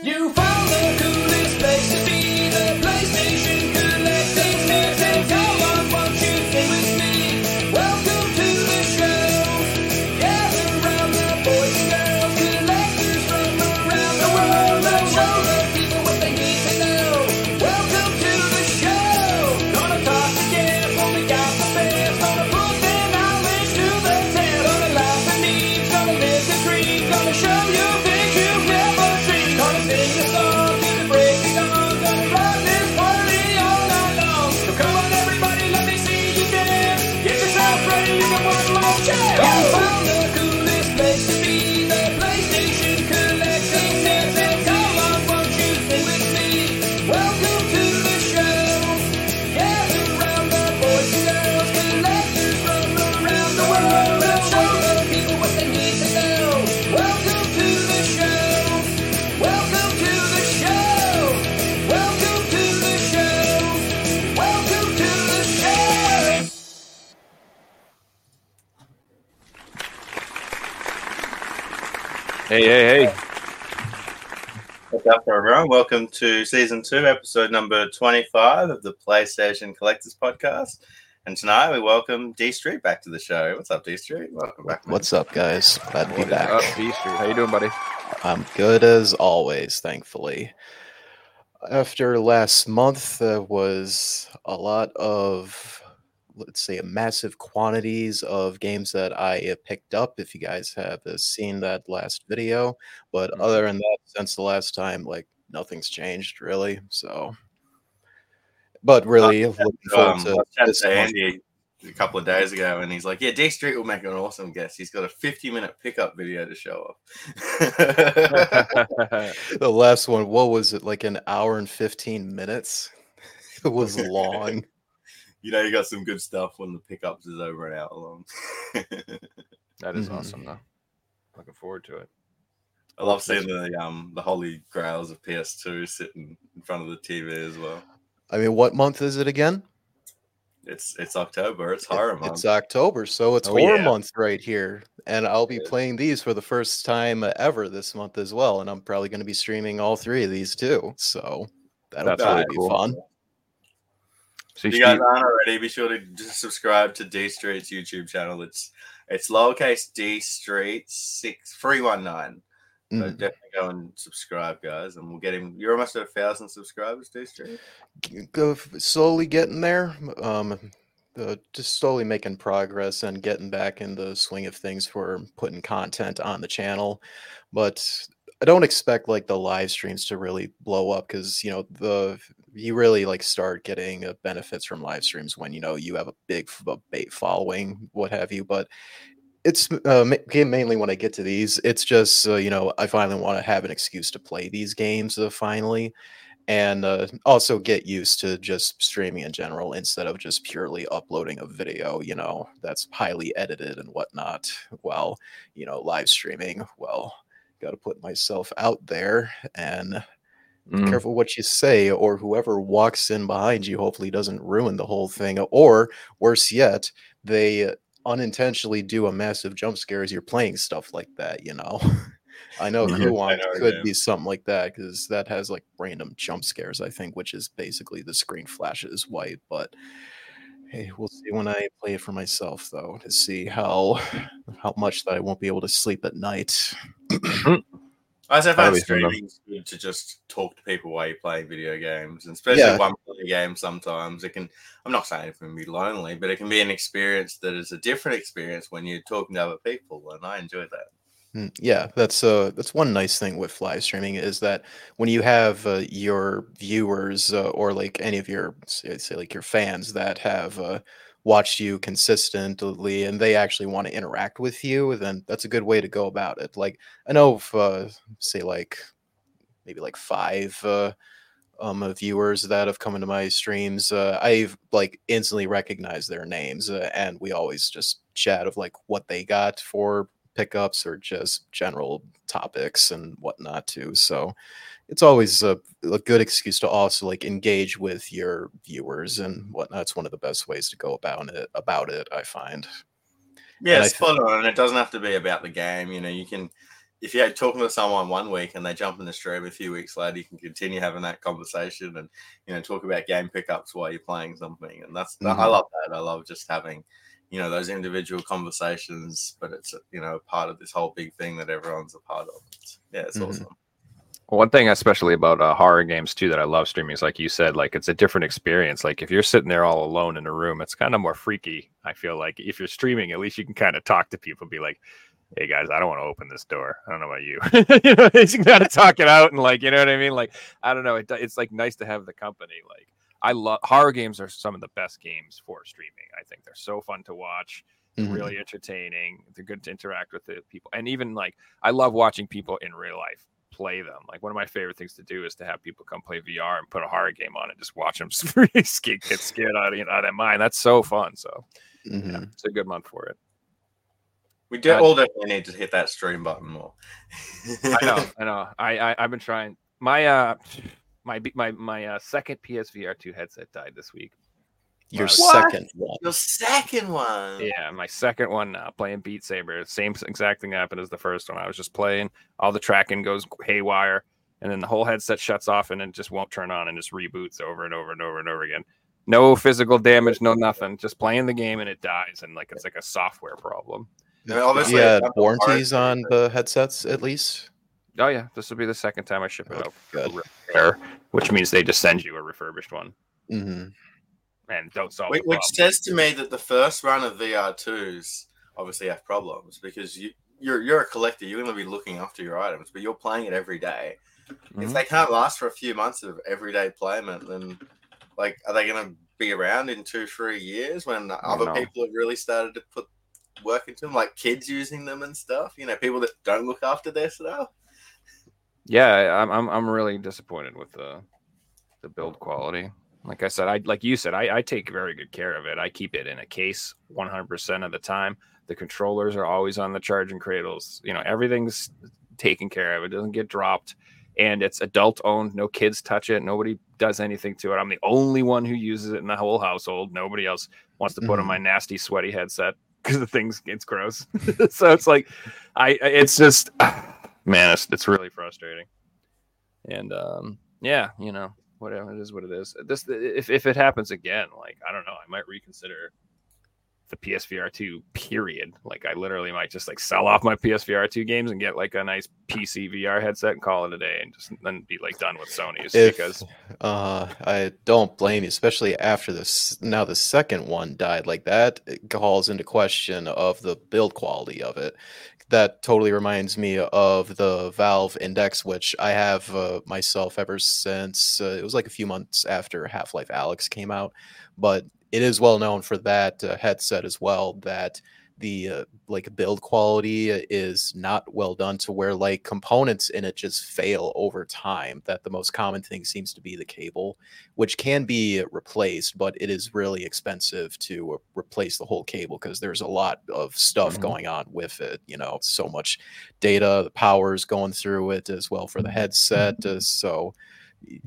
You Hey, hey, hey. What's up, everyone? Welcome to season two, episode number 25 of the PlayStation Collectors Podcast. And tonight we welcome D Street back to the show. What's up, D Street? Welcome back. man. What's up, guys? Glad to be What is up, back. D Street? How you doing, buddy? I'm good as always, thankfully. After last month, there was a lot of, let's say, a massive quantities of games that I uh, picked up. If you guys have uh, seen that last video, but Mhm. other than that, since the last time, like nothing's changed really. So, but really, looking forward Um, to this to. Andy a couple of days ago, and he's like, "Yeah, D Street will make an awesome guest. He's got a 50 minute pickup video to show off." The last one, what was it? Like an hour and 15 minutes? It was long. You know, you got some good stuff when the pickups is over and out long. That is Mhm. awesome, though. Looking forward to it. I love seeing the um the holy grails of PS2 sitting in front of the TV as well. I mean, what month is it again? It's it's October. It's horror It- month. It's October, so it's Oh, horror yeah. month right here. And I'll be Yeah. playing these for the first time ever this month as well. And I'm probably going to be streaming all three of these too. So that'll That's probably really be cool. fun. See, If you guys aren't already, be sure to just subscribe to D Street's YouTube channel. It's it's lowercase D Street six three one nine. So Mm. definitely go and subscribe, guys, and we'll get him. You're almost at a thousand subscribers, D Street. Go slowly getting there. Um, uh, just slowly making progress and getting back in the swing of things for putting content on the channel. But I don't expect like the live streams to really blow up because you know the you really like start getting uh, benefits from live streams when you know you have a big bait following, what have you. But it's uh, ma- mainly when I get to these, it's just uh, you know I finally want to have an excuse to play these games uh, finally, and uh, also get used to just streaming in general instead of just purely uploading a video. You know that's highly edited and whatnot. While you know live streaming, well, got to put myself out there and Mm. careful what you say or whoever walks in behind you hopefully doesn't ruin the whole thing or worse yet they unintentionally do a massive jump scare as you're playing stuff like that you know i know who wants could yeah. be something like that because that has like random jump scares i think which is basically the screen flashes white but hey we'll see when i play it for myself though to see how how much that i won't be able to sleep at night I say That'll find be fun, though. streaming is good to just talk to people while you're playing video games, and especially Yeah. one player games. Sometimes it can. I'm not saying it can be lonely, but it can be an experience that is a different experience when you're talking to other people, and I enjoy that. Mm, Yeah, that's uh that's one nice thing with live streaming is that when you have uh, your viewers uh, or like any of your say, say like your fans that have uh, watched you consistently and they actually want to interact with you, then that's a good way to go about it. Like I know if uh, say like maybe like five uh, um viewers that have come into my streams, uh, I've like instantly recognized their names uh, and we always just chat of like what they got for pickups or just general topics and whatnot too. So it's always a, a good excuse to also like engage with your viewers and whatnot. It's one of the best ways to go about it. About it, I find. Yeah, I spot on. And it doesn't have to be about the game. You know, you can if you're talking to someone one week and they jump in the stream a few weeks later, you can continue having that conversation and you know talk about game pickups while you're playing something. And that's I Mhm. love that. I love just having you know those individual conversations, but it's you know part of this whole big thing that everyone's a part of. It's, yeah, it's Mhm. awesome. One thing, especially about uh, horror games too, that I love streaming is like you said, like it's a different experience. Like if you're sitting there all alone in a room, it's kind of more freaky. I feel like if you're streaming, at least you can kind of talk to people, be like, "Hey guys, I don't want to open this door. I don't know about you." you know, you can kind of talk it out and like, you know what I mean? Like, I don't know. It, it's like nice to have the company. Like, I love horror games are some of the best games for streaming. I think they're so fun to watch Mhm. really entertaining. They're good to interact with the people, and even like I love watching people in real life play them. Like one of my favorite things to do is to have people come play VR and put a horror game on and just watch them get scared out of, you know, out of their mind. That's so fun. So yeah, Mhm. it's a good month for it. We do Uh, all definitely need to hit that stream button more. I know, I know. I, I I've been trying. My uh, my my my uh, second PSVR two headset died this week. Your What? second one. Your second one. Yeah, my second one now, playing Beat Saber. Same exact thing happened as the first one. I was just playing, all the tracking goes haywire, and then the whole headset shuts off and it just won't turn on and just reboots over and over and over and over again. No physical damage, no nothing. Just playing the game and it dies, and like it's like a software problem. Obviously, Yeah, it's warranties hard- on the headsets at least. Oh yeah, this will be the second time I ship it Oh, out good. for repair, which means they just send you a refurbished one hmm and don't solve Which, the which says to me that the first run of VR2s obviously have problems because you you're you're a collector. You're going to be looking after your items, but you're playing it every day. If Mhm. they can't last for a few months of everyday playment, then like are they going to be around in two three years when other know. people have really started to put work into them, like kids using them and stuff? You know, people that don't look after their stuff. yeah I'm, I'm i'm really disappointed with the the build quality like i said i like you said I, I take very good care of it. I keep it in a case 100% of the time. The controllers are always on the charging cradles. You know everything's taken care of. It doesn't get dropped. And it's adult owned. No kids touch it. Nobody does anything to it. I'm the only one who uses it in the whole household. Nobody else wants to put on Mhm. my nasty sweaty headset because the thing's it's gross. So it's like i I- it's just man it's, it's really frustrating. And um yeah you know whatever it is what it is this if, if it happens again like i don't know i might reconsider the psvr 2 period like i literally might just like sell off my psvr 2 games and get like a nice pc vr headset and call it a day and just then be like done with sony's If- because Uh, I don't blame you, especially after this. Now the second one died like that. It calls into question of the build quality of it. That totally reminds me of the Valve Index, which I have uh, myself ever since uh, it was like a few months after Half Life Alyx came out. But it is well known for that uh, headset as well. That the uh, like build quality is not well done to where like components in it just fail over time that the most common thing seems to be the cable which can be replaced but it is really expensive to uh, replace the whole cable because there's a lot of stuff Mhm. going on with it you know so much data the power's going through it as well for the headset uh, so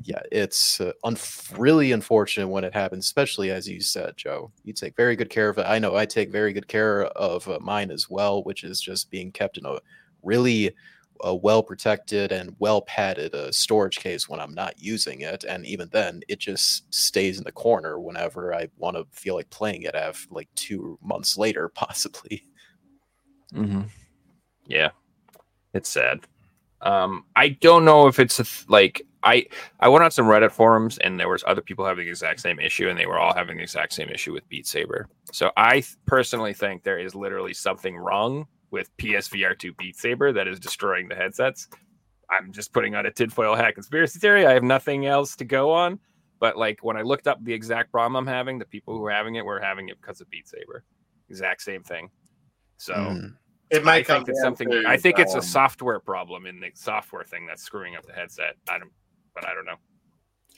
yeah, it's uh, unf- really unfortunate when it happens, especially as you said, Joe. You take very good care of it. I know I take very good care of uh, mine as well, which is just being kept in a really uh, well protected and well padded uh, storage case when I'm not using it. And even then, it just stays in the corner whenever I want to feel like playing it. Have like two months later, possibly. Mm-hmm. Yeah, it's sad. Um, I don't know if it's a th- like I I went on some Reddit forums and there was other people having the exact same issue and they were all having the exact same issue with Beat Saber. So I th- personally think there is literally something wrong with PSVR 2 Beat Saber that is destroying the headsets. I'm just putting out a tinfoil hat conspiracy theory. I have nothing else to go on. But like when I looked up the exact problem I'm having, the people who were having it were having it because of Beat Saber. Exact same thing. So Mm. It might I come think it's something. I think it's a software problem in the software thing that's screwing up the headset. I don't, but I don't know.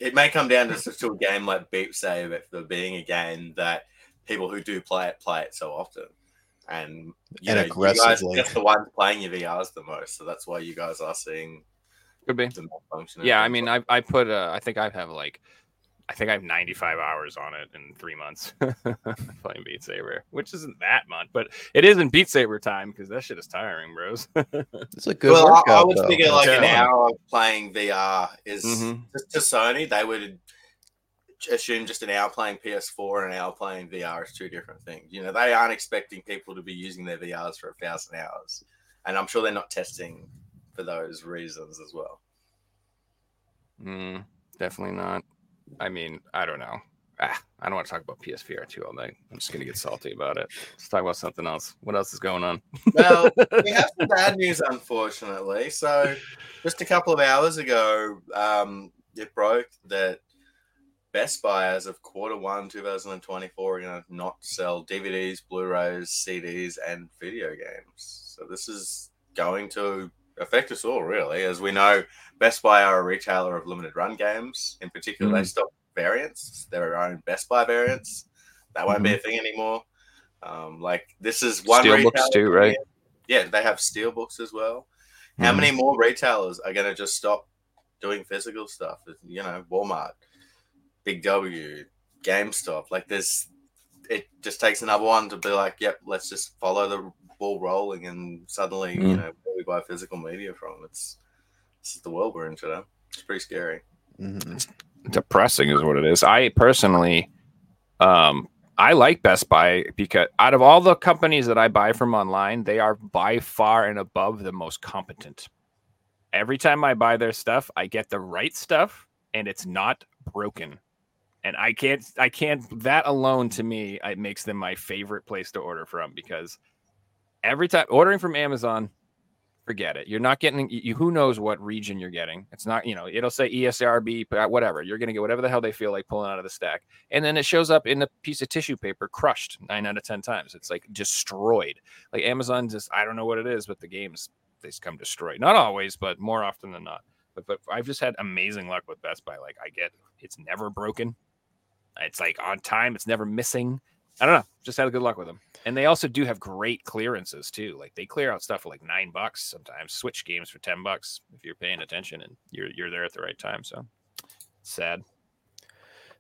it may come down to, to a game like Beat Saber for being a game that people who do play it play it so often. And you And know, you guys aggressively. just the ones playing your VRs the most, so that's why you guys are seeing Could be. the malfunction. Yeah, I mean, I I put uh, I think I have like I think I have 95 hours on it in three months playing Beat Saber, which isn't that much, but it is in Beat Saber time because that shit is tiring, bros. It's a good well, I, workout. I would though. figure like an hour of playing VR is Mhm. just to Sony. They would assume just an hour playing PS4 and an hour playing VR is two different things. You know, they aren't expecting people to be using their VRs for a thousand hours, and I'm sure they're not testing for those reasons as well. Mm, definitely not. I mean, I don't know. Ah, I don't want to talk about PSVR 2 all night. I'm just gonna get salty about it. Let's talk about something else. What else is going on? Well, we have some bad news, unfortunately. So, just a couple of hours ago, um, it broke that Best Buy, as of quarter one 2024, are going to not sell DVDs, Blu rays, CDs, and video games. So, this is going to affect us all, really. As we know, Best Buy are a retailer of limited run games. In particular, they Mhm. stock variants, their own Best Buy variants. That won't be a thing anymore. Um, like, this is one Steelbooks too, right? yeah, they have steel books as well. How Mhm. many more retailers are going to just stop doing physical stuff? You know, Walmart, Big W, GameStop. Like, there's, it just takes another one to be like, yep, let's just follow the ball rolling, and suddenly, you Mm. know, buy physical media from. It's this is the world we're in today. It's pretty scary. Mhm. depressing is what it is. I personally um I like Best Buy because out of all the companies that I buy from online, they are by far and above the most competent. Every time I buy their stuff, I get the right stuff and it's not broken. And I can't I can't that alone to me it makes them my favorite place to order from because every time ordering from Amazon forget it. You're not getting you. Who knows what region you're getting? It's not you know. It'll say ESRB, but uh, whatever. You're gonna get whatever the hell they feel like pulling out of the stack, and then it shows up in a piece of tissue paper, crushed nine out of ten times. It's like destroyed. Like Amazon just I don't know what it is, but the games they come destroyed. Not always, but more often than not. But but I've just had amazing luck with Best Buy. Like I get it's never broken. It's like on time. It's never missing. I don't know. Just had a good luck with them. And they also do have great clearances too. Like they clear out stuff for like nine bucks sometimes. Switch games for ten bucks if you're paying attention and you're you're there at the right time. So sad.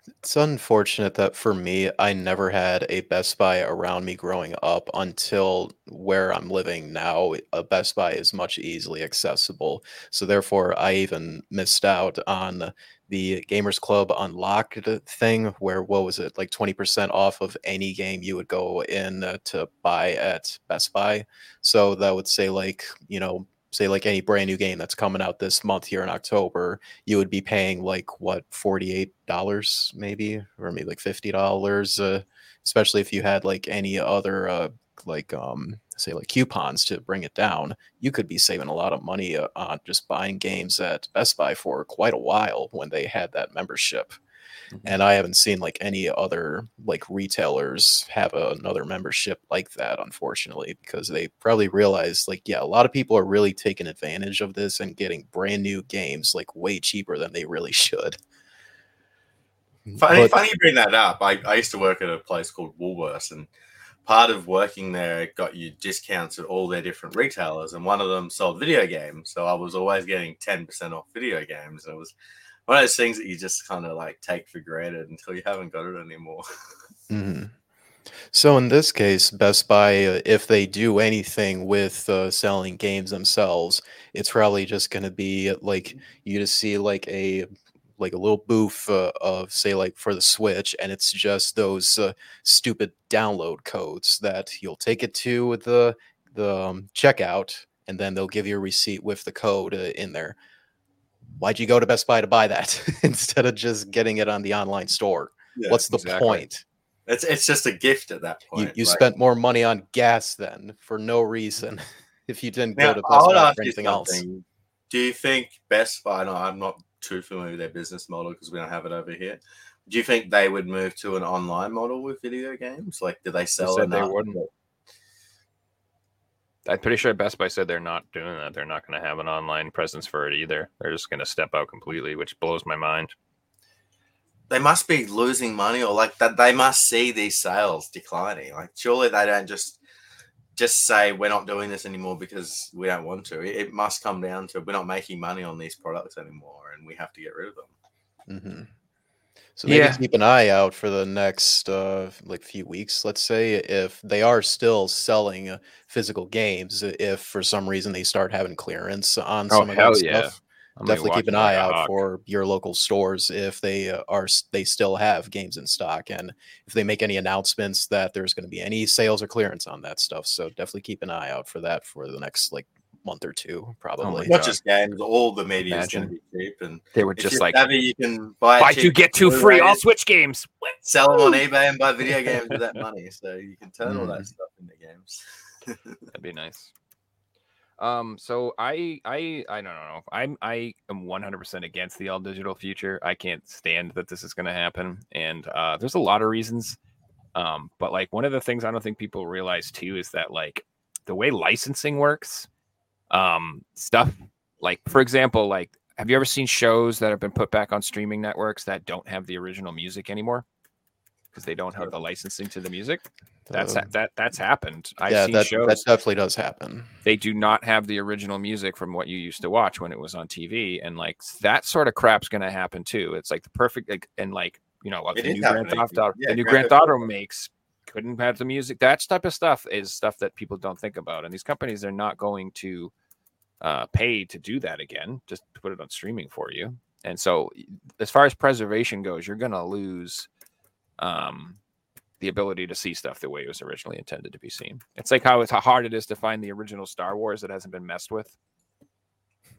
It's unfortunate that for me, I never had a Best Buy around me growing up until where I'm living now. A Best Buy is much easily accessible. So, therefore, I even missed out on the Gamers Club Unlocked thing, where what was it, like 20% off of any game you would go in to buy at Best Buy. So, that would say, like, you know, say like any brand new game that's coming out this month here in October, you would be paying like what $48 maybe or maybe like $50 uh, especially if you had like any other uh, like um say like coupons to bring it down you could be saving a lot of money uh, on just buying games at Best Buy for quite a while when they had that membership Mm-hmm. and I haven't seen like any other like retailers have another membership like that, unfortunately, because they probably realize like, yeah, a lot of people are really taking advantage of this and getting brand new games like way cheaper than they really should. Mm-hmm. Funny, But- funny you bring that up. I, I used to work at a place called Woolworths, and part of working there got you discounts at all their different retailers, and one of them sold video games. So I was always getting 10% off video games. And it was one of those things that you just kind of like take for granted until you haven't got it anymore. Mhm. So in this case, Best Buy, uh, if they do anything with uh, selling games themselves, it's probably just going to be like you just see like a like a little booth uh, of say like for the Switch, and it's just those uh, stupid download codes that you'll take it to with the the um, checkout, and then they'll give you a receipt with the code uh, in there. Why'd you go to Best Buy to buy that instead of just getting it on the online store? Yeah, What's the exactly. point? It's it's just a gift at that point. you like- spent more money on gas then for no reason if you didn't Now, go to I Best Buy ask for you anything else. Do you think Best Buy? No, I'm not too familiar with their business model because we don't have it over here. Do you think they would move to an online model with video games? Like, do they sell said they enough? wouldn't. I'm pretty sure Best Buy said they're not doing that. They're not going to have an online presence for it either. They're just going to step out completely, which blows my mind. They must be losing money, or like that. They must see these sales declining. Like, surely they don't just just say we're not doing this anymore because we don't want to. It, it must come down to we're not making money on these products anymore, and we have to get rid of them. hmm So maybe Yeah. keep an eye out for the next uh, like few weeks. Let's say if they are still selling uh, physical games, uh, if for some reason they start having clearance on Oh, some of that yeah. stuff, I'm definitely keep an eye out hawk. for your local stores if they uh, are they still have games in stock and if they make any announcements that there's going to be any sales or clearance on that stuff. So definitely keep an eye out for that for the next like month or two, probably. Not God. just games, all the media is going to be cheap. And They were just you're like savvy, you can buy, buy two get two free all Blu-rays, Switch games. sell them on eBay, and buy video games with that money. So you can turn all that Mm. stuff into games. That'd be nice. Um, so I I I don't know. I'm I am 100% against the all digital future. I can't stand that this is going to happen, and uh, there's a lot of reasons. Um, but like one of the things I don't think people realize too is that like the way licensing works, um, stuff like for example, like have you ever seen shows that have been put back on streaming networks that don't have the original music anymore because they don't have the licensing to the music? That's that that's happened. I've yeah, seen that, shows that definitely does happen. they do not have the original music from what you used to watch when it was on TV, and like that sort of crap's going to happen too. It's like the perfect like, and like you know what It the new Grand happening. Theft Auto, Yeah, the new Grand Grand Theft Theft Auto Auto. makes couldn't have the music. That type of stuff is stuff that people don't think about, and these companies are not going to uh, pay to do that again. Just put it on streaming for you. And so, as far as preservation goes, you're going to lose um, the ability to see stuff the way it was originally intended to be seen. It's like how it's how hard it is to find the original Star Wars that hasn't been messed with.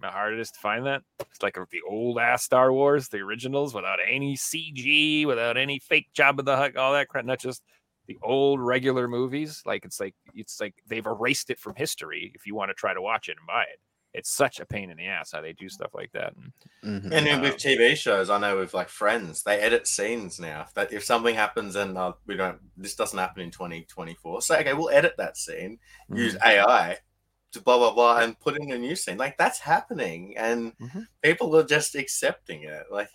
How hard it is to find that. It's like the old ass Star Wars, the originals, without any CG, without any fake Jabba the Hutt, all that crap. Not just the old regular movies. Like it's like it's like they've erased it from history. If you want to try to watch it and buy it, it's such a pain in the ass how they do stuff like that. And Mhm. And then Um, with TV shows, I know with like Friends, they edit scenes now. That if something happens and uh, we don't, this doesn't happen in 2024. So okay, we'll edit that scene, use Mm-hmm. AI to blah blah blah, and put in a new scene. Like that's happening, and Mhm. people are just accepting it. Like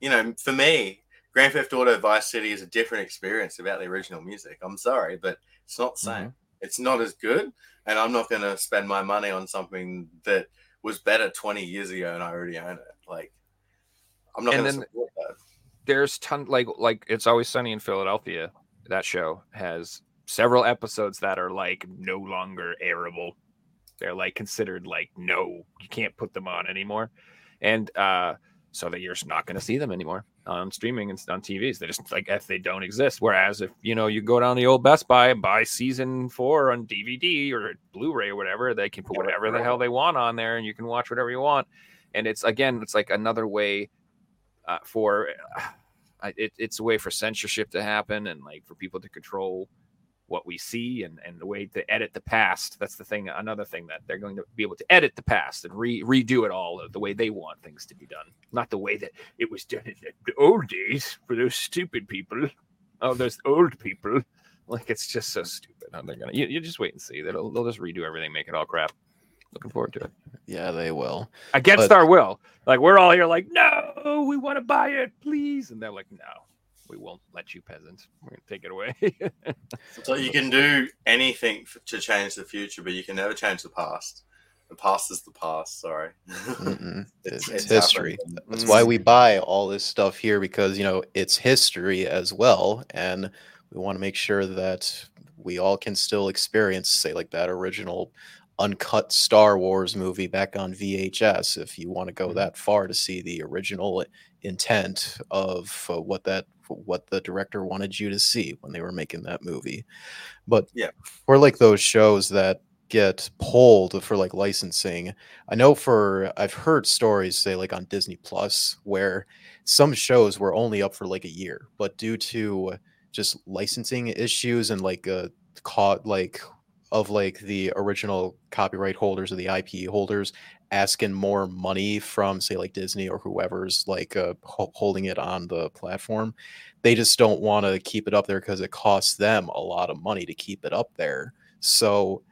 you know, for me, Grand Theft Auto Vice City is a different experience about the original music. I'm sorry, but it's not the same. Mm-hmm. It's not as good, and I'm not going to spend my money on something that was better 20 years ago and I already own it. Like, I'm not going to then- support that. there's ton like like it's always sunny in Philadelphia. That show has several episodes that are like no longer airable. They're like considered like no, you can't put them on anymore, and uh, so that you're just not going to see them anymore on streaming and on TVs. They just like if they don't exist. Whereas if you know you go down the old Best Buy and buy season four on DVD or Blu-ray or whatever, they can put whatever the hell they want on there, and you can watch whatever you want. And it's again, it's like another way uh, for I, it, it's a way for censorship to happen and like for people to control what we see and, and the way to edit the past. That's the thing. Another thing that they're going to be able to edit the past and re, redo it all the way they want things to be done, not the way that it was done in the old days for those stupid people. Oh, those old people. Like it's just so stupid. How they're gonna. You, you just wait and see. They'll they'll just redo everything, make it all crap. Looking forward to it Yeah, they will. against But- our will. Like we're all here, like, no, we want to buy it, please. And they're like, no, we won't let you, peasants. We're gonna take it away. So you can do anything f- to change the future, but you can never change the past. The past is the past. Sorry. It's- It's, it's history. happened. That's why we buy all this stuff here because you know it's history as well, and we want to make sure that we all can still experience, say, like that original uncut Star Wars movie back on VHS. If you want to go Mhm. that far to see the original intent of uh, what that what the director wanted you to see when they were making that movie, but Yeah. for like those shows that get pulled for like licensing I know for I've heard stories say like on Disney Plus where some shows were only up for like a year, but due to just licensing issues and like uh caught like of like the original copyright holders or the IP holders asking more money from say like Disney or whoever's like uh, ho- holding it on the platform, they just don't want to keep it up there because it costs them a lot of money to keep it up there. So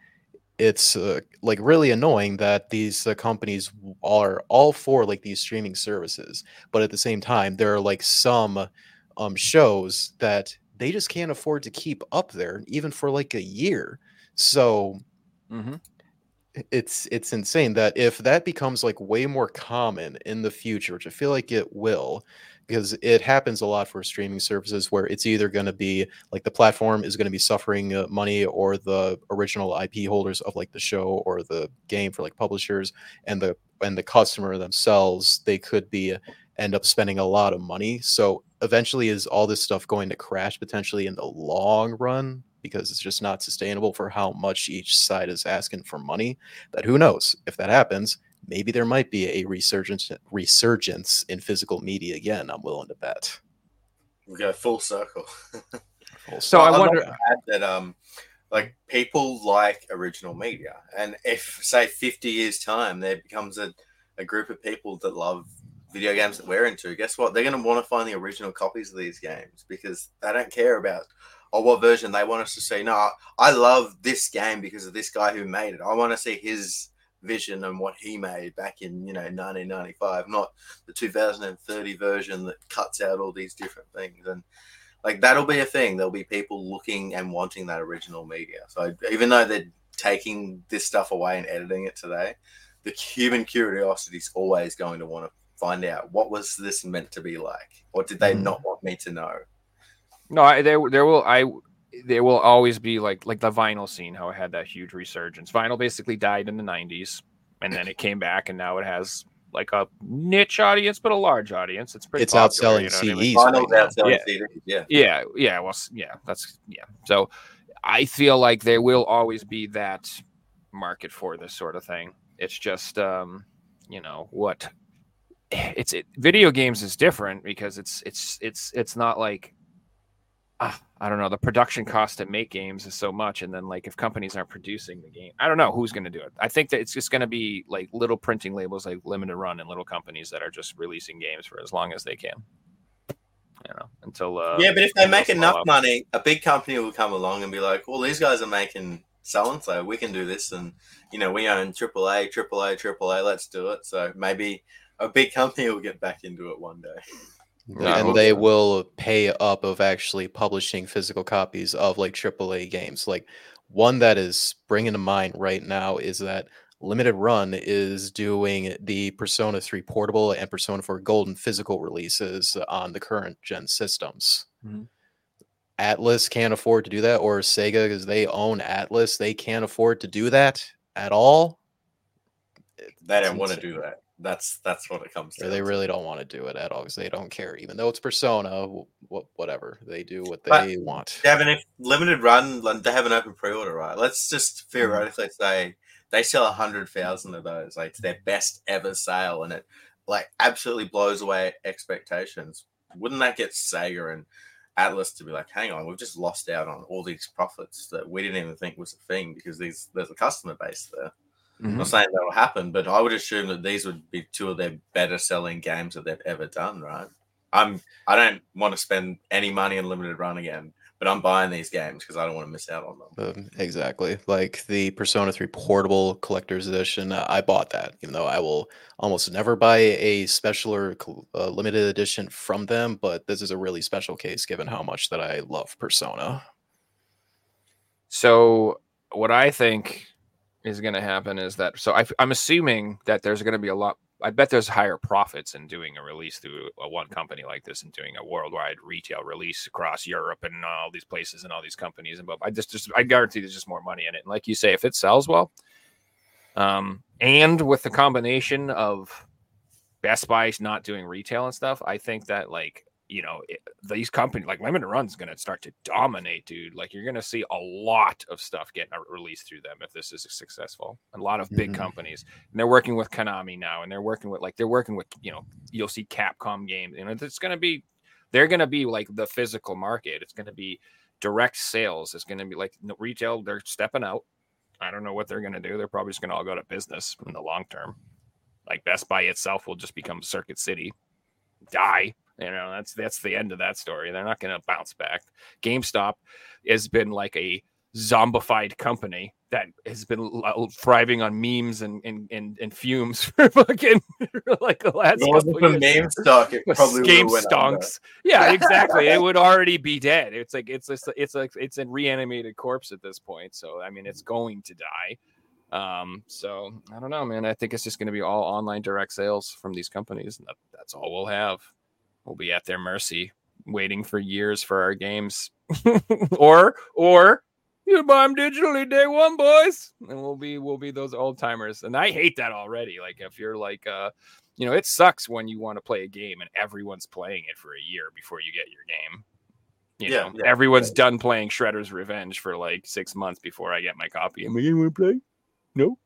it's uh, like really annoying that these uh, companies are all for like these streaming services but at the same time there are like some um shows that they just can't afford to keep up there even for like a year so mm-hmm. It's it's insane that if that becomes like way more common in the future which i feel like it will because it happens a lot for streaming services where it's either going to be like the platform is going to be suffering uh, money or the original IP holders of like the show or the game for like publishers and the and the customer themselves they could be end up spending a lot of money. So eventually is all this stuff going to crash potentially in the long run because it's just not sustainable for how much each side is asking for money that who knows if that happens maybe there might be a resurgence resurgence in physical media again. I'm willing to bet. We go full circle. So I I'd wonder. to add that um, like people like original media, and if say fifty years time there becomes a, a group of people that love video games that we're into, guess what? They're going to want to find the original copies of these games because they don't care about or what version they want us to see. No, I love this game because of this guy who made it. I want to see his vision and what he made back in you know 1995, not the 2030 version that cuts out all these different things and like that'll be a thing. There'll be people looking and wanting that original media. So even though they're taking this stuff away and editing it today, the human curiosity is always going to want to find out what was this meant to be like. What did they Mhm. not want me to know? No, I, there there will I there will always be like like the vinyl scene how it had that huge resurgence. Vinyl basically died in the '90s, and then it came back, and now it has like a niche audience, but a large audience. It's pretty. It's popular, outselling you know what I mean? CDs. right outselling Yeah. CDs, yeah. Yeah, yeah, well, yeah, that's yeah. So I feel like there will always be that market for this sort of thing. It's just um, you know, what it's it, video games is different because it's it's it's it's not like ah, I don't know, the production cost to make games is so much and then like if companies aren't producing the game, I don't know who's going to do it. I think that it's just going to be like little printing labels like limited run and little companies that are just releasing games for as long as they can. You know, until uh yeah, but if they make enough up. money, a big company will come along and be like, "Well, these guys are making so and so. We can do this, and you know, we own AAA, AAA, AAA. Let's do it." So maybe a big company will get back into it one day. No, and they so. will pay up of actually publishing physical copies of like AAA games. Like one that is bringing to mind right now is that Limited Run is doing the Persona 3 portable and Persona 4 Golden physical releases on the current gen systems. Mhm. Atlus can't afford to do that, or Sega, because they own Atlus, they can't afford to do that at all. They don't want to do that. That's that's what it comes to. they really don't want to do it at all because they don't care, even though it's Persona. What whatever they do, what But- they want. Devin, if limited run, they have an open pre-order, right? Let's just mm-hmm. theoretically say they sell a hundred thousand of those, like it's their best ever sale, and it like absolutely blows away expectations. Wouldn't that get Sega and Atlus to be like, "Hang on, we've just lost out on all these profits that we didn't even think was a thing because these there's a customer base there." I'm Mhm. not saying that'll happen, but I would assume that these would be two of their better selling games that they've ever done, right? I'm I don't want to spend any money on limited run again, but I'm buying these games because I don't want to miss out on them. Um, exactly. Like the Persona 3 Portable Collector's Edition, uh, I bought that, even though I will almost never buy a special or uh, limited edition from them. But this is a really special case given how much that I love Persona. So what I think is going to happen is that so I, am assuming that there's going to be a lot. I bet there's higher profits in doing a release through a one company like this and doing a worldwide retail release across Europe and all these places and all these companies and but I just, just I guarantee there's just more money in it. And like you say, if it sells well, um, and with the combination of Best Buy's not doing retail and stuff, I think that like you know it, these companies like Limited Run's going to start to dominate, dude. Like you're going to see a lot of stuff getting uh, released through them if this is successful. A lot of big Mhm. companies, and they're working with Konami now, and they're working with like they're working with you know you'll see Capcom games, you know it's going to be they're going to be like the physical market. It's going to be direct sales. It's going to be like retail. They're stepping out. I don't know what they're going to do. They're probably just going to all go to business in the long term. Like Best Buy itself will just become Circuit City, die. You know, that's that's the end of that story. They're not going to bounce back. GameStop has been like a zombified company that has been thriving on memes and and and, and fumes for fucking like the last wasn't couple years. meme stock, it probably game stonks. Yeah, exactly. it would already be dead. It's like it's it's it's like it's a reanimated corpse at this point. So I mean, it's going to die. Um, so I don't know, man. I think it's just going to be all online direct sales from these companies, and that, that's all we'll have. We'll be at their mercy, waiting for years for our games, or or you buy them digitally day one, boys, and we'll be we'll be those old timers. And I hate that already. Like if you're like uh, you know, it sucks when you want to play a game and everyone's playing it for a year before you get your game. You Yeah, know, yeah, everyone's done playing Shredder's Revenge for like six months before I get my copy. Am I gonna play? No.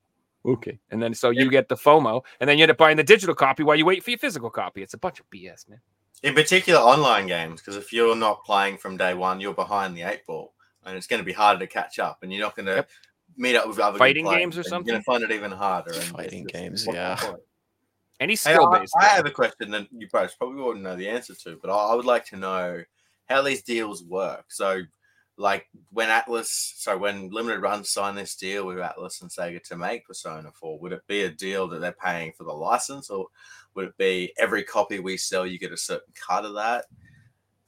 Okay. And then so you get the FOMO, and then you end up buying the digital copy while you wait for your physical copy. It's a bunch of BS, man. In particular, online games, because if you're not playing from day one, you're behind the eight ball, and it's going to be harder to catch up, and you're not going to Yep. meet up with other Fighting games or and You're something? going to find it even harder. Fighting games, yeah. Any Hey, skill I, based. I have a question that you guys probably wouldn't know the answer to, but I, I would like to know how these deals work. So, like when Atlus, so when Limited Run signed this deal with Atlus and Sega to make Persona 4, would it be a deal that they're paying for the license, or would it be every copy we sell, you get a certain cut of that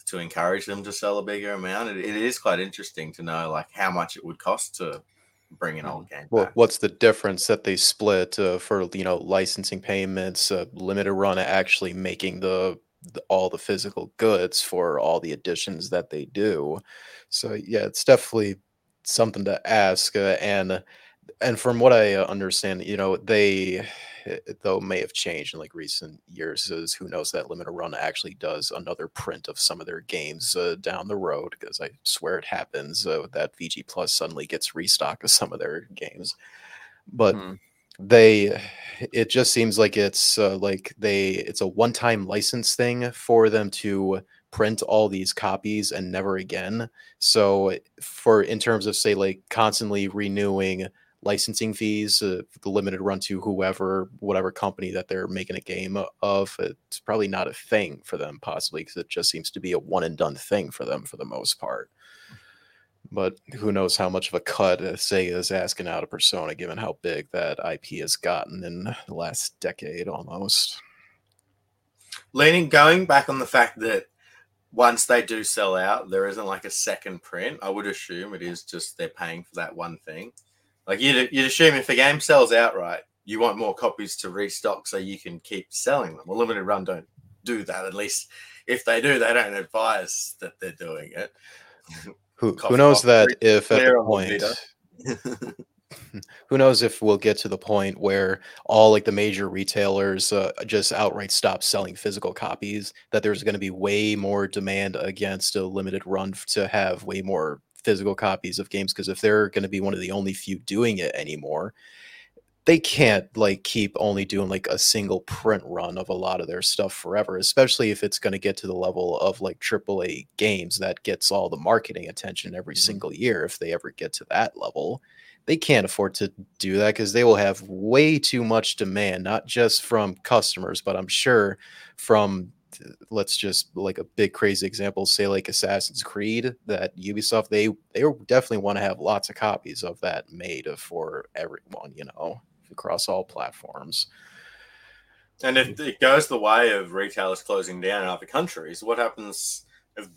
to encourage them to sell a bigger amount? It, it is quite interesting to know like how much it would cost to bring an old game. Well, back. what's the difference that they split uh, for you know licensing payments, uh, limited run actually making the all the physical goods for all the editions that they do? So yeah, it's definitely something to ask. Uh, and and from what I uh, understand, you know they though may have changed in like recent years. Is who knows that limited run actually does another print of some of their games uh, down the road because I swear it happens uh, that VG Plus suddenly gets restock of some of their games, but Hmm. They it just seems like it's uh, like they it's a one time license thing for them to print all these copies and never again. So for in terms of say like constantly renewing licensing fees uh, the limited run to whoever whatever company that they're making a game of it's probably not a thing for them possibly because it just seems to be a one and done thing for them for the most part but who knows how much of a cut uh, Sega is asking out of Persona, given how big that IP has gotten in the last decade almost. leaning going back on the fact that once they do sell out, there isn't like a second print. I would assume it is just they're paying for that one thing. Like you'd, you'd assume if a game sells outright, you want more copies to restock so you can keep selling them. Well, limited run don't do that. At least if they do, they don't advise that they're doing it. Who Cough, who knows cough, that if at clear the point who knows if we'll get to the point where all like the major retailers uh, just outright stop selling physical copies that there's going to be way more demand against a limited run to have way more physical copies of games because if they're going to be one of the only few doing it anymore they can't like keep only doing like a single print run of a lot of their stuff forever especially if it's going to get to the level of like AAA games that gets all the marketing attention every Mhm. single year if they ever get to that level they can't afford to do that because they will have way too much demand, not just from customers, but I'm sure from let's just like a big crazy example, say like Assassin's Creed, that Ubisoft they they definitely want to have lots of copies of that made for everyone, you know, across all platforms. And if it goes the way of retailers closing down in other countries, what happens if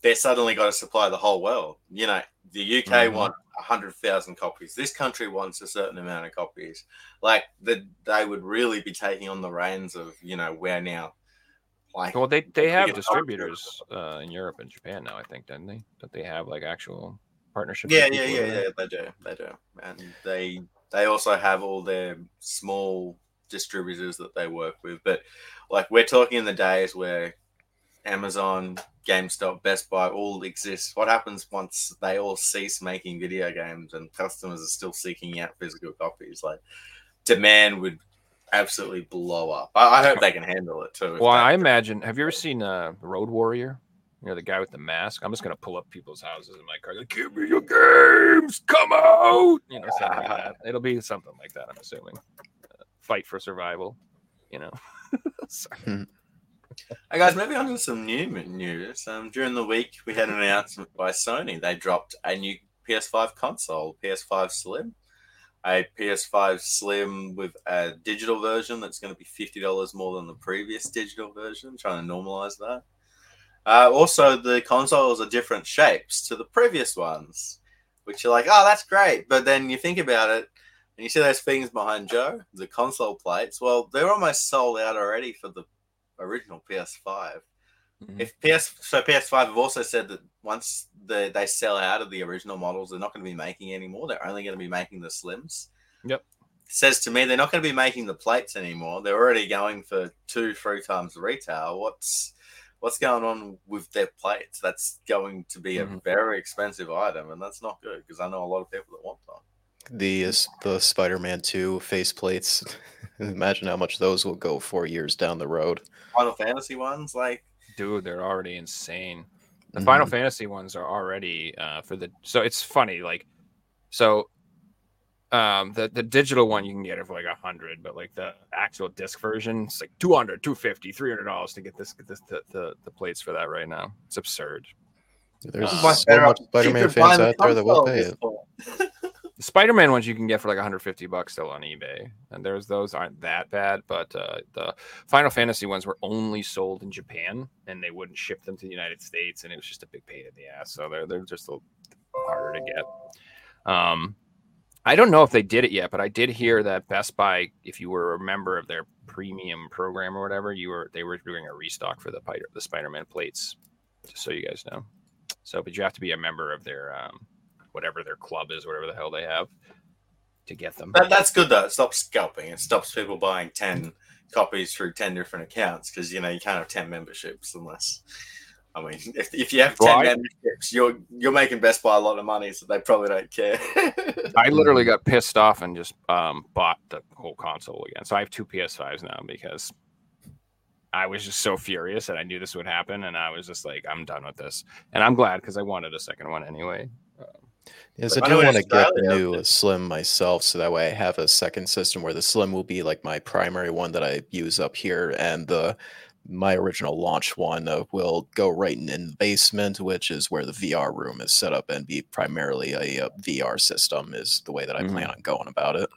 they suddenly got to supply the whole world? You know, the UK Mhm. want a hundred thousand copies. This country wants a certain amount of copies. Like that, they would really be taking on the reins of you know where now. Like, Well, they they have distributors uh, in Europe and Japan now. I think, don't they? That they have like actual partnerships. yeah, yeah, yeah, yeah. They do, they do, and they they also have all their small distributors that they work with. But like we're talking in the days where Amazon, GameStop, Best Buy all exist. What happens once they all cease making video games and customers are still seeking out physical copies? Like demand would absolutely blow up. I, I hope they can handle it too. Well, I imagine. Have you ever seen uh, Road Warrior? You know, the guy with the mask. I'm just gonna pull up people's houses in my car. Like, Give me your games. Come out. You know, something like that. It'll be something like that. I'm assuming. Uh, fight for survival. You know. Sorry. Hey guys, maybe on to some new news. Um, during the week, we had an announcement by Sony. They dropped a new PS5 console, PS5 Slim, a PS5 Slim with a digital version that's going to be fifty dollars more than the previous digital version. Trying to normalize that. Uh, also, the consoles are different shapes to the previous ones, which you're like, oh, that's great. But then you think about it, and you see those things behind Joe, the console plates. Well, they're almost sold out already for the original PS5. Mhm. If PS so PS5 have also said that once the, they sell out of the original models, they're not going to be making anymore. They're only going to be making the slims. Yep. Says to me they're not going to be making the plates anymore. They're already going for two, three times the retail. What's what's going on with their plates? That's going to be a Mhm. very expensive item, and that's not good because I know a lot of people that want them. The is- the Spider-Man 2 face plates. Imagine how much those will go for years down the road. Final Fantasy ones, like Dude, they're already insane. The Mhm. Final Fantasy ones are already uh, for the. So it's funny, like, so um the the digital one you can get it for like a hundred but like the actual disc version it's like 200 250 300 dollars to get this get this the, the the plates for that right now. It's absurd. There's Uh, much so better much Spider-Man fans out there that will pay it. the spider-man ones you can get for like 150 bucks still on ebay and there's those aren't that bad but uh the final fantasy ones were only sold in japan and they wouldn't ship them to the united states and it was just a big pain in the ass so they're, they're just a little harder to get. Um I don't know if they did it yet, but I did hear that Best Buy, if you were a member of their premium program or whatever, you were they were doing a restock for the Spider the Spider-Man plates. Just so you guys know. So, but you have to be a member of their um, whatever their club is, whatever the hell they have, to get them. That, that's good though. It stops scalping. It stops people buying ten copies through ten different accounts because you know you can't have ten memberships unless. I mean, if, if you have ten Well, memberships, you're you're making Best Buy a lot of money, so they probably don't care. I literally got pissed off and just um, bought the whole console again. So I have two PS5s now because I was just so furious and I knew this would happen, and I was just like, I'm done with this. And I'm glad because I wanted a second one anyway. Yes, I I do know want to get the new it's- Slim myself, so that way I have a second system where the Slim will be like my primary one that I use up here, and the my original launch one uh, will go right in, in the basement, which is where the VR room is set up, and be primarily a, uh VR system. Is the way that I plan on going about it.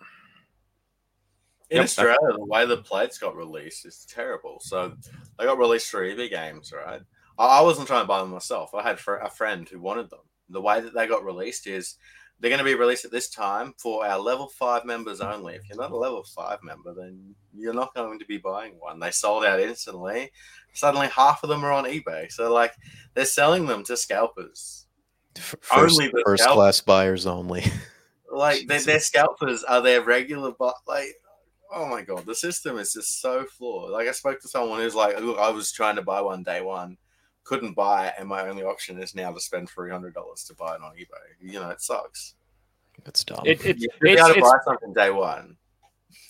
In Yep. Australia, the way the plates got released is terrible. So they got released for EB Games, right? I, I wasn't trying to buy them myself. I had fr- a friend who wanted them. The way that they got released is they're going to be released at this time for our level five members only. If you're not a level five member, then you're not going to be buying one. They sold out instantly. Suddenly, half of them are on eBay. So, like, they're selling them to scalpers. F- Only First, the first scalp- class buyers only. Like, their, their scalpers are their regular, but like, oh my god, the system is just so flawed. Like, I spoke to someone who's like, look, I was trying to buy one day one, couldn't buy it, and my only option is now to spend three hundred dollars to buy it on eBay. You know, it sucks. It's dumb. It, it's You should be it's, able to it's buy something day one.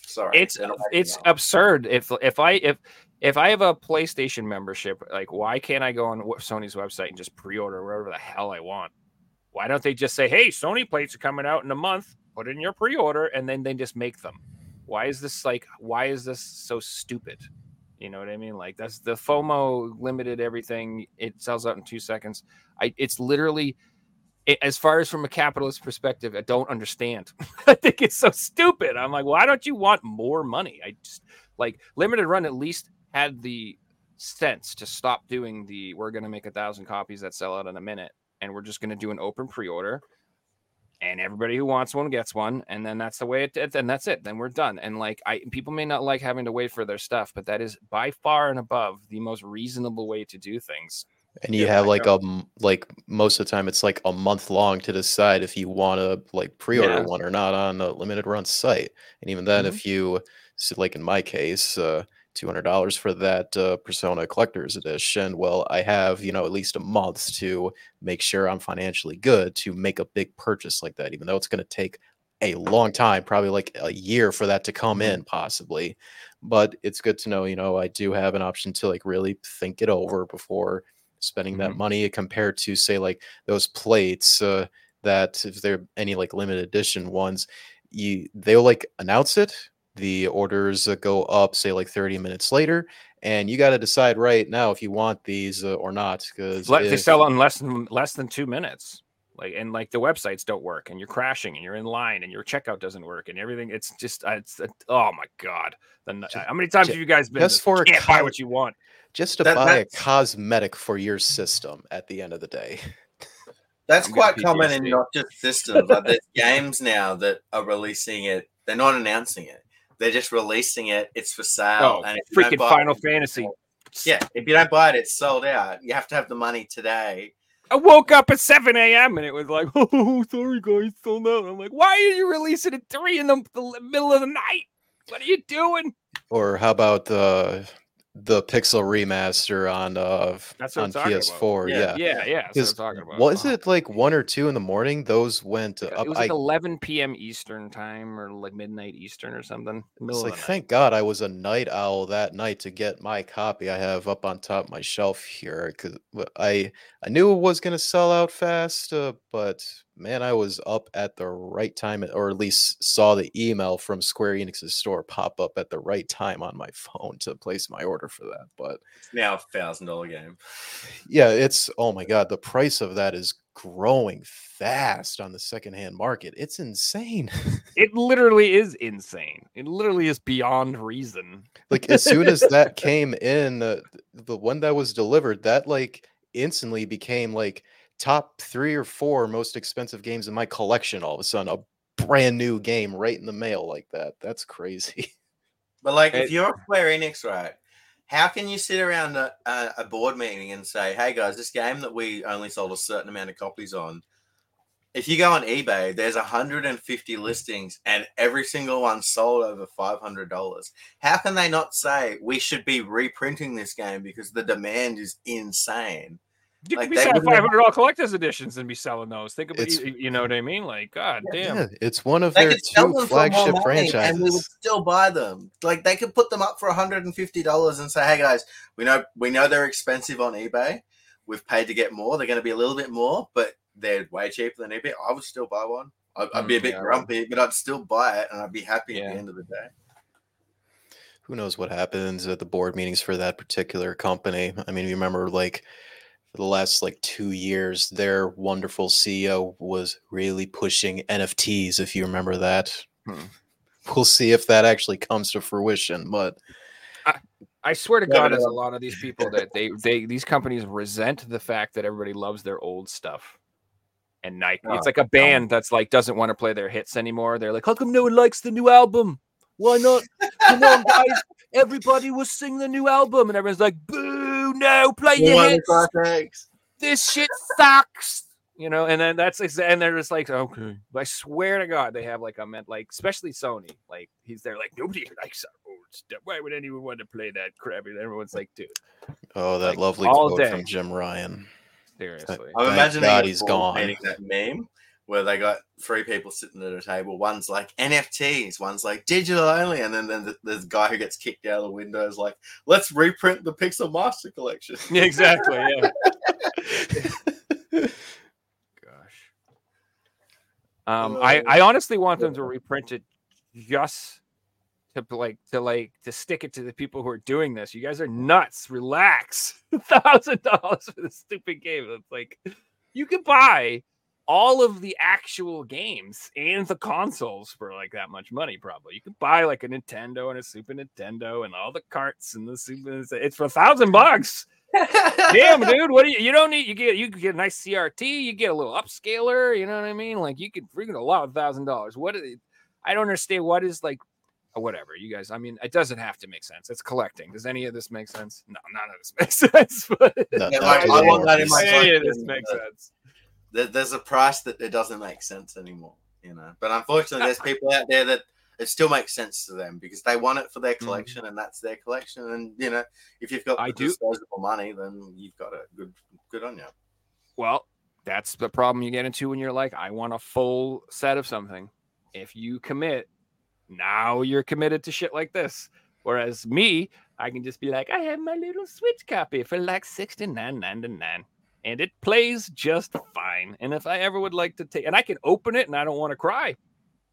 Sorry, it's they're not making it's it up. absurd if if i if if i have a playstation membership like why can't i go on sony's website and just pre-order whatever the hell i want why don't they just say hey sony plates are coming out in a month put in your pre-order and then they just make them why is this like why is this so stupid you know what i mean like that's the fomo limited everything it sells out in two seconds i it's literally it, as far as from a capitalist perspective, I don't understand. I think it's so stupid. I'm like, why don't you want more money? I just like limited run at least had the sense to stop doing the we're to make a thousand copies that sell out in a minute and we're just to do an open pre-order and everybody who wants one gets one and then that's the way it and that's it then we're done and like i people may not like having to wait for their stuff but that is by far and above the most reasonable way to do things and you Yeah, have like a like most of the time it's like a month long to decide if you want to like pre-order Yeah. one or not on the limited run site and even then Mhm. if you so like in my case uh $200 for that uh, persona collector's edition well i have you know at least a month to make sure i'm financially good to make a big purchase like that even though it's going to take a long time probably like a year for that to come Mhm. in possibly but it's good to know you know i do have an option to like really think it over before spending that Mhm. money compared to say like those plates uh, that if they're any like limited edition ones you they'll like announce it the orders uh, go up say like 30 minutes later and you got to decide right now if you want these uh, or not because they sell in less than less than two minutes like and like the websites don't work and you're crashing and you're in line and your checkout doesn't work and everything it's just uh, it's uh, oh my god the, n- Ju- how many times ju- have you guys been just for you a can't buy co- what you want just to That- buy a cosmetic for your system at the end of the day That's I'm quite common in not just systems. Like there's games now that are releasing it. They're not announcing it. They're just releasing it. It's for sale. oh and if freaking buy it- final fantasy Yeah, if you don't buy it, it's sold out. You have to have the money today. I woke up at 7 a.m. and it was like, oh, sorry, guys, sold out. I'm like, why are you releasing at 3 in the, the middle of the night? What are you doing? Or how about the the Pixel remaster on uh That's what I'm on talking. PS4? Yeah. Yeah. Yeah, yeah. That's what I'm talking about. Was Oh, it like one or two in the morning? Those went yeah, up. It was I, like 11 p.m. Eastern time or like midnight Eastern or something. it's like of thank God I was a night owl that night to get my copy I have up on top of my shelf here because I I knew it was gonna sell out fast, uh, but man, I was up at the right time, or at least saw the email from Square Enix's store pop up at the right time on my phone to place my order for that. But It's now a thousand dollar game. yeah, it's oh my god, the price of that is growing fast on the secondhand market. It's insane. It literally is insane. It literally is beyond reason. like as soon as that came in, uh, the one that was delivered, that like instantly became like top three or four most expensive games in my collection. All of a sudden, a brand new game right in the mail like that. That's crazy. But like, It- if you're Square Enix, right? How can you sit around a, a, a board meeting and say, "Hey guys, this game that we only sold a certain amount of copies on." If you go on eBay, there's 150 listings, and every single one sold over $500. How can they not say we should be reprinting this game because the demand is insane? You Like, could be selling wouldn't five have- hundred dollar collector's editions and be selling those. Think about It's- you, you know what I mean? Like, god damn. Yeah, it's one of They their two them for more flagship money, and we would franchises. still buy them. Like they could put them up for 150 dollars and say, "Hey guys, we know we know they're expensive on eBay. We've paid to get more. They're going to be a little bit more, but they're way cheaper than eBay. I would still buy one. I'd, I'd be a Mm, bit yeah, grumpy, but I'd still buy it, and I'd be happy at the end of the day. who knows what happens at the board meetings for that particular company. I mean, you remember like for the last like two years, their wonderful CEO was really pushing NFTs, if you remember that. Hmm. We'll see if that actually comes to fruition. But I swear to God, but, there's a lot of these people that they they these companies resent the fact that everybody loves their old stuff. And Nike, Oh, it's like a band that's like doesn't want to play their hits anymore. They're like, how come no one likes the new album? Why not? Come on, guys! Everybody will sing the new album, and everyone's like, boo! No, play your hits. This shit sucks. You know, and then that's and they're just like, okay. But I swear to God, they have like a meant like, especially Sony. Like he's there, like nobody likes our old stuff. Why would anyone want to play that crap? And everyone's like, dude, oh, that Like, lovely all quote day. from Jim Ryan. seriously. I'm imagining God a he's board gone. that meme where they got three people sitting at a table. One's like NFTs, one's like digital only, and then, then the, the guy who gets kicked out of the window is like, "Let's reprint the Pixel Master Collection." Yeah, exactly. Yeah. Gosh. Um, I, I honestly want them to reprint it just to like to like to stick it to the people who are doing this. You guys are nuts. Relax. Thousand dollars for this stupid game. It's like you could buy all of the actual games and the consoles for like that much money. Probably you could buy like a Nintendo and a Super Nintendo and all the carts and the Super. It's for a thousand bucks. Damn, dude, what do you? You don't need. You get you could get a nice CRT. You get a little upscaler. You know what I mean? Like you could freaking a lot of thousand dollars. What? Is, I don't understand. What is like? uh, Whatever you guys. I mean, it doesn't have to make sense. It's collecting. Does any of this make sense? No, none of this makes sense. But Not- Yeah, not like, to I want that in my any of this makes sense. There, there's a price that it doesn't make sense anymore, you know. But unfortunately, there's people out there that it still makes sense to them because they want it for their mm-hmm. collection and that's their collection. And you know, if you've got I the do- disposable money, then you've got it. Good, good on you. Well, that's the problem you get into when you're like, I want a full set of something. If you commit, now you're committed to shit like this. Whereas me, I can just be like, I have my little Switch copy for like sixty nine ninety nine, and it plays just fine. And if I ever would like to take, and I can open it, and I don't want to cry.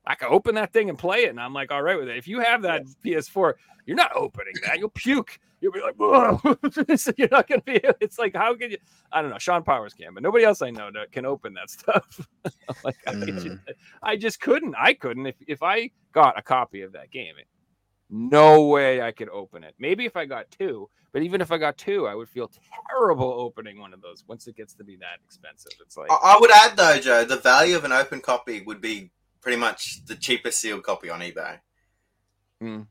I can open that thing and play it, and I'm like, all right with it. If you have that PS4, you're not opening that. You'll puke. You'll be like, "Whoa." You're not gonna be. It's like, how can you? I don't know. Sean Powers can, but nobody else I know that can open that stuff. Like, I, Mm. just, I just couldn't. I couldn't. If if I got a copy of that game, it, no way I could open it. Maybe if I got two, but even if I got two, I would feel terrible opening one of those once it gets to be that expensive. It's like, I, would add though, Joe, the value of an open copy would be pretty much the cheapest sealed copy on eBay. Mm.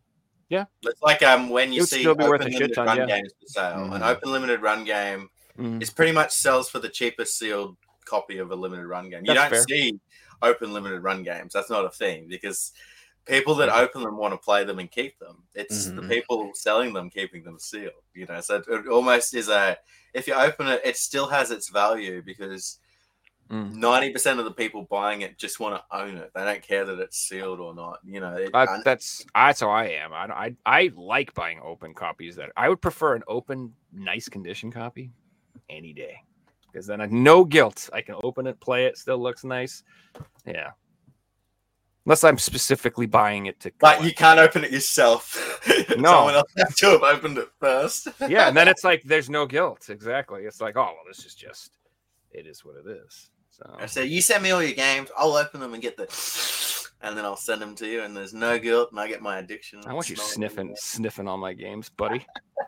Yeah. It's like um when you see open limited ton, run yeah. games for sale. An Mhm. open limited run game Mhm. is pretty much sells for the cheapest sealed copy of a limited run game. You That's don't fair. see open limited run games. That's not a thing because people that open them want to play them and keep them. It's the Mhm. people selling them keeping them sealed. You know, so it almost is a if you open it, it still has its value because Mm. ninety percent of the people buying it just want to own it. They don't care that it's sealed or not. You know, it, Uh, that's that's how I am. I, I I like buying open copies. That I would prefer an open, nice condition copy any day, because then I no guilt. I can open it, play it, still looks nice. Yeah, unless I'm specifically buying it to. but you can't open it yourself. No. Someone else has to have opened it first. yeah, and then it's like there's no guilt. Exactly. It's like oh well, this is just it is what it is. So I said, you send me all your games, I'll open them and get the, and then I'll send them to you, and there's no guilt, and I get my addiction. I want you Smell it. sniffing sniffing all my games, buddy.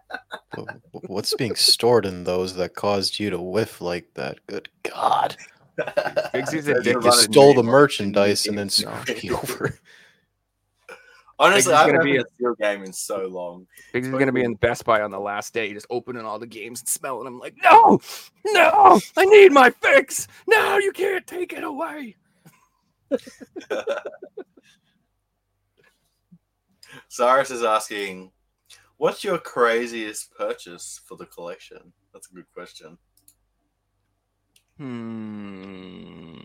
Wh- wh- What's being stored in those that caused you to whiff like that? Good God. Figsy's Those are addicted You stole the merchandise and then No. screwed you over. Honestly, Figsy's I gonna haven't be been a steel game in so long. Figsy's gonna be in Best Buy on the last day, just opening all the games and smelling them like, no, no, I need my fix. No, you can't take it away. Cyrus is asking, what's your craziest purchase for the collection? That's a good question. Hmm.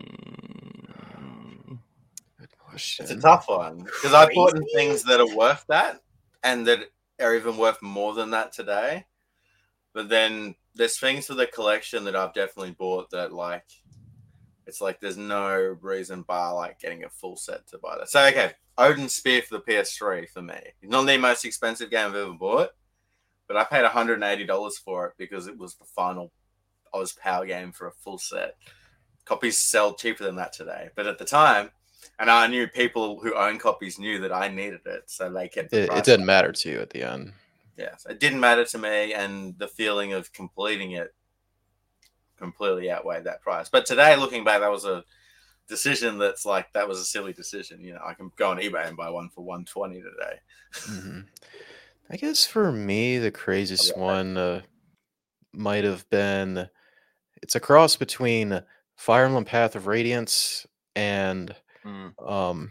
It's a tough one because I've bought in things that are worth that and that are even worth more than that today. But then there's things for the collection that I've definitely bought that like it's like there's no reason bar like getting a full set to buy that. So okay, Odin Sphere for the PS3 for me. It's not the most expensive game I've ever bought, but I paid $180 for it because it was the final Oz Power game for a full set. Copies sell cheaper than that today, but at the time, and I knew people who own copies knew that I needed it, so they kept. The It, it didn't matter to you at the end. Yes, it didn't matter to me, and the feeling of completing it completely outweighed that price. But today, looking back, that was a decision that's like that was a silly decision. You know, I can go on eBay and buy one for one twenty today. Mhm. I guess for me, the craziest Okay. one uh, might have been it's a cross between Fire Emblem Path of Radiance and Mm. um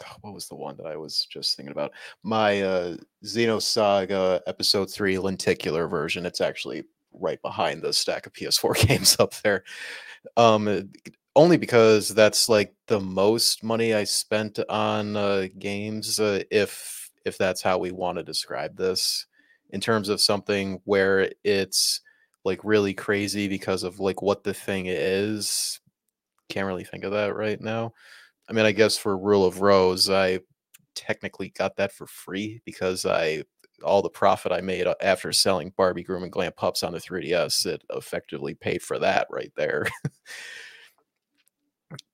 what was the one that I was just thinking about? My uh Xenosaga episode 3 lenticular version. It's actually right behind the stack of PS4 games up there. Um uh, only because that's like the most money I spent on uh games uh, if if that's how we want to describe this in terms of something where it's like really crazy because of like what the thing is. Can't really think of that right now. I mean, I guess for Rule of Rose, I technically got that for free because I all the profit I made uh, after selling Barbie Groom and Glam Pups on the 3DS, it effectively paid for that right there.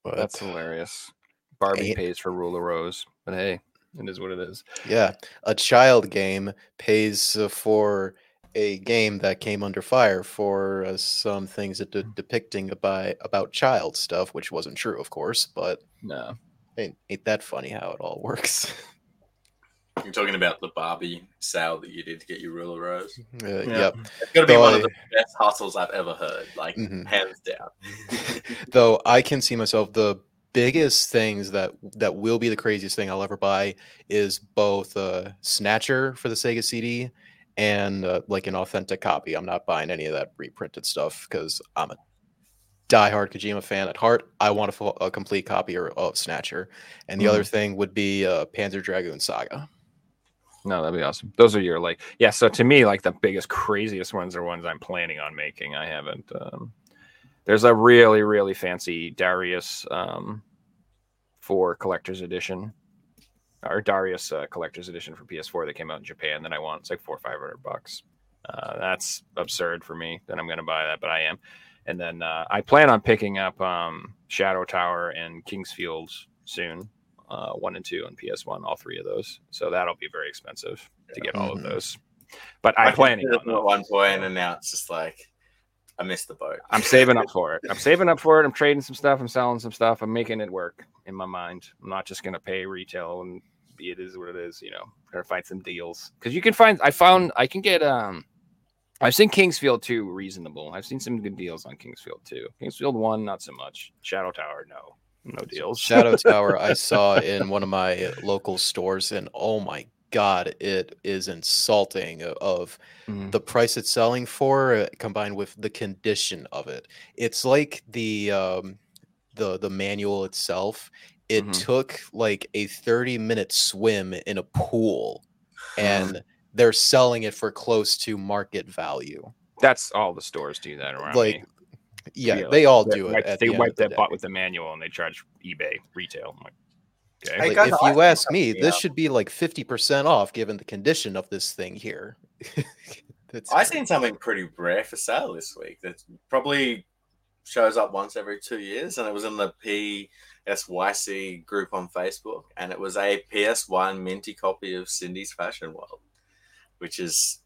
but That's hilarious. Barbie pays for Rule of Rose, but hey, it is what it is. yeah, a child game pays uh, for a game that came under fire for uh, some things that de- depicting about about child stuff, which wasn't true, of course, but No. ain't, ain't that funny how it all works? You're talking about the Barbie sale that you did to get your Rule of Rose. Uh, Yeah. Yep. It's got to be one of the best hustles I've ever heard, like Mhm. hands down. though I can see myself the biggest things that that will be the craziest thing I'll ever buy is both uh Snatcher for the Sega CD and uh, like an authentic copy. I'm not buying any of that reprinted stuff because I'm a diehard Kojima fan at heart. I want a, full, a complete copy or- of Snatcher, and the other thing would be uh, Panzer Dragoon Saga. No, that'd be awesome. Those are your like, yeah. So to me, like the biggest, craziest ones are ones I'm planning on making. I haven't. Um, there's a really, really fancy Darius um, for collector's edition, or Darius uh, collector's edition for PS4 that came out in Japan that I want. It's like four or five hundred bucks. Uh, that's absurd for me. That I'm going to buy that, but I am. And then uh, I plan on picking up um, Shadow Tower and King's Field soon uh, one and two on PS1, all three of those. So that'll be very expensive to get all of Mhm. those. But I'm planning considered on at one point, and now it's just like I missed the boat. I'm saving up for it. I'm saving up for it. I'm trading some stuff. I'm selling some stuff. I'm making it work in my mind. I'm not just going to pay retail and be it is what it is. You know, try to find some deals because you can find. I found I can get um. I've seen King's Field 2 reasonable. I've seen some good deals on King's Field 2. King's Field 1, not so much. Shadow Tower, no. No deals. Shadow Tower I saw in one of my local stores, and oh my god, it is insulting of Mhm. the price it's selling for uh, combined with the condition of it. It's like the um the the manual itself. It Mhm. took like a 30 minute swim in a pool and they're selling it for close to market value. That's all the stores do that around Like me. yeah, Yeah, they all do it. they the wipe of the that butt with the manual and they charge eBay retail. I'm like, okay. Like, if you ask me, this should be like 50% off given the condition of this thing here. That's I great. seen something pretty rare for sale this week that probably shows up once every two years, and it was in the PSYC group on Facebook, and it was a PS1 minty copy of Cindy's Fashion World, which is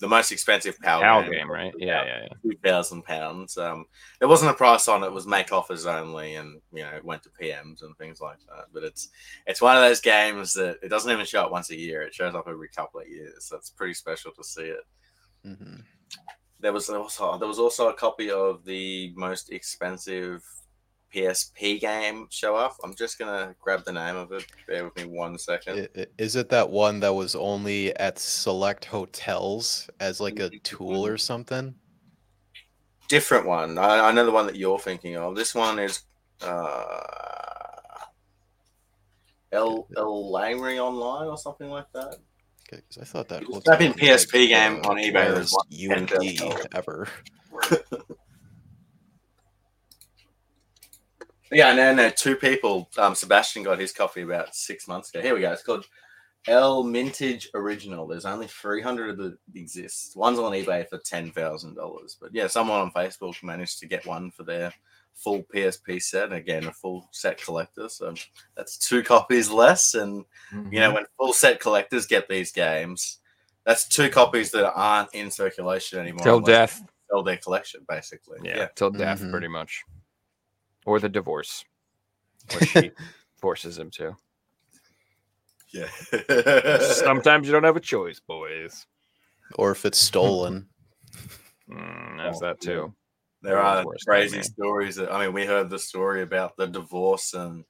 the most expensive power Pal game, game, right? Yeah, yeah, yeah. two thousand pounds. Um, there wasn't a price on it; it was make offers only, and you know it went to PMs and things like that. But it's it's one of those games that it doesn't even show up once a year; it shows up every couple of years. So it's pretty special to see it. Mhm. There was also there was also a copy of the most expensive PSP game show up. I'm just gonna grab the name of it. Bear with me one second. Is it that one that was only at select hotels as like a tool or something? Different one. I, I know the one that you're thinking of. This one is uh, El El Langry Online or something like that. Okay, because I thought that You just hotel type in was, like, PSP game the on eBay, there's rarest one UMD $10,000. ever. Yeah, no, no. Two people. Um, Sebastian got his coffee about six months ago. Here we go. It's called Elminage Original. There's only 300 of that exist. One's on eBay for ten thousand dollars. But yeah, someone on Facebook managed to get one for their full PSP set. Again, a full set collector. So that's two copies less. And you know, when full set collectors get these games, that's two copies that aren't in circulation anymore. till death. they Sell their collection, basically. Yeah, till death, Mhm. pretty much, or the divorce, which she forces him to. Yeah. Sometimes you don't have a choice, boys. Or if it's stolen. Mm, there's that too. There are crazy stories. That, I mean, we heard the story about the divorce and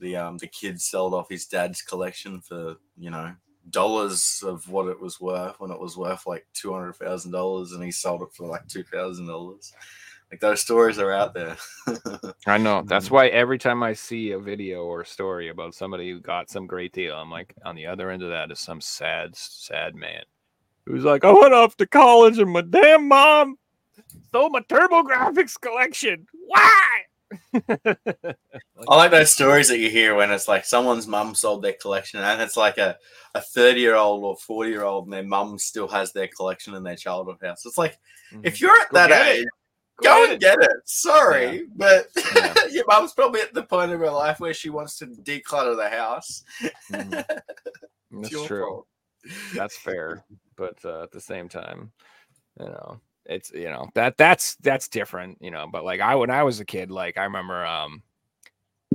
the um the kid sold off his dad's collection for you know dollars of what it was worth when it was worth like two hundred thousand dollars, and he sold it for like two thousand dollars. Like those stories are out there. I know. That's Mm-hmm. why every time I see a video or a story about somebody who got some great deal, I'm like, on the other end of that is some sad, sad man who's like, I went off to college and my damn mom stole my TurboGrafx collection. Why? I like those stories that you hear when it's like someone's mum sold their collection and it's like a, a 30 year old or 40 year old and their mum still has their collection in their childhood house. It's like, if you're at Mm-hmm. That age, go and get it. Sorry, but Yeah. your mom's probably at the point of her life where she wants to declutter the house. Mhm. That's true. fault. That's fair, but uh, at the same time, you know, it's you know that that's that's different, you know. But like I when I was a kid, like I remember, um,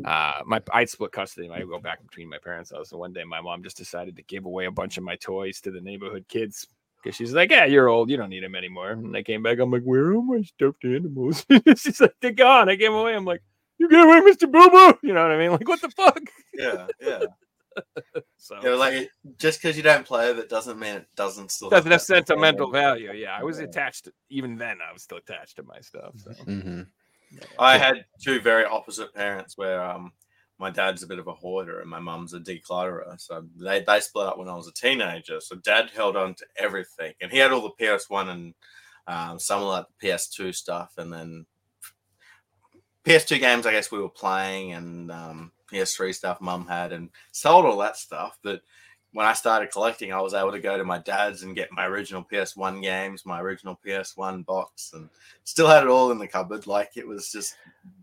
uh, my I'd split custody. I would go back between my parents' house, and one day my mom just decided to give away a bunch of my toys to the neighborhood kids because she's like, "Yeah, you're old, you don't need them anymore." And I came back, I'm like, "Where are my stuffed animals?" she's like, "They're gone. I gave them away." I'm like, "You gave away Mr. Boo Boo?" You know what I mean? Like, what the fuck? Yeah, yeah. So yeah like just because you don't play with it doesn't mean it doesn't still doesn't have that sentimental value. Yeah, I was Yeah. attached. Even then, I was still attached to my stuff. So. hmm I had two very opposite parents where um my dad's a bit of a hoarder and my mum's a declutterer. So they, they split up when I was a teenager. So dad held on to everything. And he had all the PS1 and um, some of like the PS2 stuff. And then PS2 games, I guess we were playing and um, PS3 stuff mum had and sold all that stuff. But when I started collecting, I was able to go to my dad's and get my original PS1 games, my original PS1 box, and still had it all in the cupboard. Like it was just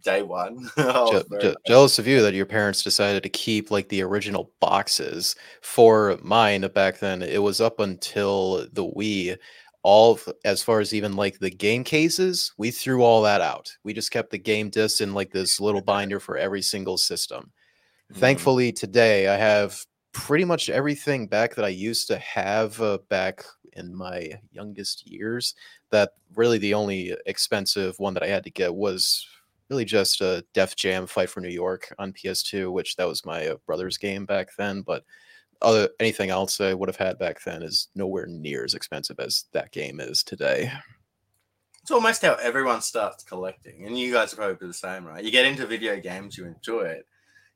day one. Je- je- jealous of you that your parents decided to keep like the original boxes. For mine back then, it was up until the Wii. All of, as far as even like the game cases, we threw all that out. We just kept the game discs in like this little binder for every single system. Mm-hmm. Thankfully, today I have pretty much everything back that I used to have uh, back in my youngest years. That really the only expensive one that I had to get was really just a Def Jam Fight for New York on PS2, which that was my uh, brother's game back then. But other anything else I would have had back then is nowhere near as expensive as that game is today. It's almost how everyone starts collecting, and you guys are probably the same, right? You get into video games, you enjoy it,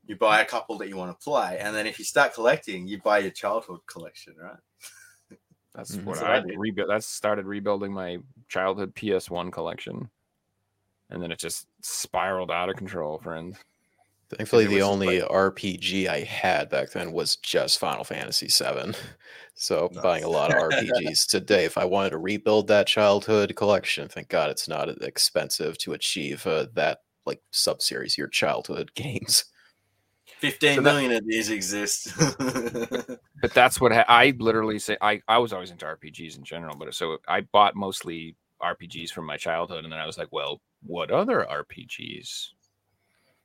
you buy a couple that you want to play, and then if you start collecting, you buy your childhood collection, right? That's Mhm. what That's what I I did. rebuilt. That's started rebuilding my childhood PS1 collection, and then it just spiraled out of control, friend. Thankfully, the was only RPG I had back then was just Final Fantasy VII. So buying a lot of RPGs today, if I wanted to rebuild that childhood collection, thank God it's not expensive to achieve uh, that like sub series, your childhood games. Fifteen So that- million of these exist. But that's what ha- I literally say. I I was always into RPGs in general, but so I bought mostly RPGs from my childhood, and then I was like, well, what other RPGs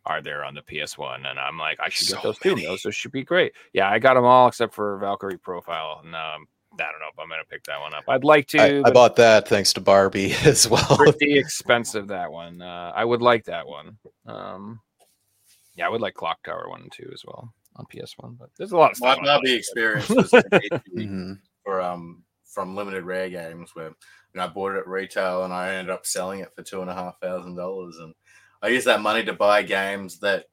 are there on the PS1? And I'm like, I should get So those too. many. Those should be great. Yeah, I got them all except for Valkyrie Profile, and um, I don't know if I'm gonna pick that one up. I'd like to. I, I bought that thanks to Barbie as well. pretty expensive that one. Uh, I would like that one. Um, yeah, I would like Clock Tower one and two as well on PS1. But there's a lot of My stuff. on Barbie it. experience was completely Mhm. for um from limited rare games where you know, I bought it at retail and I ended up selling it for two and a half thousand dollars and I used that money to buy games that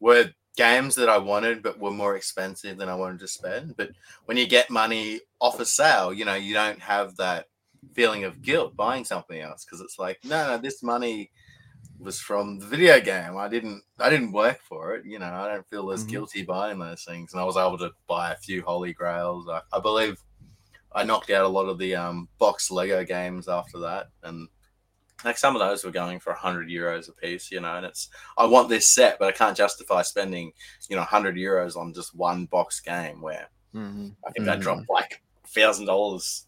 were games that I wanted but were more expensive than I wanted to spend. But when you get money off a sale, you know, you don't have that feeling of guilt buying something else because it's like, no, no, this money was from the video game. I didn't I didn't work for it. You know, I don't feel as Mhm. guilty buying those things. And I was able to buy a few holy grails. I, I believe I knocked out a lot of the um, box Lego games after that, and like some of those were going for hundred euros a piece. You know, and it's I want this set, but I can't justify spending you know hundred euros on just one box game. Where Mhm. I think I Mhm. dropped like thousand dollars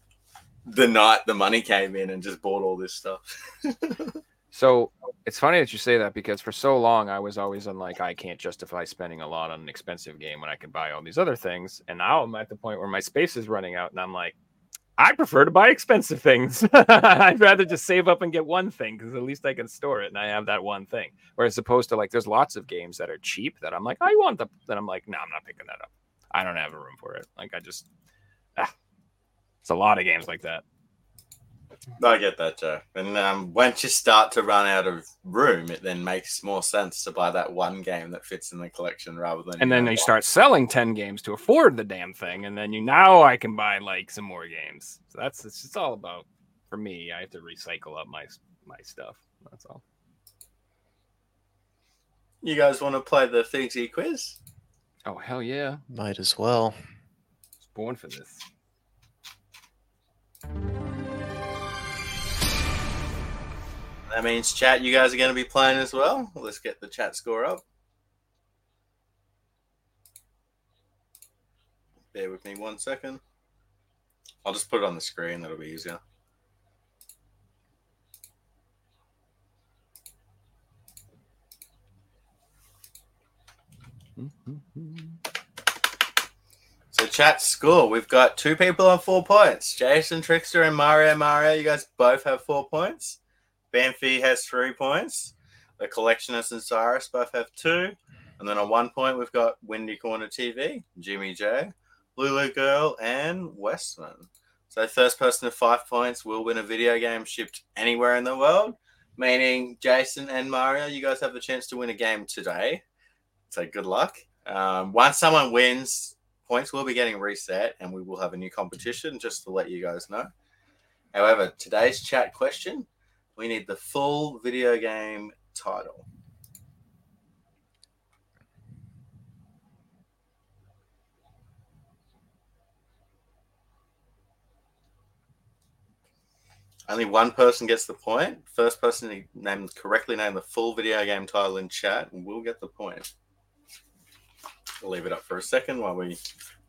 the night the money came in and just bought all this stuff. So it's funny that you say that because for so long I was always on like I can't justify spending a lot on an expensive game when I can buy all these other things, and now I'm at the point where my space is running out, and I'm like, I prefer to buy expensive things. I'd rather just save up and get one thing because at least I can store it and I have that one thing. Whereas opposed to like, there's lots of games that are cheap that I'm like, I want the. Then I'm like, no, I'm not picking that up. I don't have a room for it. Like I just, ah, it's a lot of games like that. I get that, Joe. And um, once you start to run out of room, it then makes more sense to buy that one game that fits in the collection rather than and then know, you start selling 10 games to afford the damn thing and then you now i can buy like some more games so that's it's just all about for me i have to recycle up my my stuff that's all You guys want to play the Figsy quiz? oh hell yeah Might as well. I was born for this That means chat. You guys are going to be playing as well. Let's get the chat score up. Bear with me one second. I'll just put it on the screen. That'll be easier. So chat score. We've got two people on four points. Jason Trickster and Mario Mario. You guys both have four points. Banfi has three points. The Collectionist and Cyrus both have two. And then on one point, we've got Windy Corner TV, Jimmy J, Lulu Girl, and Westman. So first person to five points will win a video game shipped anywhere in the world. Meaning Jason and Mario, you guys have the chance to win a game today. So good luck. Um, once someone wins, points will be getting reset, and we will have a new competition. Just to let you guys know. However, today's chat question we need the full video game title. Only one person gets the point. First person to name correctly name the full video game title in chat will get the point. We'll leave it up for a second while we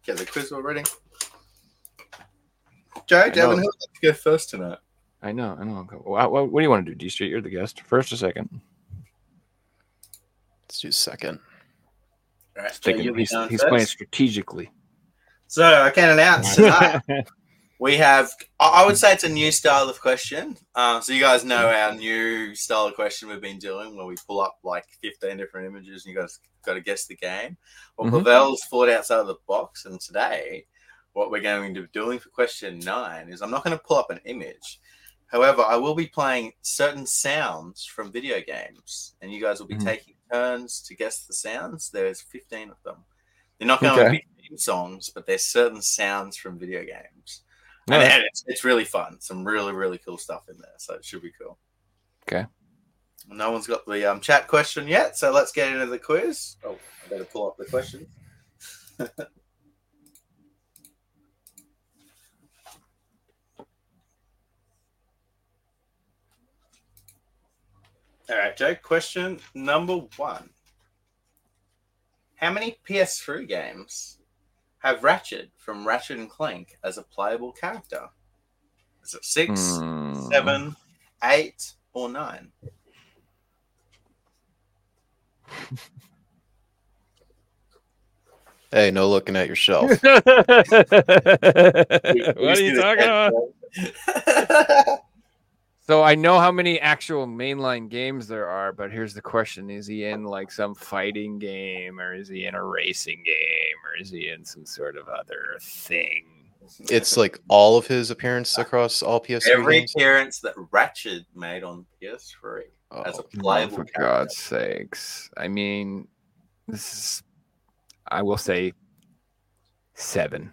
get the quiz all ready. Joe, Devin, who would like to go first tonight? I know i know what, what, what do you want to do d street you're the guest first or second Let's do second. All right, He's, thinking- he's, he's playing strategically So I can announce tonight we have. I I would say it's a new style of question. Uh, so you guys know our new style of question we've been doing, where we pull up like fifteen different images, and you guys got to guess the game. Well, Mhm. Pavel's thought outside of the box, and today, what we're going to be doing for question nine is I'm not going to pull up an image. However, I will be playing certain sounds from video games, and you guys will be Mhm. taking turns to guess the sounds. There's 15 of them. They're not going to be theme songs, but there's certain sounds from video games. And, and it's, it's really fun. Some really, really cool stuff in there. So it should be cool. Okay. No one's got the um, chat question yet. So let's get into the quiz. Oh, I better pull up the questions. All right, Joe. Question number one. How many PS3 games have Ratchet from Ratchet and Clank as a playable character? Is it six, Hmm. seven, eight, or nine? Hey, no looking at your shelf. what are you talking about? about? So I know how many actual mainline games there are, but here's the question: Is he in like some fighting game, or is he in a racing game, or is he in some sort of other thing? It's like all of his appearance across all PS3 Every games. appearance that Ratchet made on PS3 as a Oh, playable for character. God's sakes! I mean, this is. I will say seven.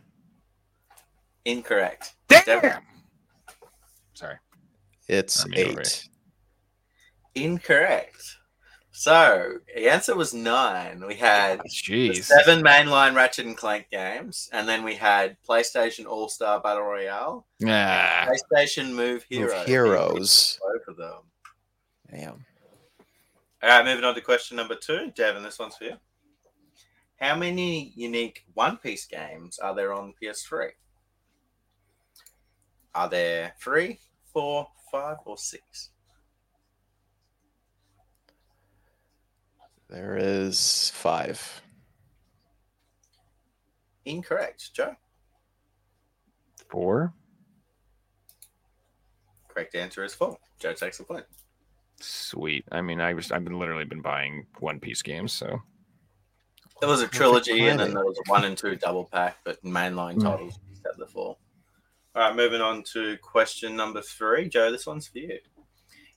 Incorrect. Damn. Sorry. It's I mean, eight. Incorrect. So the answer was nine. We had ah, the Jeez. seven mainline Ratchet and Clank games, and then we had PlayStation All Star Battle Royale, yeah, PlayStation Move Hero. Move Heroes. Both of them. Damn. All right, moving on to question number two. Devin, this one's for you. How many unique One Piece games are there on PS3? Are there three, four, five, or six? There is five. Incorrect, Joe. four. Correct answer is four. Joe takes the point. Sweet. I mean, I was I've been literally been buying One Piece games, so There was a trilogy and then there was a one and two double pack, but mainline Hmm. titles had the four. All right, moving on to question number three. Joe, this one's for you.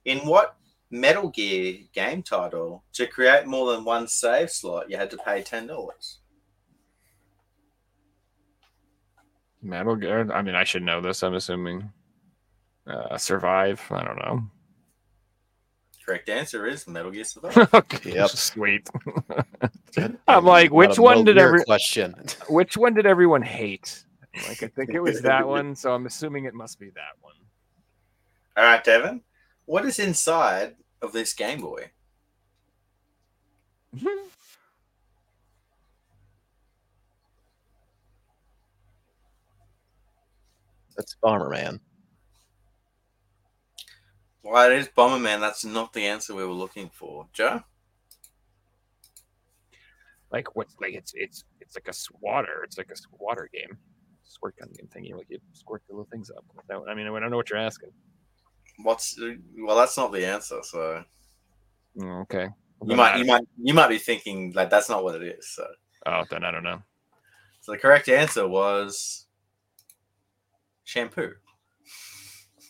In what Metal Gear game title, to create more than one save slot, you had to pay ten dollars? Metal Gear. I mean, I should know this. I'm assuming. Uh, survive. I don't know. Correct answer is Metal Gear Survive. Yep. Sweet. I'm like, which one did Gear every question? which one did everyone hate? Like, I think it was that one, so I'm assuming it must be that one. All right, Devin. What is inside of this Game Boy? That's Bomberman. Well, it is Bomberman. That's not the answer we were looking for. Joe? like what's like it's it's it's like a swatter. It's like a swatter game. Squirt gun game thingy. Like you squirt the little things up. That- I mean, I don't know what you're asking. What's well? That's not the answer. So Mm, Okay. you Then might I- you might you might be thinking like that's not what it is. So, Oh, then I don't know. so the correct answer was shampoo.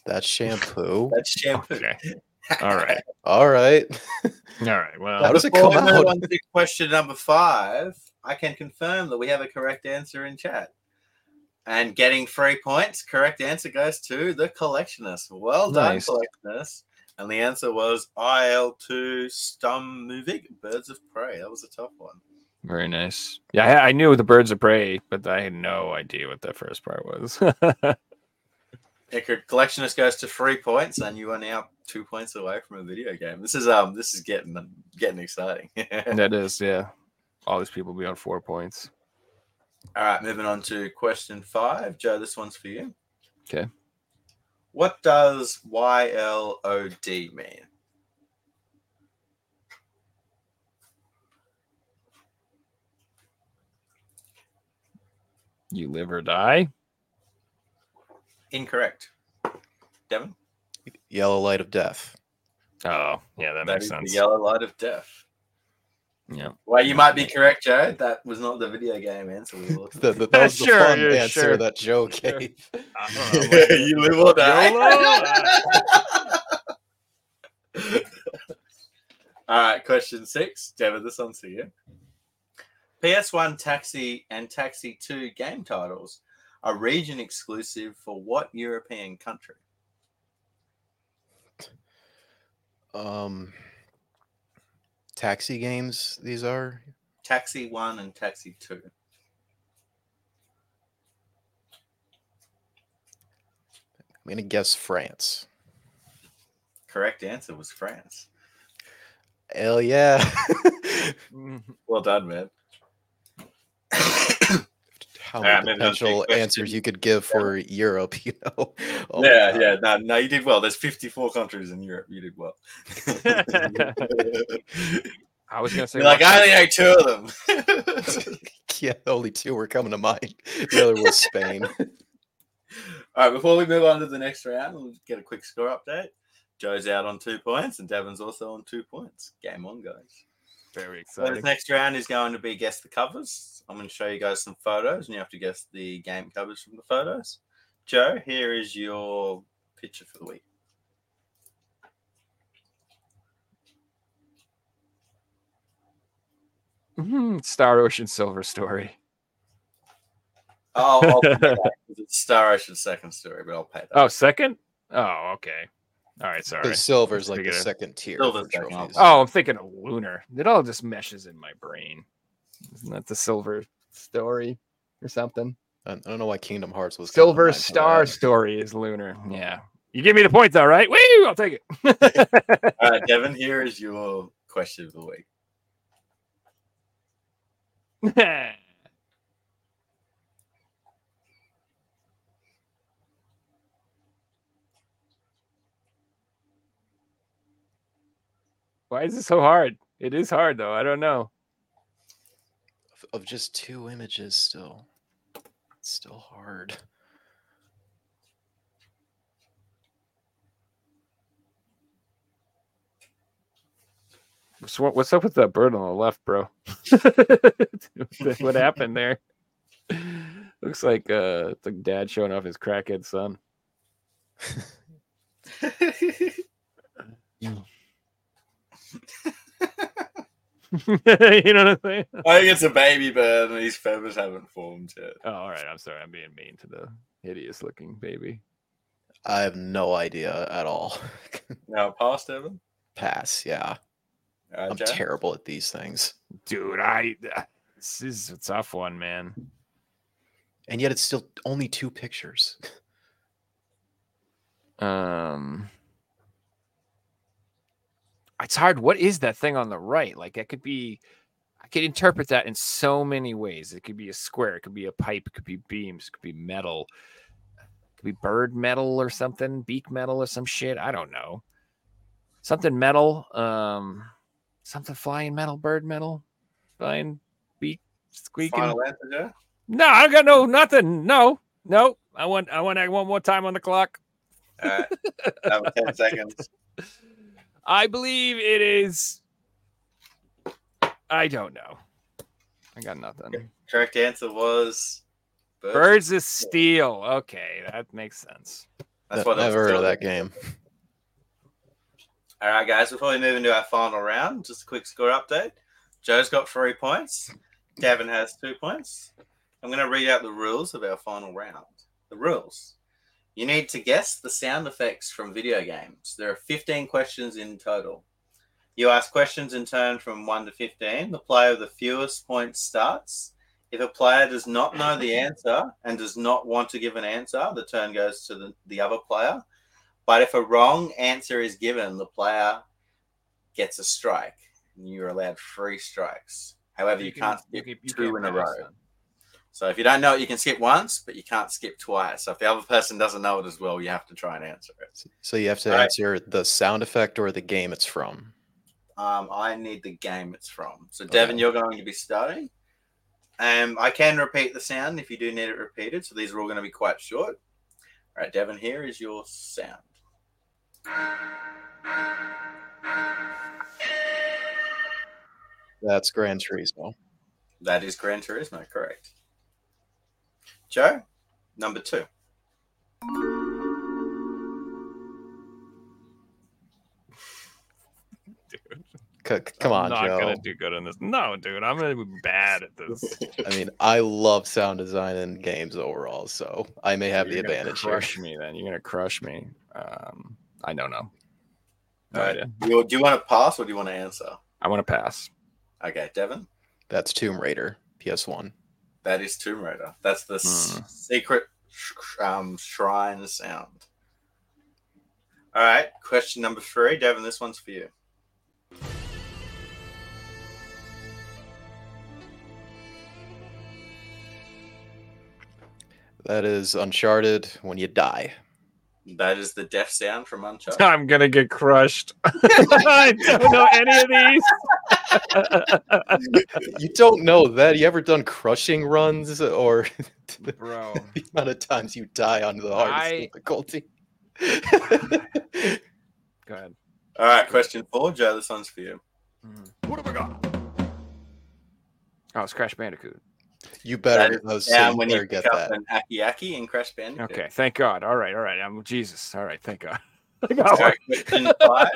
That's shampoo. That's shampoo. Okay. All right. All right. All right. Well, How does it come out? on to question number five, I can confirm that we have a correct answer in chat. And getting three points, correct answer goes to the collectionist. Well done, collectionist. And the answer was IL2 Sturmovik, Birds of Prey. That was a tough one. very nice. Yeah, I, knew the birds of prey, but I had no idea what that first part was. Collectionist goes to three points, and you are now two points away from a video game. This is um, this is getting getting exciting. that is, yeah. All these people be on four points. All right, moving on to question five. Joe, this one's for you. Okay. What does YLOD mean? You live or die. Incorrect. Devin? Yellow light of death. Oh, yeah, that That makes is the sense. yellow light of death. Yeah. Well, you might be correct, Joe. That was not the video game answer. We looked The, the, that was the Sure, fun yeah, answer sure. that Joe Sure. gave. you live or die. All right, question six. Devin, this one's for you. PS1 Taxi and Taxi 2 game titles are region exclusive for what European country? Um, taxi games. These are. Taxi 1 and Taxi 2. I'm gonna guess France. Correct answer was France. Hell yeah! Mhm. Well done, man. How many Alright, maybe that's a big potential answers you could give for Europe? You know. Oh yeah, God. yeah. No, no, you did well. There's 54 countries in Europe. You did well. I was gonna say You're like, I only know two of them. yeah, only two were coming to mind. The other was Spain. All right, before we move on to the next round, we'll get a quick score update. Joe's out on two points, and Devin's also on two points. Game on, guys. Very So this exciting. next round is going to be guess the covers. I'm going to show you guys some photos, and you have to guess the game covers from the photos. Joe, here is your picture for the week. Mhm, Star Ocean Silver Story. Oh, I'll pay that 'cause Star Ocean's second story, but I'll pay that. Oh, second? Oh, okay. All right, sorry. The silver's like the Figured second tier. Second. Oh, I'm thinking of Lunar. It all just meshes in my brain. Isn't that the Silver Story or something? I I don't know why Kingdom Hearts was Silver mind for Star that. Story is Lunar. Oh. Yeah. You give me the point though, right? Woo! I'll take it. All right, uh, Devin, here is your question of the week. Why is it so hard? It is hard though. I don't know. Of- of just two images still. It's still hard. So what- what's up with that bird on the left, bro? what happened there? Looks like uh it's like dad showing off his crackhead son. you know what I'm saying? I think it's a baby bird, and these feathers haven't formed yet. Oh, all right. I'm sorry. I'm being mean to the hideous looking baby. I have no idea at all. Now, past Devin. Pass, yeah. All right, I'm Joe? terrible at these things. Dude, I this is a tough one, man. And yet it's still only two pictures. Um It's hard. What is that thing on the right? Like it could be I could interpret that in so many ways. It could be a square, it could be a pipe, it could be beams, it could be metal. It could be bird metal or something, beak metal or some shit. I don't know. Something metal. Um something flying metal, bird metal, flying beak squeaking. Final answer. No, I got no nothing. No, no. I want I want one more time on the clock. All right. Have 10 seconds. I believe it is. I don't know. I got nothing. Correct answer was birds. Birds of Steel. Okay, that makes sense. That's what it was Never heard of that game. All right, guys. Before we move into our final round, just a quick score update. Joe's got three points. Gavin has two points. I'm going to read out the rules of our final round. The rules. You need to guess the sound effects from video games. There are 15 questions in total. You ask questions in turn from 1 to 15. The player with the fewest points starts. If a player does not know the answer and does not want to give an answer, the turn goes to the, the other player. But if a wrong answer is given, the player gets a strike. And you're allowed three strikes. However, you, can't skip two in a row. So if you don't know it, you can skip once, but you can't skip twice. So if the other person doesn't know it as well, you have to try and answer it. So you have to All right. answer the sound effect or the game it's from. Um, I need the game it's from. So Devin, Okay. you're going to be starting. Um, I can repeat the sound if you do need it repeated. So these are all going to be quite short. All right, Devon, here is your sound. That's Gran Turismo. That is Gran Turismo, correct. Joe, number two. Dude, C- c- come I'm on, not Joe. gonna do good on this. No, dude, I'm gonna be bad at this. I mean, I love sound design in games overall, so I may have the You're gonna advantage here. Crush me, then. You're gonna crush me. Um, I don't know. No All right. idea. You- do you want to pass or do you want to answer? I want to pass. Okay, Devin. That's Tomb Raider, PS1. That is Tomb Raider. That's the s- Hmm. secret sh- um, shrine sound. All right, question number three. Devin, this one's for you. That is Uncharted when you die. That is the death sound from Uncharted. I'm gonna get crushed. I don't know any of these. You don't know that. You ever done crushing runs or Bro. the amount of times you die on the hardest I- difficulty? Go ahead. All right, question four. Joe, this one's for you. Mm-hmm. What have I got? Oh, it's Crash Bandicoot. you better is know when you get that. an Aku Aku in Crash Bandicoot. Okay, thank God. All right, all right. I'm Jesus. All right, thank God. I All got right, question five.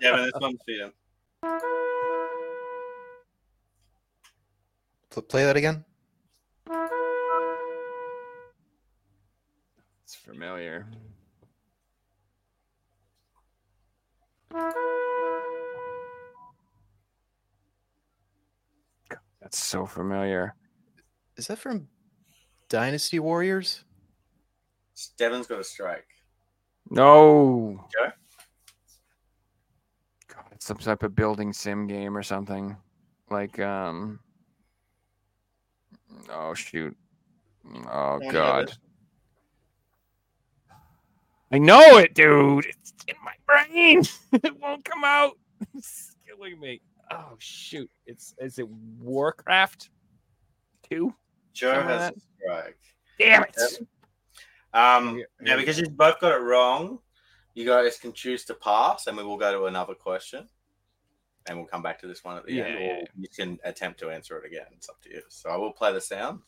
Devon, this one's for you. Play that again. It's familiar. That's so familiar. Is that from Dynasty Warriors? Devon's got a strike. No. Okay. God, it's some type of building sim game or something. Like um Oh shoot. Oh Any of god. I know it, dude. It's in my brain. it won't come out. It's killing me. Oh shoot. It's is it Warcraft 2? Joe has that. a strike. Damn it. Um, Yeah, now, yeah. because you both got it wrong, you guys can choose to pass, and we will go to another question, and we'll come back to this one at the Yeah, end, yeah, or yeah. you can attempt to answer it again. It's up to you. So I will play the sound.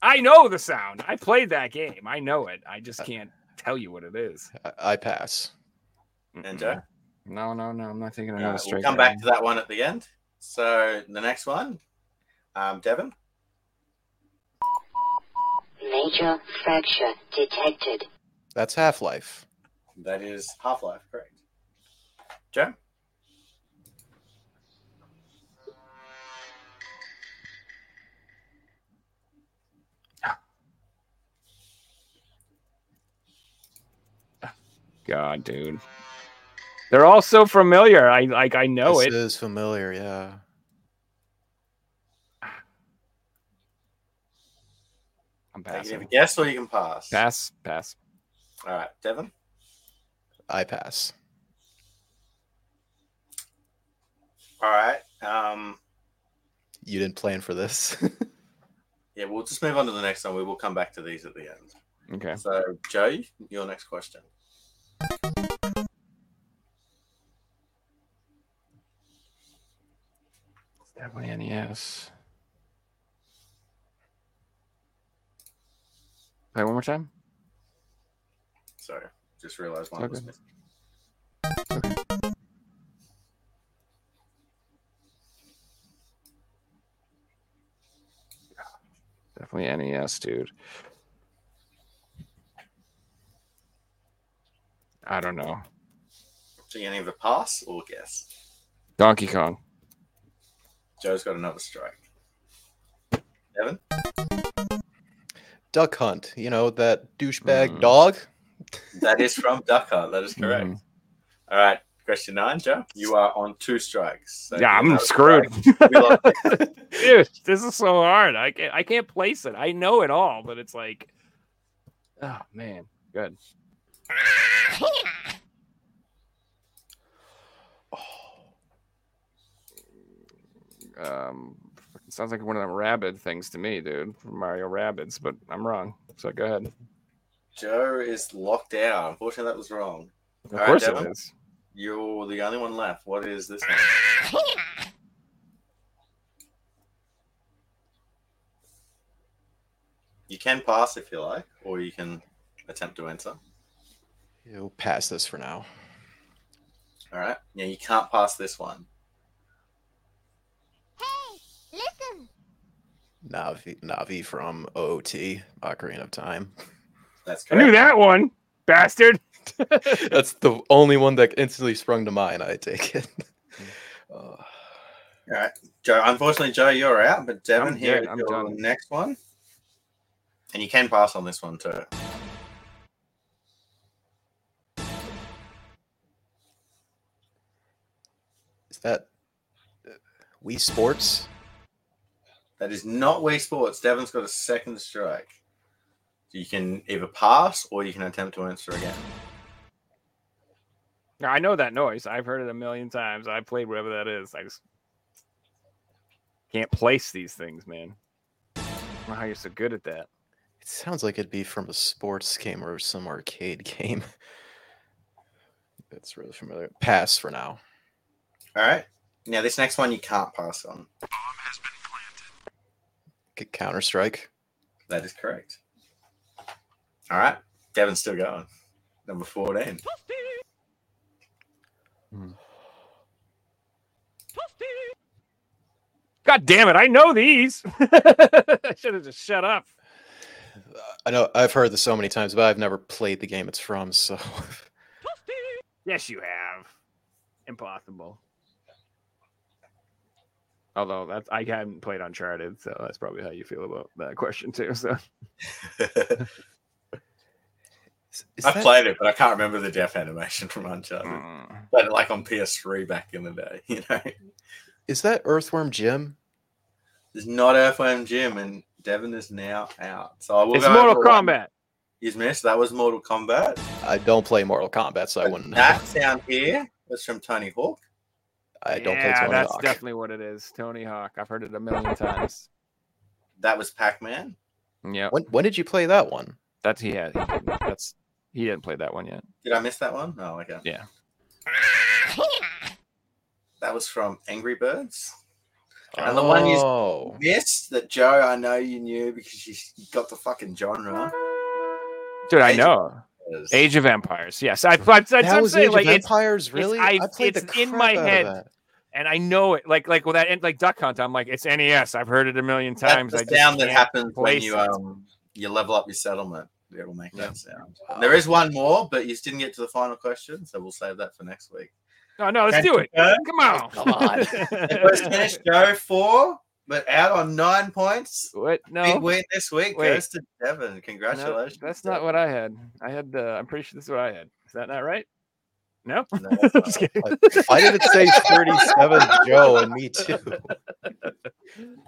I know the sound. I played that game. I know it. I just can't tell you what it is. I, I pass. And Joe? No, no, no. I'm not thinking All another right, straight. we'll come back to that one at the end. So the next one, um, Devon. Major fracture detected. That's Half Life. That is Half Life, correct? Joe. Ah, God, dude. They're all so familiar. I like. I know this it. is familiar, yeah. I'm You can passing. guess or you can pass. Pass. Pass. All right, Devin. I pass. All right. Um, You didn't plan for this. yeah, we'll just move on to the next one. We will come back to these at the end. Okay. So, Joe, your next question. Definitely NES. Play one more time. Sorry, just realized one was Okay. Definitely NES, dude. I don't know. So, you can either pass or guess. Donkey Kong. Joe's got another strike. Devon. Duck Hunt. You know that douchebag Mm. dog. That is from Duck Hunt. That is correct. Mhm. All right. Question nine, Joe. You are on two strikes. So Yeah, I'm screwed. strike. We lost Dude, this is so hard. I can't. I can't place it. I know it all, but it's like, oh man, good. Um, sounds like one of them rabid things to me, dude. From Mario Rabbids, but I'm wrong. So go ahead. Joe is locked out. Unfortunately, that was wrong. Of All right, course it Devin. is. You're the only one left. What is this? You can pass if you like, or you can attempt to enter. You'll pass this for now. All right. Yeah, you can't pass this one. Hey, listen. Navi, Navi from OOT, Ocarina of Time. That's I knew that one, bastard. That's the only one that instantly sprung to mind. I take it. Uh, All right, Joe. Unfortunately, Joe, you're out. But Devin, I'm here dead, is I'm your done. next one, and you can pass on this one too. is that uh, Wii Sports? That is not Wii Sports. Devin's got a second strike. You can either pass or you can attempt to answer again. Now, I know that noise. I've heard it a million times. I played whatever that is. I just can't place these things, man. I don't know how you're so good at that. It sounds like it'd be from a sports game or some arcade game. That's really familiar. Pass for now. All right. Now this next one you can't pass on. Bomb has been planted. Could counter Strike. That is correct. All right. Devin's still going. Number 14. Mm. God damn it! I know these. I should have just shut up. I know I've heard this so many times, but I've never played the game it's from. So Yes, you have. Impossible. Although that's I haven't played Uncharted, so that's probably how you feel about that question too. So Is- is I that- played it, but I can't remember the death animation from Uncharted. mm. Played it like on PS3 back in the day, you know. Is that Earthworm Jim? There's not Earthworm Jim, and Devin is now out. So I will it's Mortal over one Kombat. He's missed. That was Mortal Kombat. I don't play Mortal Kombat, so I wouldn't know. That sound here was from Tony Hawk. I don't yeah, play Tony Hawk. that's Hawk. definitely what it is. Tony Hawk. I've heard it a million times. That was Pac Man. Yeah, When when did you play that one? that's he had. He that's he didn't play that one yet. Did I miss that one? Oh, okay. Yeah. That was from Angry Birds. And the one you Oh, missed that Joe, I know you knew because you you got the fucking genre. Dude, I Age- know. was- Age of Empires. Yes, I. I, I, that I'm was saying Age like of it's Empires. Really? I- played it's the in crap my out of head. that. and I know it. Like like with that and like Duck Hunt. I'm like it's NES. I've heard it a million That's times. the I sound that happens when you um you level up your settlement. It will make Yeah. that sound. There is one more, but you didn't get to the final question, so we'll save that for next week. No, no, let's do it. Uh, Come on. Come on. The first finish Joe four, but out on nine points. what? Big win this week Wait. goes to Devon. No, Congratulations. that's not what I had. I had. Uh, I'm pretty sure this is what I had. Is that not right? No. No, that's not Just right. kidding. Why did it say 37 Joe and me too?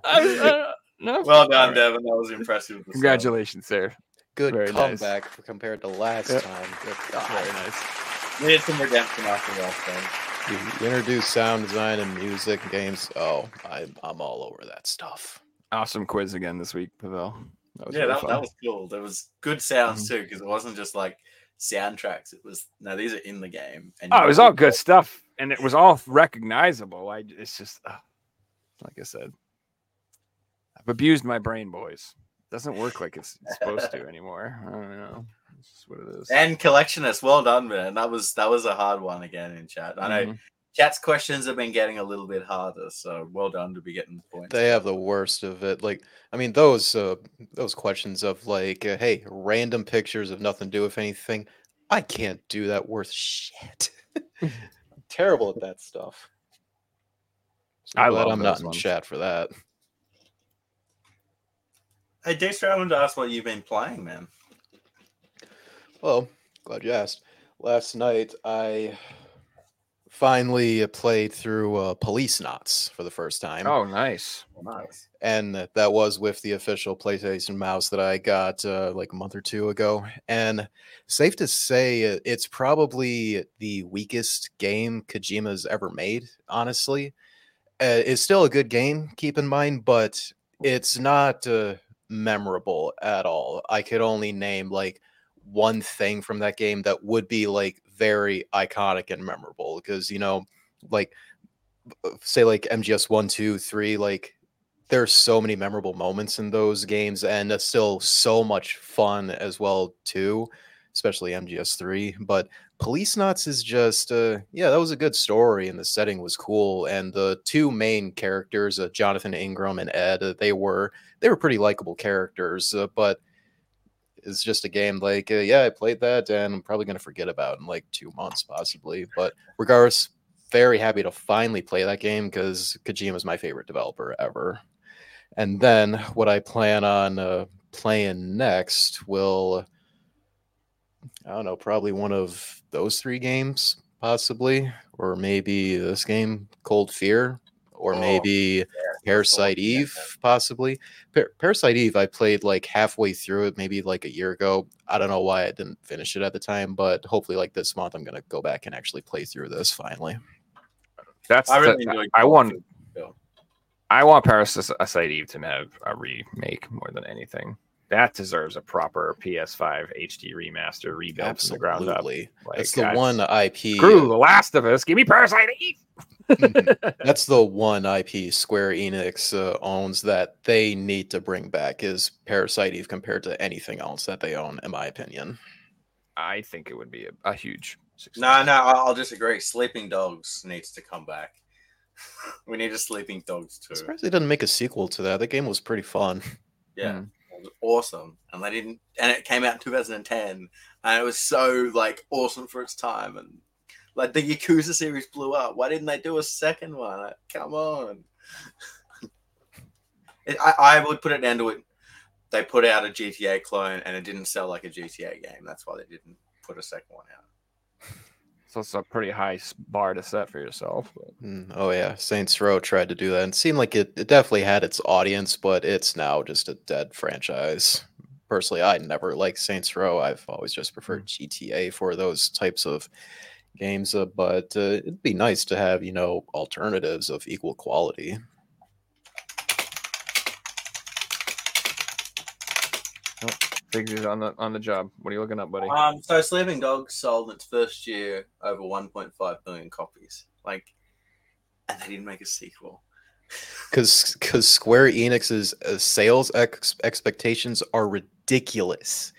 I- uh, no. Well done, All right. Devon. That was impressive. with the song. Congratulations, sir. Good Very nice. comeback for- compared to last Yep. time. Good God. Very nice. Needed some redemption after last time. You introduce sound design and music games. Oh, I'm I'm all over that stuff. Awesome quiz again this week, Pavel. That was Yeah, really that, that was cool. There was good sounds too, because it wasn't just like soundtracks. It was no, these are in the game. And Oh, it was all to- good stuff, and it was all recognizable. I it's just uh, like I said, I've abused my brain, boys. Doesn't work like it's supposed to anymore. I don't know. It's just what it is. And collectionist, well done, man. That was that was a hard one again in chat. I know Mhm. chat's questions have been getting a little bit harder, so well done to be getting the points. They have the worst of it. Like, I mean, those uh, those questions of like, uh, hey, random pictures of nothing to do with anything. I can't do that worth shit. I'm terrible at that stuff. So I glad love I'm not in ones. chat for that. Hey, Dexter, I wanted to ask what you've been playing, man. Well, glad you asked. Last night I finally uh, played through uh, Policenauts for the first time. Oh, nice. Nice. and that was with the official PlayStation mouse that I got uh, like a month or two ago. And safe to say, uh, it's probably the weakest game Kojima's ever made. Honestly, uh, it's still a good game. Keep in mind, but it's not uh, memorable at all. I could only name like one thing from that game that would be like very iconic and memorable because you know, like uh, say like MGS one, two, three, like there's so many memorable moments in those games, and it's still so much fun as well too, especially MGS three. But Policenauts is just uh yeah, that was a good story and the setting was cool and the two main characters, uh, Jonathan Ingram and Ed, uh, they were they were pretty likable characters, uh, but it's just a game like uh, yeah, I played that and I'm probably to forget about in like 2 months possibly, but regardless very happy to finally play that game cuz Kojima is my favorite developer ever. And then what I plan on uh, playing next will I don't know, probably one of those three games, possibly, or maybe this game, Cold Fear, or Oh, maybe Parasite yeah, Eve, possibly. Par- Parasite Eve, I played like halfway through it, maybe like a year ago. I don't know why I didn't finish it at the time, but hopefully, like this month, I'm gonna go back and actually play through this finally. That's I really the- enjoyed. I Call want Duty, I want Parasite Eve to have a remake more than anything. That deserves a proper PS5 HD remaster rebuilt from the ground up. Absolutely, Like, that's the that's- one IP. Screw The Last of Us. Give me Parasite Eve. That's the one IP Square Enix uh, owns that they need to bring back is Parasite Eve compared to anything else that they own, in my opinion. I think it would be a, a huge success. No, no, I- I'll disagree. Sleeping Dogs needs to come back. we need a Sleeping Dogs too. I'm surprised they didn't make a sequel to that. That game was pretty fun. Yeah, Mm. Was awesome, and they didn't. And it came out in 2010, and it was so like awesome for its time, and like the Yakuza series blew up. Why didn't they do a second one? Like, come on. it, I, I would put it down to it. They put out a GTA clone, and it didn't sell like a GTA game. That's why they didn't put a second one out. So it's a pretty high bar to set for yourself. Mm, Oh yeah, Saints Row tried to do that and seemed like it, it definitely had its audience, but it's now just a dead franchise. Personally, I never liked Saints Row. I've always just preferred GTA for those types of games. Uh, but uh, it'd be nice to have you know alternatives of equal quality. Figures on the on the job. What are you looking up, buddy? Um, so Sleeping Dogs sold its first year over 1.5 million copies. Like, and they didn't make a sequel. because because Square Enix's uh, sales ex- expectations are ridiculous.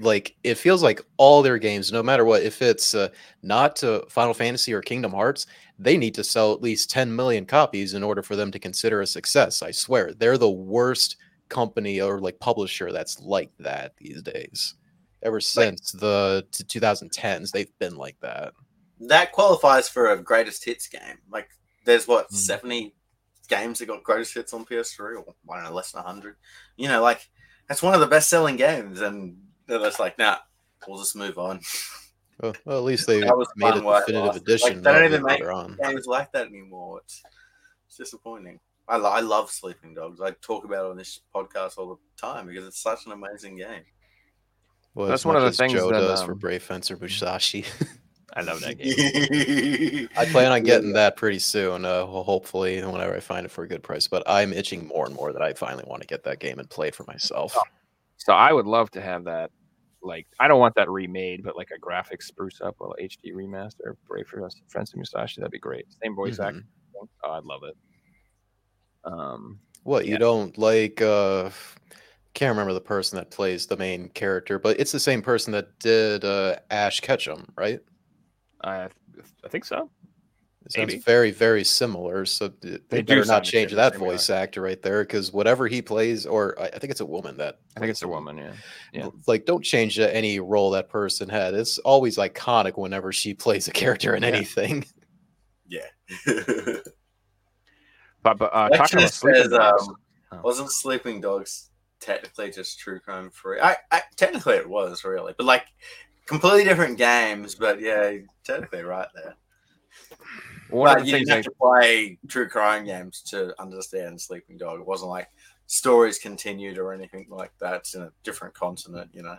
Like it feels like all their games, no matter what, if it's uh, not uh, Final Fantasy or Kingdom Hearts, they need to sell at least 10 million copies in order for them to consider a success. I swear, they're the worst company or like publisher that's like that these days. Ever since the t- 2010s, they've been like that. That qualifies for a greatest hits game. Like, there's what Mhm. 70 games that got greatest hits on PS3, or I don't know, less than 100. You know, like that's one of the best selling games, and they're just like, nah, we'll just move on. Well, well, at least they made a fun while it definitive lasted. Like, edition. they don't even make games like that anymore. It's, it's disappointing. I, lo- I love Sleeping Dogs. I talk about it on this podcast all the time because it's such an amazing game. Well, That's one of much the things Joe that, does for um, Brave Fencer Musashi. I love that game. I plan on getting that pretty soon. Uh, hopefully, whenever I find it for a good price. But I'm itching more and more that I finally want to get that game and play it for myself. So I would love to have that. Like, I don't want that remade, but like a graphic spruce up or HD remaster, Brave Fencer Friends Musashi. That'd be great. Same voice Mhm. actor. Oh, I'd love it. Um, What you don't like? uh Can't remember the person that plays the main character, but it's the same person that did uh Ash Ketchum, right? I I think so. It sounds Maybe. very, very similar. So they, They better sound not change that similar. voice actor right there, because whatever he plays, or I I think it's a woman that I think it's a woman. Yeah. Yeah. Like, don't change uh, any role that person had. It's always iconic whenever she plays a character in Yeah. anything. Yeah. But but uh, Actually, talking about sleeping says, um, Oh. wasn't Sleeping Dogs technically just True Crime Free? I, I technically it was really, but like completely different games. But yeah, you're technically right there. one but you didn't I, have to play True Crime games to understand Sleeping Dog. It wasn't like stories continued or anything like that. It's in a different continent, you know.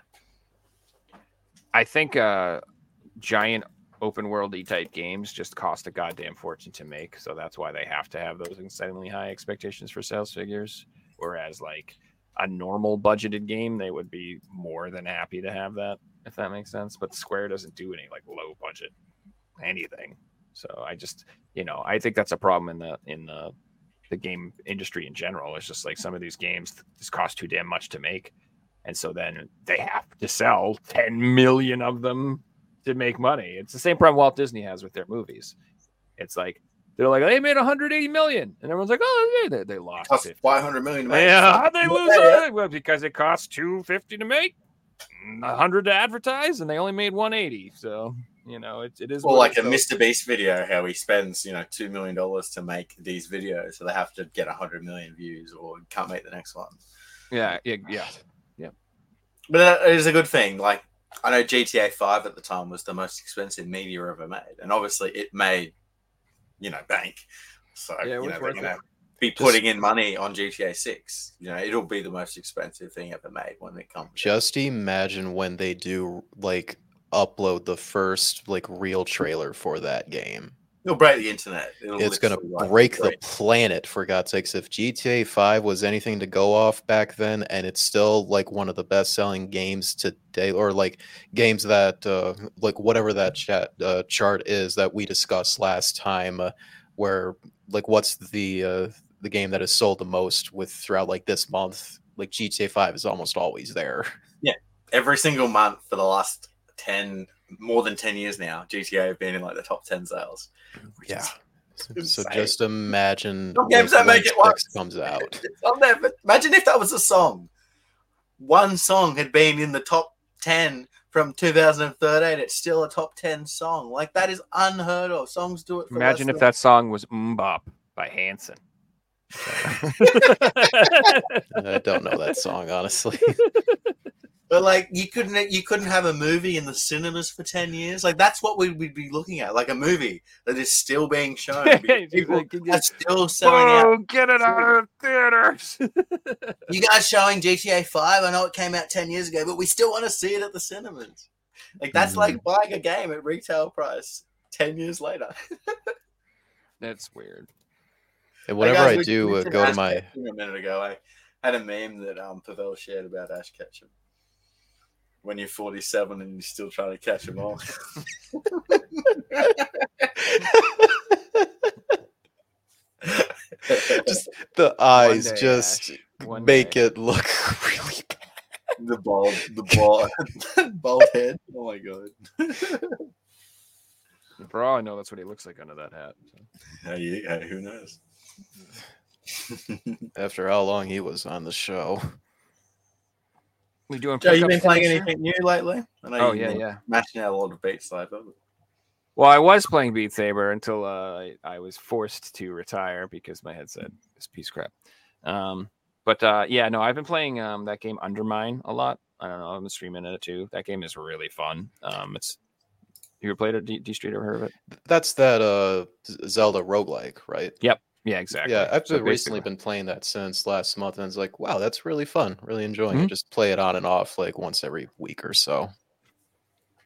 I think uh, giant open worldy type games just cost a goddamn fortune to make. So that's why they have to have those insanely high expectations for sales figures. Whereas like a normal budgeted game, they would be more than happy to have that, if that makes sense. But Square doesn't do any like low budget anything. So I just you know, I think that's a problem in the in the the game industry in general. It's just like some of these games just cost too damn much to make. And so then they have to sell 10 million of them to make money. It's the same problem Walt Disney has with their movies. It's like they're like they made 180 million, and everyone's like, oh, yeah, they, they lost. Cost 50. 500 million. Yeah, how'd they Yeah, lose yeah. it? Well, because it costs 250 to make, 100 to advertise, and they only made 180. So you know, it, it is. What like a is. Mr. Beast video, how he spends, you know, $2 million to make these videos. So they have to get 100 million views or can't make the next one. Yeah, yeah, yeah. But that is a good thing. Like, I know GTA 5 at the time was the most expensive media ever made. And obviously it made, you know, bank. So, Yeah, you know, they're worth going to it. be putting in money on GTA 6. You know, it'll be the most expensive thing ever made when it comes. Just imagine when they do like upload the first like real trailer for that game. It'll break the internet. It'll It's gonna literally, like, break the planet for God's sakes. If GTA 5 was anything to go off back then, and it's still like one of the best selling games today, or like games that uh, like whatever that chat uh, chart is that we discussed last time, uh, where like what's the uh, the game that has sold the most with throughout like this month? Like GTA 5 is almost always there. Yeah. Every single month for the last 10 more than 10 years now gta have been in like the top 10 sales which Yeah. is So just imagine Some games that make it work. comes out. On there, but imagine if that was a song one song had been in the top 10 from 2013 it's still a top 10 song like that is unheard of songs do it for Imagine if that song was MMMBop by Hanson. I don't know that song honestly. but like you couldn't you couldn't have a movie in the cinemas for 10 years like that's what we would be looking at like a movie that is still being shown because people are still selling out oh, get it out of the theaters. You guys showing GTA 5? I know it came out 10 years ago, but we still want to see it at the cinemas. Like, that's like buying a game at retail price 10 years later. That's weird. And Like, whenever guys, I do uh, go to my a minute ago, I had a meme that um, Pavel shared about Ash Ketchum. When you're 47 and you're still trying to catch them all. just the eyes day, just Ash. Make day. it look really bad. the bald, the bald, bald head. Oh my god. For all I know, that's what he looks like under that hat. so. Uh, hey, you- who knows? After how long he was on the show. We doing Joe, you been playing anything new lately? I know Oh yeah, yeah. Mashing out a lot of Beat Saber. Well, I was playing Beat Saber until uh, I, I was forced to retire because my headset is piece crap. Um, but uh, yeah, no, I've been playing um, that game Undermine a lot. I don't know, I'm streaming it too. That game is really fun. Um, it's you ever played it? D, D Street ever heard of it? That's that uh Zelda roguelike, right? Yeah, exactly. Yeah, I've So recently been playing that since last month, and it's like, wow, that's really fun. Really enjoying Mhm. it. Just play it on and off like once every week or so.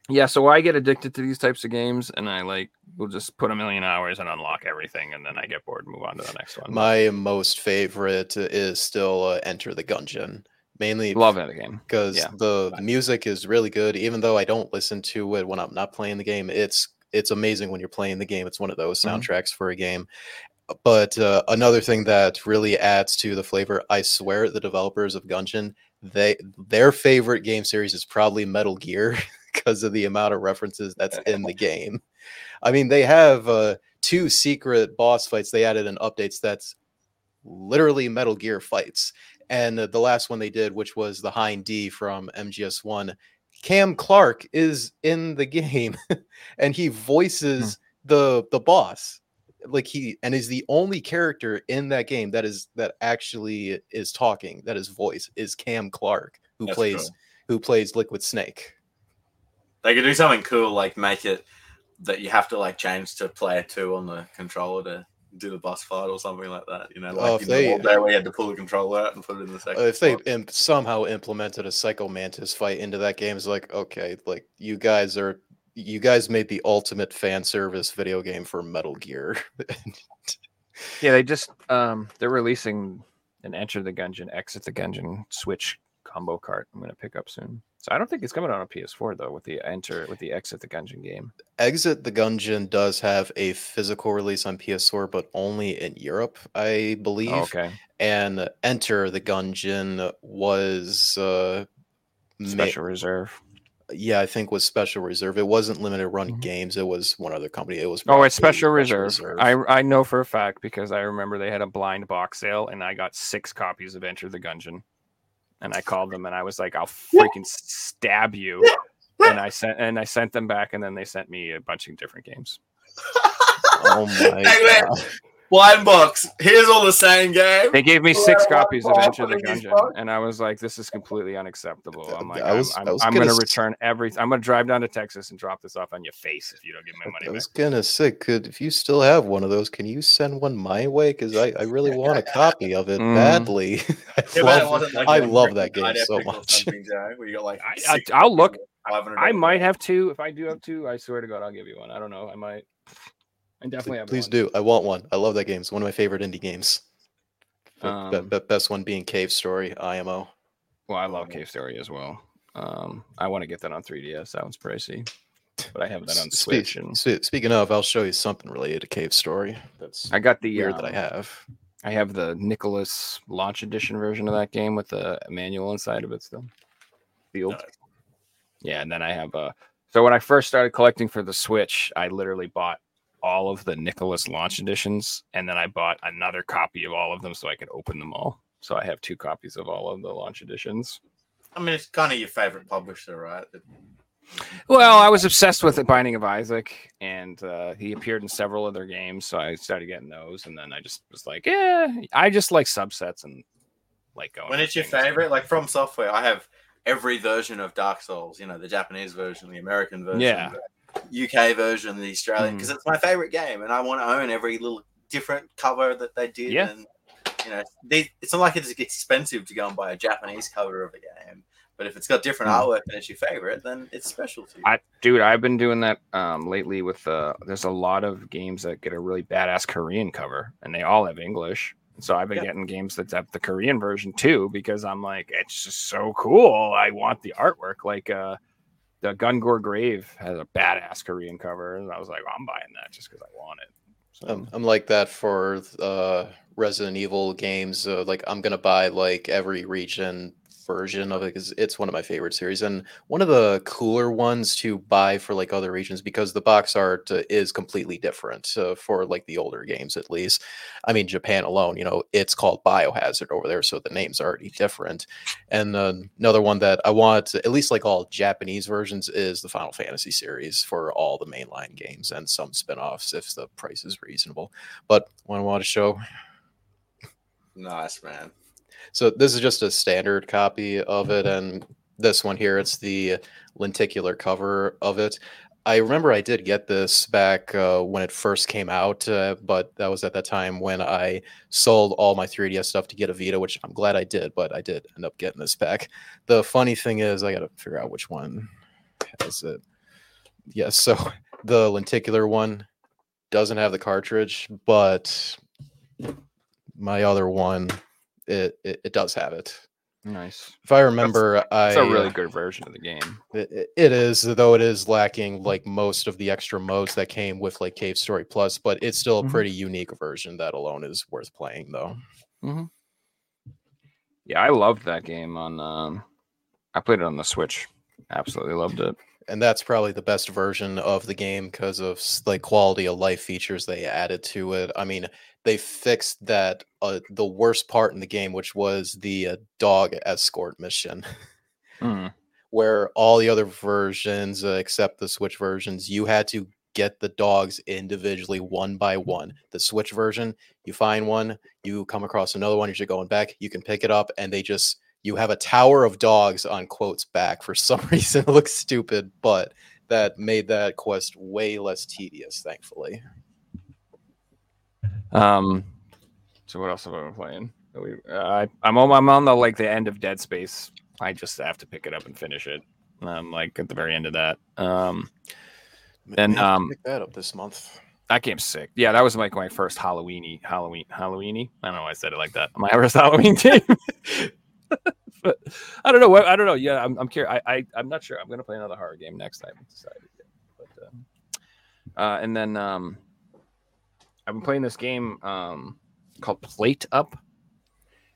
Yeah, so I get addicted to these types of games, and I like will just put a million hours and unlock everything, and then I get bored and move on to the next one. My most favorite is still uh, Enter the Gungeon, mainly love that game. because Yeah. the music is really good. Even though I don't listen to it when I'm not playing the game, it's it's amazing when you're playing the game. It's one of those Mhm. soundtracks for a game. But uh, another thing that really adds to the flavor, I swear, the developers of Gungeon, they their favorite game series is probably Metal Gear because of the amount of references that's in the game. I mean, they have uh, two secret boss fights they added in updates that's literally Metal Gear fights. And uh, the last one they did, which was the Hind D from MGS1, Cam Clark is in the game and he voices the the boss. Like he and is the only character in that game that is that actually is talking, that is voice is Cam Clark, who That's plays who plays Liquid Snake. They could do something cool, like make it that you have to like change to player two on the controller to do the boss fight or something like that. You know, Oh, like if in they- old day where you had to pull the controller out and put it in the second. Uh, if they imp- somehow implemented a Psycho Mantis fight into that game, it's like, okay, like you guys are you guys made the ultimate fan service video game for Metal Gear. Yeah, they just um they're releasing an Enter the Gungeon, Exit the Gungeon Switch combo cart. I'm gonna pick up soon. So I don't think it's coming out on PS4 though with the Enter with the Exit the Gungeon game. Exit the Gungeon does have a physical release on PS4, but only in Europe, I believe. Oh, okay. And Enter the Gungeon was uh, ma- Special reserve. Yeah, I think was Special Reserve. It wasn't limited run Mhm. games. It was one other company. It was Oh, it's Special Reserve. I I know for a fact because I remember they had a blind box sale and I got six copies of Enter the Gungeon. And I called them and I was like, I'll freaking stab you. And I sent and I sent them back and then they sent me a bunch of different games. oh my god. Blind box. Here's all the same game. They gave me six copies of well, Enter the what Gungeon, and I was like, "This is completely unacceptable." I'm like, I was- "I'm, I I'm, I'm gonna gonna return every. I'm gonna drive down to Texas and drop this off on your face if you don't give me my money I back." was gonna say, could if you still have one of those, can you send one my way? Because I, I really want a copy of it Mm. badly. I Yeah, but it love, like I a love that game so much. where you got like I, I, I'll look. I might have two. If I do have two, I swear to God, I'll give you one. I don't know. I might. I definitely have. Please one. do. I want one. I love that game. It's one of my favorite indie games. The be- Um, best one being Cave Story, IMO. Well, I love Cave Story as well. Um, I want to get that on 3DS. That one's pricey, but I have that on the Spe- Switch. And spe- speaking of, I'll show you something related to Cave Story. That's I got the weird that I um, have. I have the Nicalis launch edition version of that game with the manual inside of it still. Sealed. Nice. Yeah, and then I have uh so when I first started collecting for the Switch, I literally bought all of the Nicalis launch editions, and then I bought another copy of all of them so I could open them all. So I have two copies of all of the launch editions. I mean, it's kind of your favorite publisher, right? Well, I was obsessed with the Binding of Isaac, and uh, he appeared in several other games, so I started getting those, and then I just was like, yeah, I just like subsets and like going. When it's your favorite, like FromSoftware, I have every version of Dark Souls. You know, the Japanese version, the American version, Yeah. UK version, the Australian, Mm. because it's my favorite game, and I want to own every little different cover that they did. Yeah. And you know, they, it's not like it's expensive to go and buy a Japanese cover of a game. But if it's got different Mm. artwork and it's your favorite, then it's special to you. I, dude, I've been doing that um, lately with uh, there's a lot of games that get a really badass Korean cover, and they all have English. So I've been Yeah. getting games that have the Korean version too, because I'm like, it's just so cool. I want the artwork. Like uh, the Gungrave has a badass Korean cover, and I was like, I'm buying that just because I want it. So I'm, I'm like that for uh, Resident Evil games. Uh, like I'm gonna buy like every region version of it because it's one of my favorite series and one of the cooler ones to buy for like other regions because the box art uh, is completely different uh, for like the older games at least. I mean Japan alone, you know, it's called Biohazard over there, so the name's are already different. And uh, another one that I want, at least like all Japanese versions, is the Final Fantasy series for all the mainline games and some spin-offs if the price is reasonable. But one I want to show. nice, man. So this is just a standard copy of it, and this one here, it's the lenticular cover of it. I remember I did get this back uh, when it first came out, uh, but that was at that time when I sold all my 3DS stuff to get a Vita, which I'm glad I did, but I did end up getting this back. The funny thing is, I got to figure out which one has it. Yes, so the lenticular one doesn't have the cartridge, but my other one, it, it, it does have it. nice. If I remember, I It's a really uh, good version of the game. it, it- is, though it is lacking like most of the extra modes that came with like Cave Story Plus, but it's still a Mhm. pretty unique version that alone is worth playing though. Yeah, I loved that game on. Um, I played it on the Switch. Absolutely loved it. And that's probably the best version of the game because of like quality of life features they added to it. I mean, they fixed that uh, the worst part in the game, which was the uh, dog escort mission. Mm. where all the other versions, uh, except the Switch versions, you had to get the dogs individually one by one. The Switch version, you find one, you come across another one, you're going back, you can pick it up, and they just you have a tower of dogs on Quote's back for some reason. It looks stupid, but that made that quest way less tedious, thankfully. Um, so what else have I been playing? We, uh, I, I'm on, I'm on the like the end of Dead Space. I just have to pick it up and finish it. I'm like at the very end of that. Um, And, um, pick that up this month. That game's sick. Yeah, that was like my first Halloweeny, Halloween, Halloweeny. I don't know why I said it like that. My first Halloween game. but I don't know. I don't know. Yeah, I'm, I'm curious. I, I, I'm not sure. I'm gonna play another horror game next. I haven't decided yet. But um, uh, and then um, I've been playing this game um called Plate Up.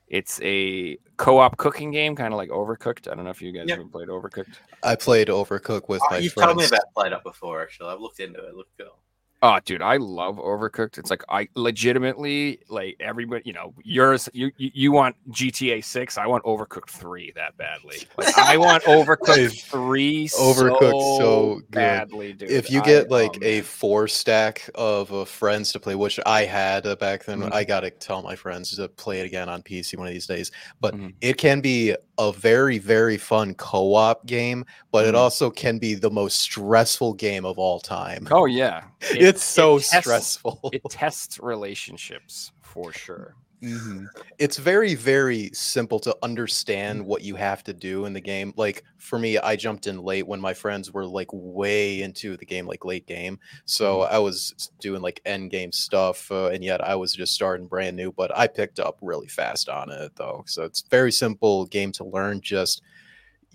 It's a co-op cooking game, kind of like Overcooked. I don't know if you guys Yeah. ever played Overcooked. I played Overcooked with Oh, my you've friends. told me about Plate Up before, actually. I've looked into it. It looked cool. Oh, dude, I love Overcooked. It's like I legitimately like everybody. You know, yours. You you, want GTA Six? I want Overcooked Three that badly. Like I want Overcooked Three. Overcooked so good. badly, dude. if you I- get oh, like a four stack of uh, friends to play, which I had uh, back then, Mhm. I gotta tell my friends to play it again on PC one of these days. But Mhm. it can be a very, very fun co-op game, but it Mhm. also can be the most stressful game of all time. oh yeah, It- it's so it tests- stressful. It tests relationships for sure. Mhm. It's very, very simple to understand what you have to do in the game. Like for me, I jumped in late when my friends were like way into the game, like late game. So I was doing like end game stuff, uh, and yet I was just starting brand new. But I picked up really fast on it though. So it's very simple game to learn. Just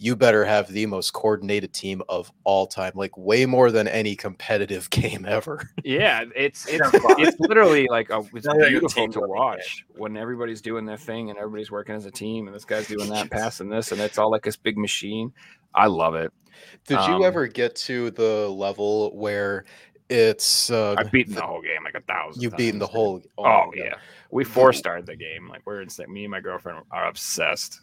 you better have the most coordinated team of all time, like way more than any competitive game ever. Yeah, it's it's it's literally like a, it's Sounds like a beautiful to building game. watch when everybody's doing their thing and everybody's working as a team and this guy's doing that, passing this, and it's all like this big machine. I love it. Did Um, you ever get to the level where it's uh, I've beaten the- the whole game like a thousand. You've beaten the times. whole. Oh, my God. yeah, we four starred the game. Like we're insane. Me and my girlfriend are obsessed.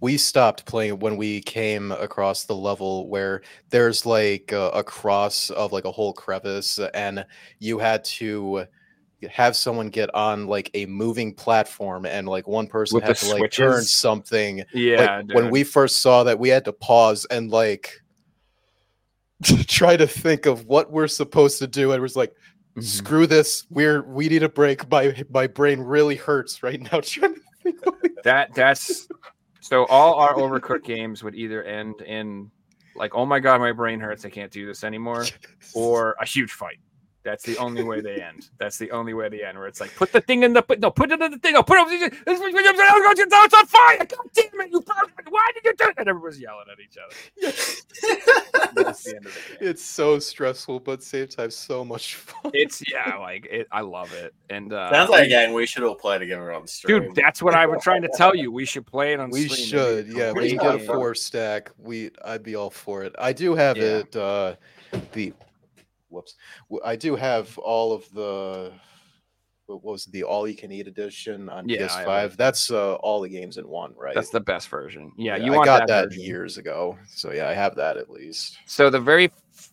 We stopped playing when we came across the level where there's like a, a cross of like a whole crevice, and you had to have someone get on like a moving platform, and like one person With had to like turn something. Yeah, like, when we first saw that, we had to pause and like try to think of what we're supposed to do, and it was like. Mhm. screw this we're we need a break my my brain really hurts right now trying to think that that's so all our overcooked games would either end in like oh my god my brain hurts i can't do this anymore or a huge fight that's the only way they end. That's the only way they end where it's like put the thing in the put no put it in the thing no put it it's on fire god damn it you it. why did you do it? And everybody's yelling at each other. That's the end of the game. It's so stressful but same time so much fun. It's yeah like it i love it. And uh Sounds like a game we should all play together on the stream. dude that's what i was trying to tell you. We should play it on we stream. should yeah we great can get a four stack. We i'd be all for it. I do have Yeah. it uh the whoops i do have all of the what was the all you can eat edition on Yeah, ps5 it. that's uh all the games in one right that's the best version yeah, Yeah, you i got that, that, years ago so yeah i have that at least So the very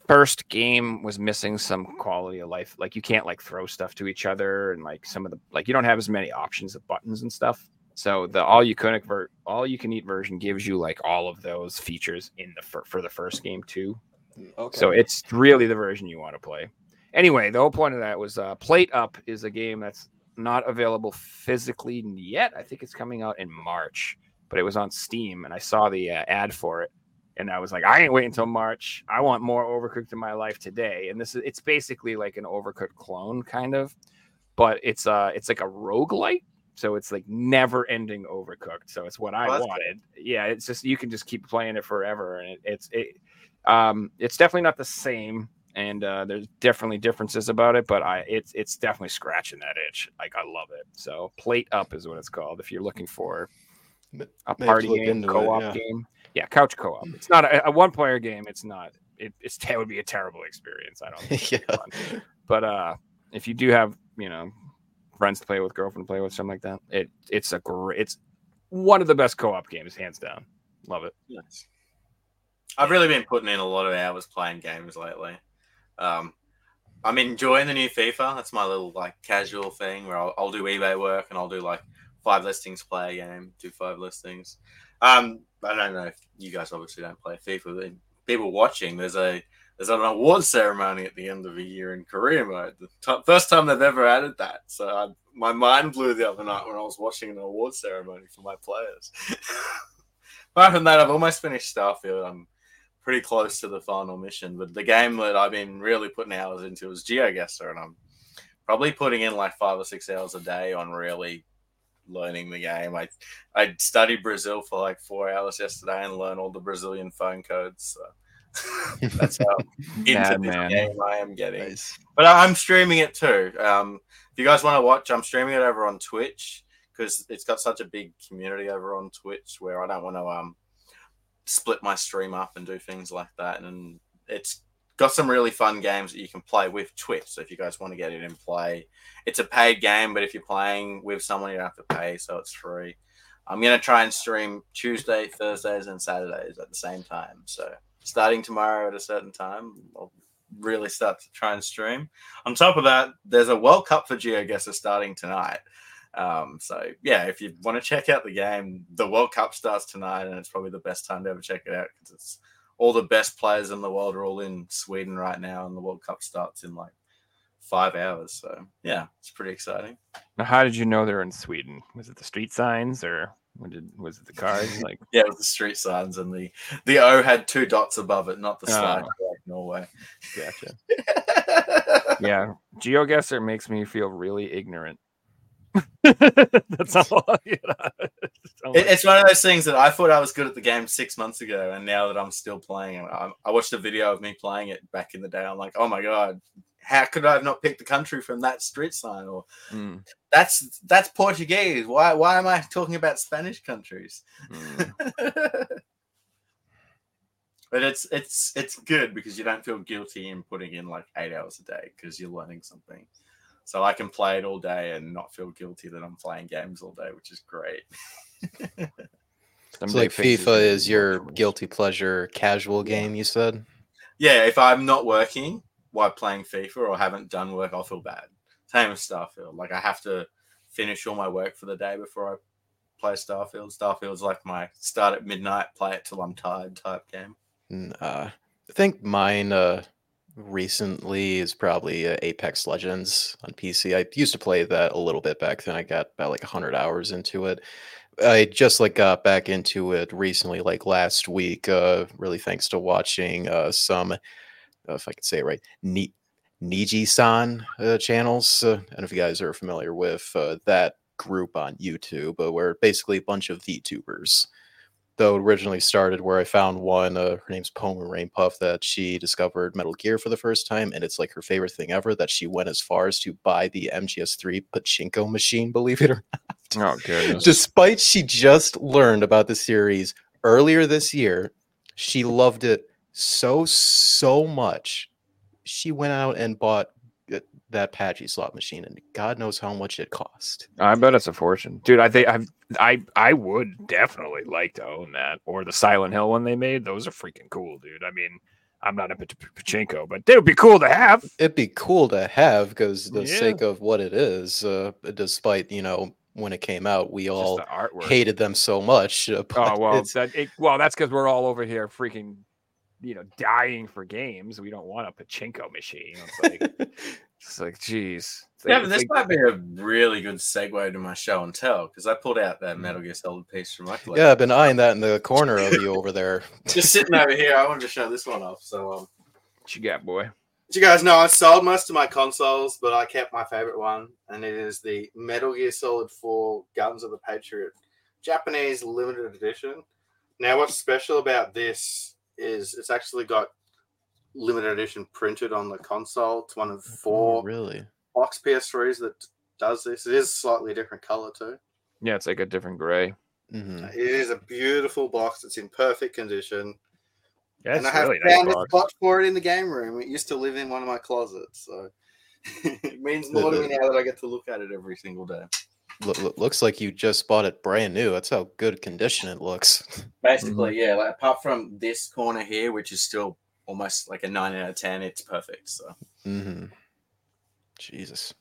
first game was missing some quality of life. Like you can't like throw stuff to each other, and like some of the like you don't have as many options of buttons and stuff. So the all you can ver- all you can eat version gives you like all of those features in the fir- for the first game too. Okay So it's really the version you want to play. Anyway, the whole point of that was uh, Plate Up is a game that's not available physically yet. I think it's coming out in March, but it was on Steam, and I saw the uh, ad for it, and I was like, I ain't waiting until March. I want more Overcooked in my life today. And this is it's basically like an Overcooked clone, kind of, but it's uh it's like a roguelite. So it's like never ending overcooked. So it's what I Oh, wanted. Yeah, it's just you can just keep playing it forever, and it, it's it, um, it's definitely not the same, and uh, there's definitely differences about it, but I it's it's definitely scratching that itch. Like I love it. So plate up is what it's called if you're looking for a may have to party game, co-op yeah. game. Yeah, couch co-op. It's not a, a one-player game. It's not. It, it's it would be a terrible experience. I don't. Think yeah fun. But uh, if you do have you know friends to play with, girlfriend to play with, something like that, it it's a great. It's one of the best co-op games, hands down. Love it. Nice. I've really been putting in a lot of hours playing games lately. Um, I'm enjoying the new FIFA. That's my little like casual thing where I'll, I'll do eBay work and I'll do like five listings, play a game, do five listings. Um, I don't know if you guys obviously don't play FIFA, but people watching, there's a there's an award ceremony at the end of the year in career mode. The t- first time they've ever added that. So I, my mind blew the other night when I was watching an award ceremony for my players. Apart from that, I've almost finished Starfield. I'm pretty close to the final mission. But the game that I've been really putting hours into is GeoGuessr, and I'm probably putting in like five or six hours a day on really learning the game. I I studied Brazil for like four hours yesterday and learned all the Brazilian phone codes. So that's how into this man. game I am getting. Nice. But I'm streaming it too. Um, if you guys want to watch, I'm streaming it over on Twitch because it's got such a big community over on Twitch where I don't want to um split my stream up and do things like that. And it's got some really fun games that you can play with Twitch. So if you guys want to get it in play, it's a paid game, but if you're playing with someone, you don't have to pay, so it's free. I'm gonna try and stream Tuesday, Thursdays, and Saturdays at the same time. So starting tomorrow at a certain time, I'll really start to try and stream. On top of that, there's a World Cup for GeoGuessr starting tonight. Um, so yeah, if you want to check out the game, the World Cup starts tonight, and it's probably the best time to ever check it out because it's all the best players in the world are all in Sweden right now, and the World Cup starts in like five hours. So yeah, it's pretty exciting. Now, how did you know they're in Sweden? Was it the street signs or did, was it the cars? Like, Yeah, with the street signs and the the O had two dots above it, not the slide Oh. like Norway. gotcha. Yeah, GeoGuessr makes me feel really ignorant. That's get out it. I'm It, like, it's one of those things that I thought I was good at the game six months ago, and now that I'm still playing I, I watched a video of me playing it back in the day. I'm like, oh my god, how could I have not picked the country from that street sign? Or mm, that's that's Portuguese. Why why am I talking about Spanish countries? mm. but it's it's it's good because you don't feel guilty in putting in like eight hours a day because you're learning something. So I can play it all day and not feel guilty that I'm playing games all day, which is great. So Someday like FIFA is your more guilty pleasure casual game, you said? Yeah, if I'm not working while playing FIFA or haven't done work, I'll feel bad. Same with Starfield. Like I have to finish all my work for the day before I play Starfield. Starfield's like my start at midnight, play it till I'm tired type game. N- Uh, I think mine uh, recently is probably uh, Apex Legends on PC. I used to play that a little bit back then. I got about like 100 hours into it. I just like got back into it recently, like last week. Uh, really thanks to watching uh, some, uh, if I can say it right, Ni- Niji-san uh, channels. Uh, I don't know if you guys are familiar with uh, that group on YouTube, uh, where basically a bunch of VTubers though originally started where I found one. Uh, her name's Pomu Rainpuff that she discovered Metal Gear for the first time, and it's like her favorite thing ever. That she went as far as to buy the MGS3 pachinko machine. Believe it or not. Oh goodness. despite she just learned about the series earlier this year, she loved it so so much. She went out and bought that pachislot machine, and God knows how much it cost. I bet it's a fortune, dude. I think I I I would definitely like to own that or the Silent Hill one they made. Those are freaking cool, dude. I mean, I'm not a p- pachinko, but it would be cool to have. it'd be cool to have because the Yeah. sake of what it is uh despite you know when it came out we all hated them so much uh, Oh well, that it, well that's because we're all over here freaking, you know, dying for games. We don't want a pachinko machine. It's like, it's like, geez. It's Yeah, but this might be a really good segue to my show and tell because I pulled out that Metal Gear Solid piece from my collection. yeah i've been eyeing that in the corner of you over there just sitting over here. I wanted to show this one off. So, um, what you got, boy. As you guys know, I sold most of my consoles, but I kept my favorite one, and it is the Metal Gear Solid 4 Guns of the Patriot Japanese limited edition. Now, what's special about this is it's actually got limited edition printed on the console. It's one of Oh, four really box PS3s that does this. It is slightly different color too. Yeah, it's like a different gray. hmm It is a beautiful box. It's in perfect condition. Yeah, and I have really nice found a box. spot for it in the game room. It used to live in one of my closets, so it means more to me now that I get to look at it every single day. Look, look- looks like you just bought it brand new that's how good condition it looks Basically, yeah. Like, apart from this corner here, which is still almost like a nine out of ten, it's perfect. So hmm jesus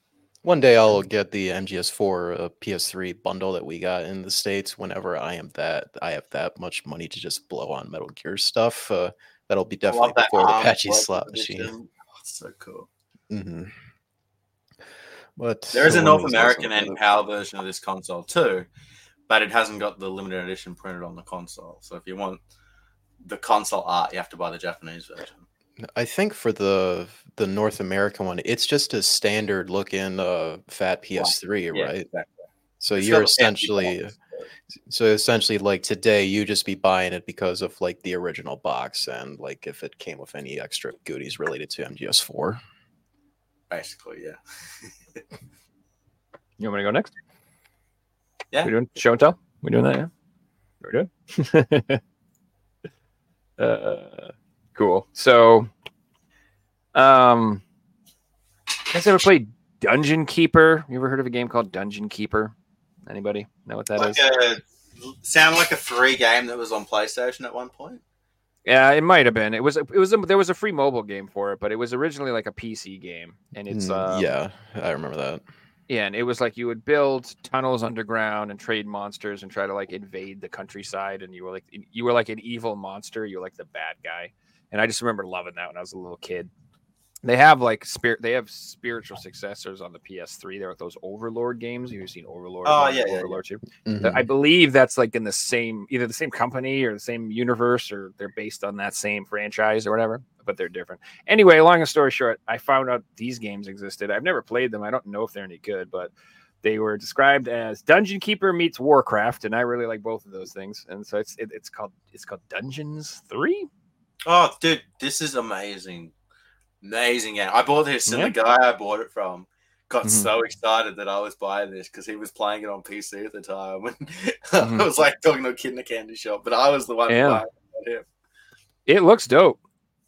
one day i'll get the mgs4 uh, ps3 bundle that we got in the states whenever i am that i have that much money to just blow on metal gear stuff uh, that'll be definitely that before the pachislot edition. machine Oh, so cool. Mm-hmm. But There is a North one of these days American and. PAL version of this console too, but it hasn't got the limited edition printed on the console. So if you want the console art, you have to buy the Japanese version. I think for the the North American one, it's just a standard looking uh, fat PS3, Yeah, right? exactly. So It's you're got the fancy essentially box. so essentially like today you just be buying it because of like the original box and like if it came with any extra goodies related to MGS4. basically, yeah. You want me to go next? Yeah. We doing show and tell? We doing that? Yeah. We're good. uh, cool. So, um, you guys ever played Dungeon Keeper? You ever heard of a game called Dungeon Keeper? Anybody know what that is? like a sound like a free game that was on PlayStation at one point. Yeah, it might have been. It was. It was. A, there was a free mobile game for it, but it was originally like a PC game, and it's. Mm, um, yeah, I remember that. Yeah, and it was like you would build tunnels underground and trade monsters and try to like invade the countryside, and you were like you were like an evil monster. You were like the bad guy, and I just remember loving that when I was a little kid. They have like spirit. They have spiritual successors on the PS3. There are those Overlord games. You've seen Overlord. Oh, one, yeah, yeah, yeah. Overlord two. Mhm. I believe that's like in the same, either the same company or the same universe, or they're based on that same franchise or whatever, but they're different. Anyway, long story short, I found out these games existed. I've never played them. I don't know if they're any good, but they were described as Dungeon Keeper meets Warcraft, and I really like both of those things. And so it's it, it's called it's called Dungeons Three. Oh, dude, this is amazing, amazing game. I bought this, and Yeah. the guy I bought it from got Mhm. so excited that I was buying this because he was playing it on PC at the time. And Mhm. I was like talking to a kid in a candy shop, but I was the one Yeah. buying it. It looks dope.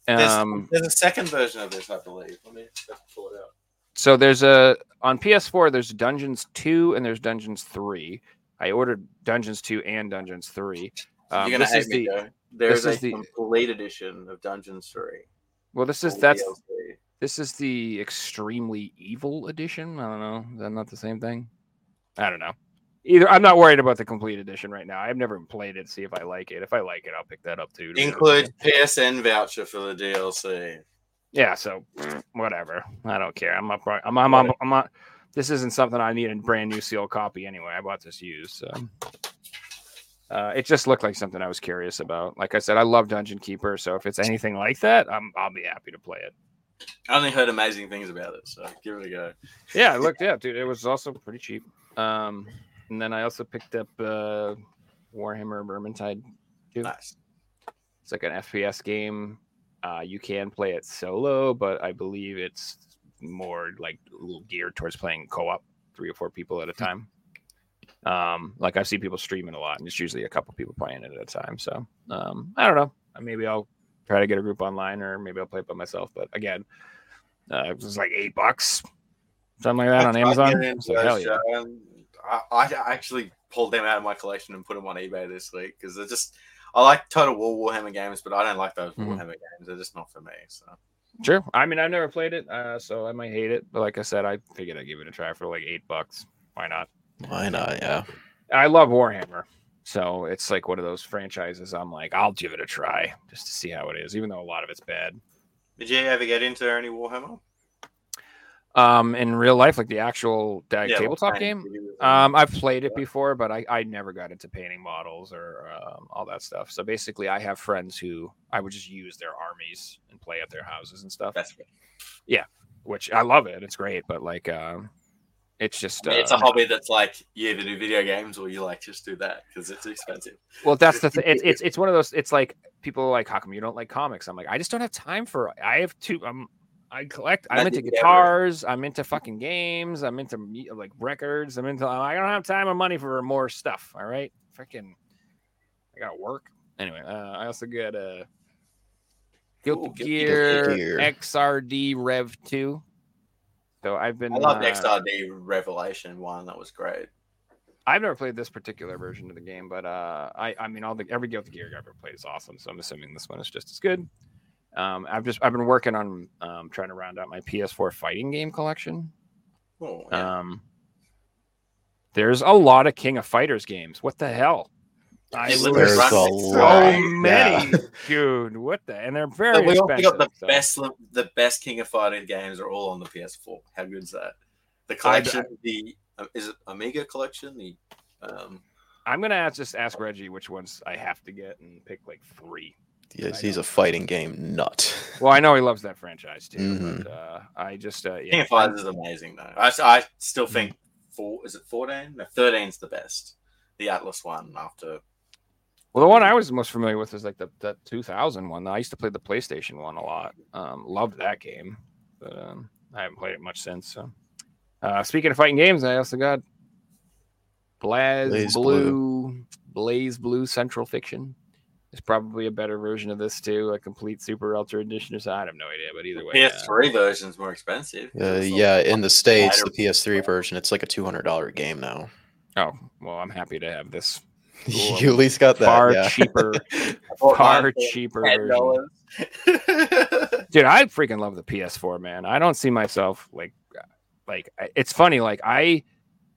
There's, Um, there's a second version of this, I believe. Let me pull it out. so there's a on PS4. There's Dungeons Two and there's Dungeons Three. I ordered Dungeons Two and Dungeons Three. Um, You're gonna this hate is me, the though. There's a the- complete edition of Dungeons Three. Well. This is oh, that's DLC. This is the extremely evil edition. I don't know. Is that not the same thing? I don't know. Either I'm not worried about the complete edition right now. I've never played it. See if I like it. If I like it, I'll pick that up too. to be honest with Include PSN voucher for the DLC. Yeah. So whatever. I don't care. I'm up. I'm. I'm. I'm, I'm not. This isn't something I need a brand new sealed copy anyway. I bought this used. So. Uh, it just looked like something I was curious about. Like I said, I love Dungeon Keeper, so if it's anything like that, I'm, I'll be happy to play it. I only heard amazing things about it, so give it a go. yeah, I looked yeah, dude. It was also pretty cheap. Um, and then I also picked up uh, Warhammer Vermintide. Two. Nice. It's like an FPS game. Uh, you can play it solo, but I believe it's more like geared towards playing co-op, three or four people at a time. Um, like I see people streaming a lot, and it's usually a couple people playing it at a time. So um, I don't know. Maybe I'll try to get a group online, or maybe I'll play it by myself. But again, uh, it was like eight bucks, something like that on Amazon. So hell yeah. um, I, I actually pulled them out of my collection and put them on eBay this week because they're just. I like Total War Warhammer games, but I don't like those Mhm. Warhammer games. They're just not for me. So Sure. I mean, I've never played it, uh, so I might hate it. But like I said, I figured I'd give it a try for like eight bucks. Why not? Why not? Yeah. I love Warhammer, so it's like one of those franchises. I'm like, I'll give it a try just to see how it is, even though a lot of it's bad. did you ever get into any Warhammer? Um, in real life, like the actual uh, Yeah, tabletop what game, um, I've played it before, but I, I never got into painting models or um, all that stuff. So basically, I have friends who I would just use their armies and play at their houses and stuff. That's which I love it. It's great, but like, um, it's just mean, it's uh, a hobby that's like you either do video games or you like just do that because it's expensive. Well, that's the thing. It's, it's it's one of those. It's like people are like, how come you don't like comics? I'm like, I just don't have time for. I have two. Um, I collect. I'm into guitars. I'm into fucking games. I'm into like records. I'm into. I don't have time or money for more stuff. All right, freaking. I got work anyway. Uh, I also got uh, Guilty Ooh, Guilty Gear, Gear. XRD Rev Two. So I've been. I love uh, XRD Revelator one. That was great. I've never played this particular version of the game, but uh, I I mean all the every Guilty Gear I've ever played is awesome, so I'm assuming this one is just as good. Um, I've just I've been working on um, trying to round out my PS4 fighting game collection. Oh, yeah. Um, there's a lot of King of Fighters games. What the hell? I Hey, lose There's a so lot. many, Yeah. dude. What the? And they're But very we also expensive. got the so- best, the best King of Fighting games are all on the PS4. How good is that? The collection, the uh, is it Amiga collection? The um, I'm gonna ask, just ask Reggie which ones I have to get and pick like three. Yes, he's a fighting game nut. Well, I know he loves that franchise too, Mhm. but uh, I just uh, King yeah. of Fighters is amazing though. I, I still think four is it fourteen? No, 13's the best. The Atlus one after Well, the one I was most familiar with is like the that 2000 one. I used to play the PlayStation one a lot. Um, loved that game, but um, I haven't played it much since. So, uh, speaking of fighting games, I also got Blaze, BlazBlue, Blaze Blue Central Fiction. It's probably a better version of this too, a complete Super Ultra Edition or something. I have no idea, but either way, uh, PS3 version is more expensive. Uh, It's yeah, in the states, the PS3 version, it's like a two hundred dollar game now. oh well, I'm happy to have this you at least got that. far yeah. cheaper, I far cheaper version. dude i freaking love the ps4 man i don't see myself like like it's funny like i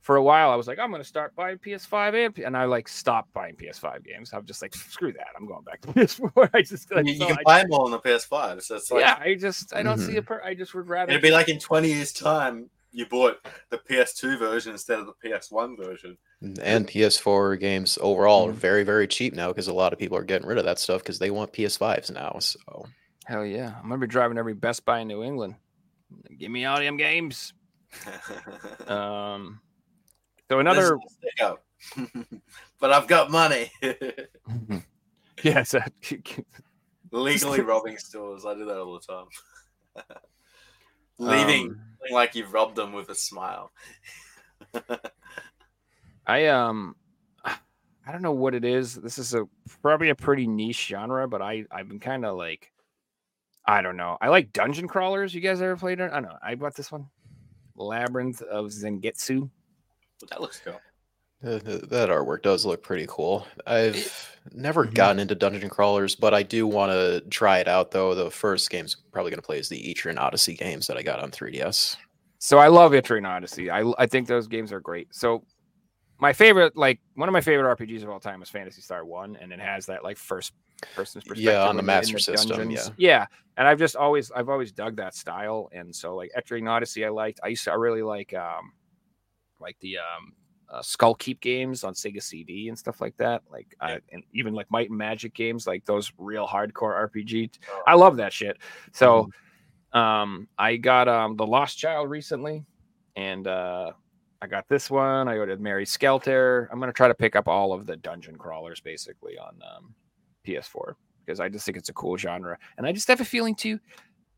for a while i was like i'm gonna start buying ps5 and, P-" and i like stopped buying ps5 games i'm just like screw that i'm going back to ps4 i just like, you, you so can I- play them all on the PS5, so it's like yeah i just i don't see Mhm. a per i just would rather it'd be like in 20 years' time you bought the PS2 version instead of the PS1 version. And PS4 games overall are Mhm. very, very cheap now because a lot of people are getting rid of that stuff because they want PS5s now. So hell yeah I'm gonna be driving every best buy in new england give me all them games um so another This is a stick up. but I've got money. yeah it's Legally robbing stores. I do that all the time. Leaving um, like you've robbed them with a smile. I um I don't know what it is. This is a probably a pretty niche genre, but I I've been kind of like I don't know. I like dungeon crawlers. You guys ever played it? I don't know. I bought this one. Labyrinth of Zangetsu. But that looks cool. uh, th- that artwork does look pretty cool. I've never Mhm. gotten into dungeon crawlers, but I do want to try it out though. The first game's probably going to play is the Etrian Odyssey games that I got on 3DS. So I love Etrian Odyssey. I I think those games are great. So my favorite, like one of my favorite RPGs of all time, is Phantasy Star One, and it has that like first person's perspective. Yeah, on the Master System, dungeons. yeah. And I've just always I've always dug that style, and so like Etrian Odyssey, I liked. I used to I really like um like the um uh, Skull Keep games on Sega CD and stuff like that. Like I, and even like Might and Magic games, like those real hardcore RPG. I love that shit. So um I got um The Lost Child recently and uh I got this one. I ordered Mary Skelter. I'm gonna try to pick up all of the dungeon crawlers basically on um PS4 because I just think it's a cool genre. And I just have a feeling too.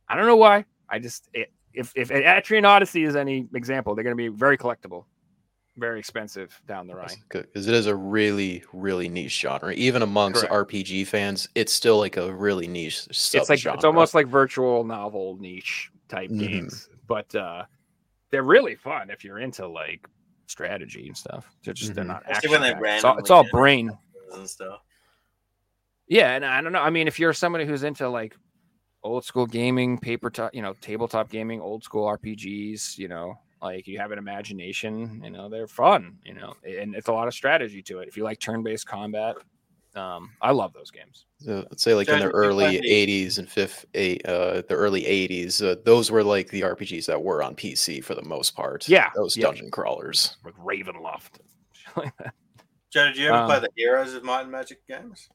I don't know why. I just it, if if Etrian Odyssey is any example, they're gonna be very collectible, very expensive down the line. Because it is a really, really niche genre. Even amongst Correct. RPG fans, it's still like a really niche sub it's like it's almost like virtual novel niche type Mhm. games, but uh they're really fun if you're into like strategy and stuff. They're just they're Mhm. not Especially when they. It's all, it's all brain. and stuff. Yeah, and I don't know. I mean, if you're somebody who's into like old school gaming, paper top, you know, tabletop gaming, old school RPGs, you know, like you have an imagination, you know, they're fun, you know, and it's a lot of strategy to it. If you like turn-based combat, um, I love those games. So, let's say like in the early 80s and fifth eight uh the early 80s uh, those were like the rpgs that were on pc for the most part Yeah, those yeah. dungeon crawlers Like Ravenloft. like that. Joe, did you ever play Um, the Heroes of Might and Magic games?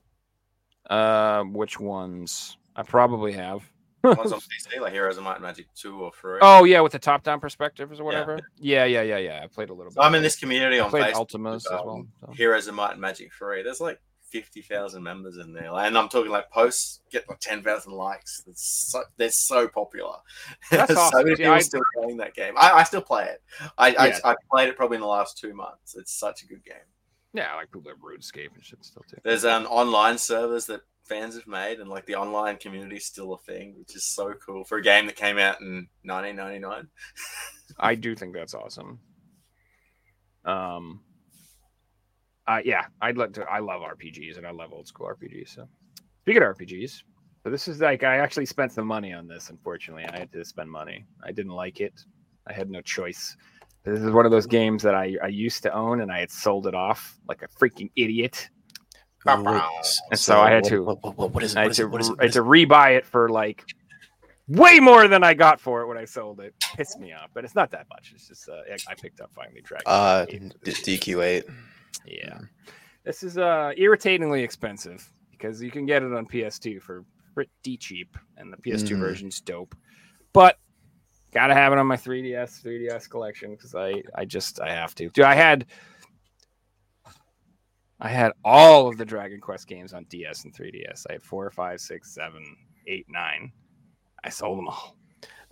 Uh, which ones? I probably have. Ones on PC, like Heroes of Might and Magic 2 or 3. Oh yeah, with the top-down perspectives or whatever. Yeah, yeah, yeah, yeah. I played a little bit. I'm in this community I on played Facebook. Ultimas as well. so. Heroes of Might and Magic 3. There's like 50,000 members in there. And I'm talking like posts get like 10,000 likes. It's so, they're so popular. That's so awesome. many people I- still playing that game. I, I still play it. I, Yeah. I, I played it probably in the last two months. It's such a good game. Yeah, I like people that RuneScape and shit still too. There's um online servers that fans have made, and like the online community is still a thing, which is so cool for a game that came out in 1999. I do think that's awesome. Um, uh, yeah, I'd like to. I love RPGs and I love old school RPGs. So, speaking of RPGs, so this is like I actually spent some money on this. Unfortunately, I had to spend money. I didn't like it. I had no choice. This is one of those games that I, I used to own and I had sold it off like a freaking idiot. Bow, And so I had to- what, what- what- what is it I had to, it what is it I had to rebuy it for like way more than I got for it when I sold it. Pissed me off, but it's not that much. It's just uh, I- I picked up finally Dragon. uh Quest eight. dq8 yeah, this is uh irritatingly expensive because you can get it on PS2 for pretty cheap, and the PS2 Mhm. version's dope. But gotta have it on my 3DS 3DS collection because I I just I have to. Dude, I had I had all of the Dragon Quest games on DS and 3DS. I had four, five, six, seven, eight, nine. I sold them all.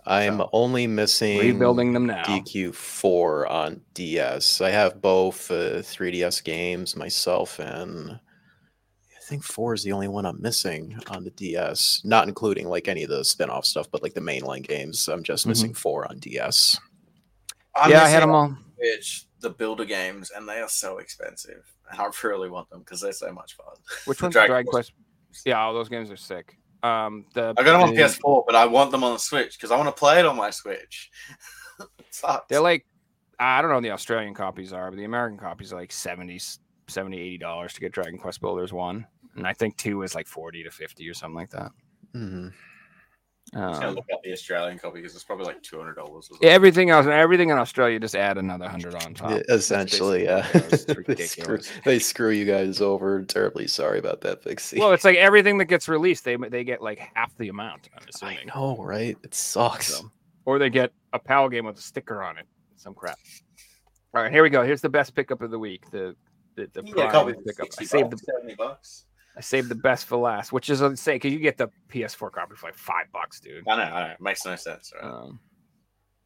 I'm So, only missing Rebuilding them now. DQ4 on DS. I have both uh, 3DS games myself, and I think 4 is the only one I'm missing on the DS, not including like any of the spin off stuff, but like the mainline games. I'm just Mm-hmm. missing 4 on DS. I'm yeah, I had them all. Switch, the builder games, and they are so expensive. And I really want them because they're so much fun. Which The one's Dragon Dragon Quest. Quest? Yeah, all those games are sick. Um, the I got them on the- PS4, but I want them on the Switch because I want to play it on my Switch. Sucks. They're like, I don't know what the Australian copies are, but the American copies are like 70, 70 80 dollars to get Dragon Quest Builders one, and I think two is like forty to fifty or something like that. Mhm. I'm just gonna Um, look at the Australian copy because it's probably like two hundred dollars. everything else, everything in Australia, just add another hundred on top. Yeah, Essentially, yeah. what it is. It's they, screw, they screw you guys over. Terribly sorry about that, Figsy. Well, it's like everything that gets released, they they get like half the amount. I'm assuming. I assuming, know, right? It sucks. So- or they get a PAL game with a sticker on it, some crap. All right, here we go. Here's the best pickup of the week. The the, the You get a prime pickup. I saved the 70 bucks. I saved the best for last, which is insane because you get the PS4 copy for like five bucks, dude. I know, I know. It makes no sense, right? Um,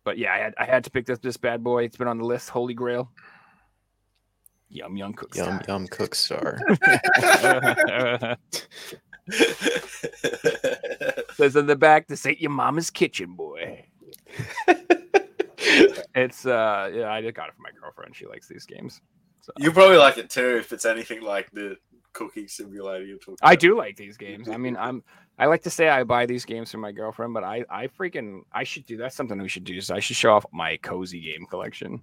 but yeah, I had I had to pick this this bad boy. It's been on the list. Holy Grail. Yum yum cook. Yum yum cook star. Says in the back, "This ain't your mama's kitchen, boy." It's uh yeah, I just got it for my girlfriend. She likes these games. So you probably like it too if it's anything like the cooking simulator you're talking I about. do like these games. I mean, I'm I like to say I buy these games for my girlfriend, but I I freaking I should do that's something we should do. So I should show off my cozy game collection,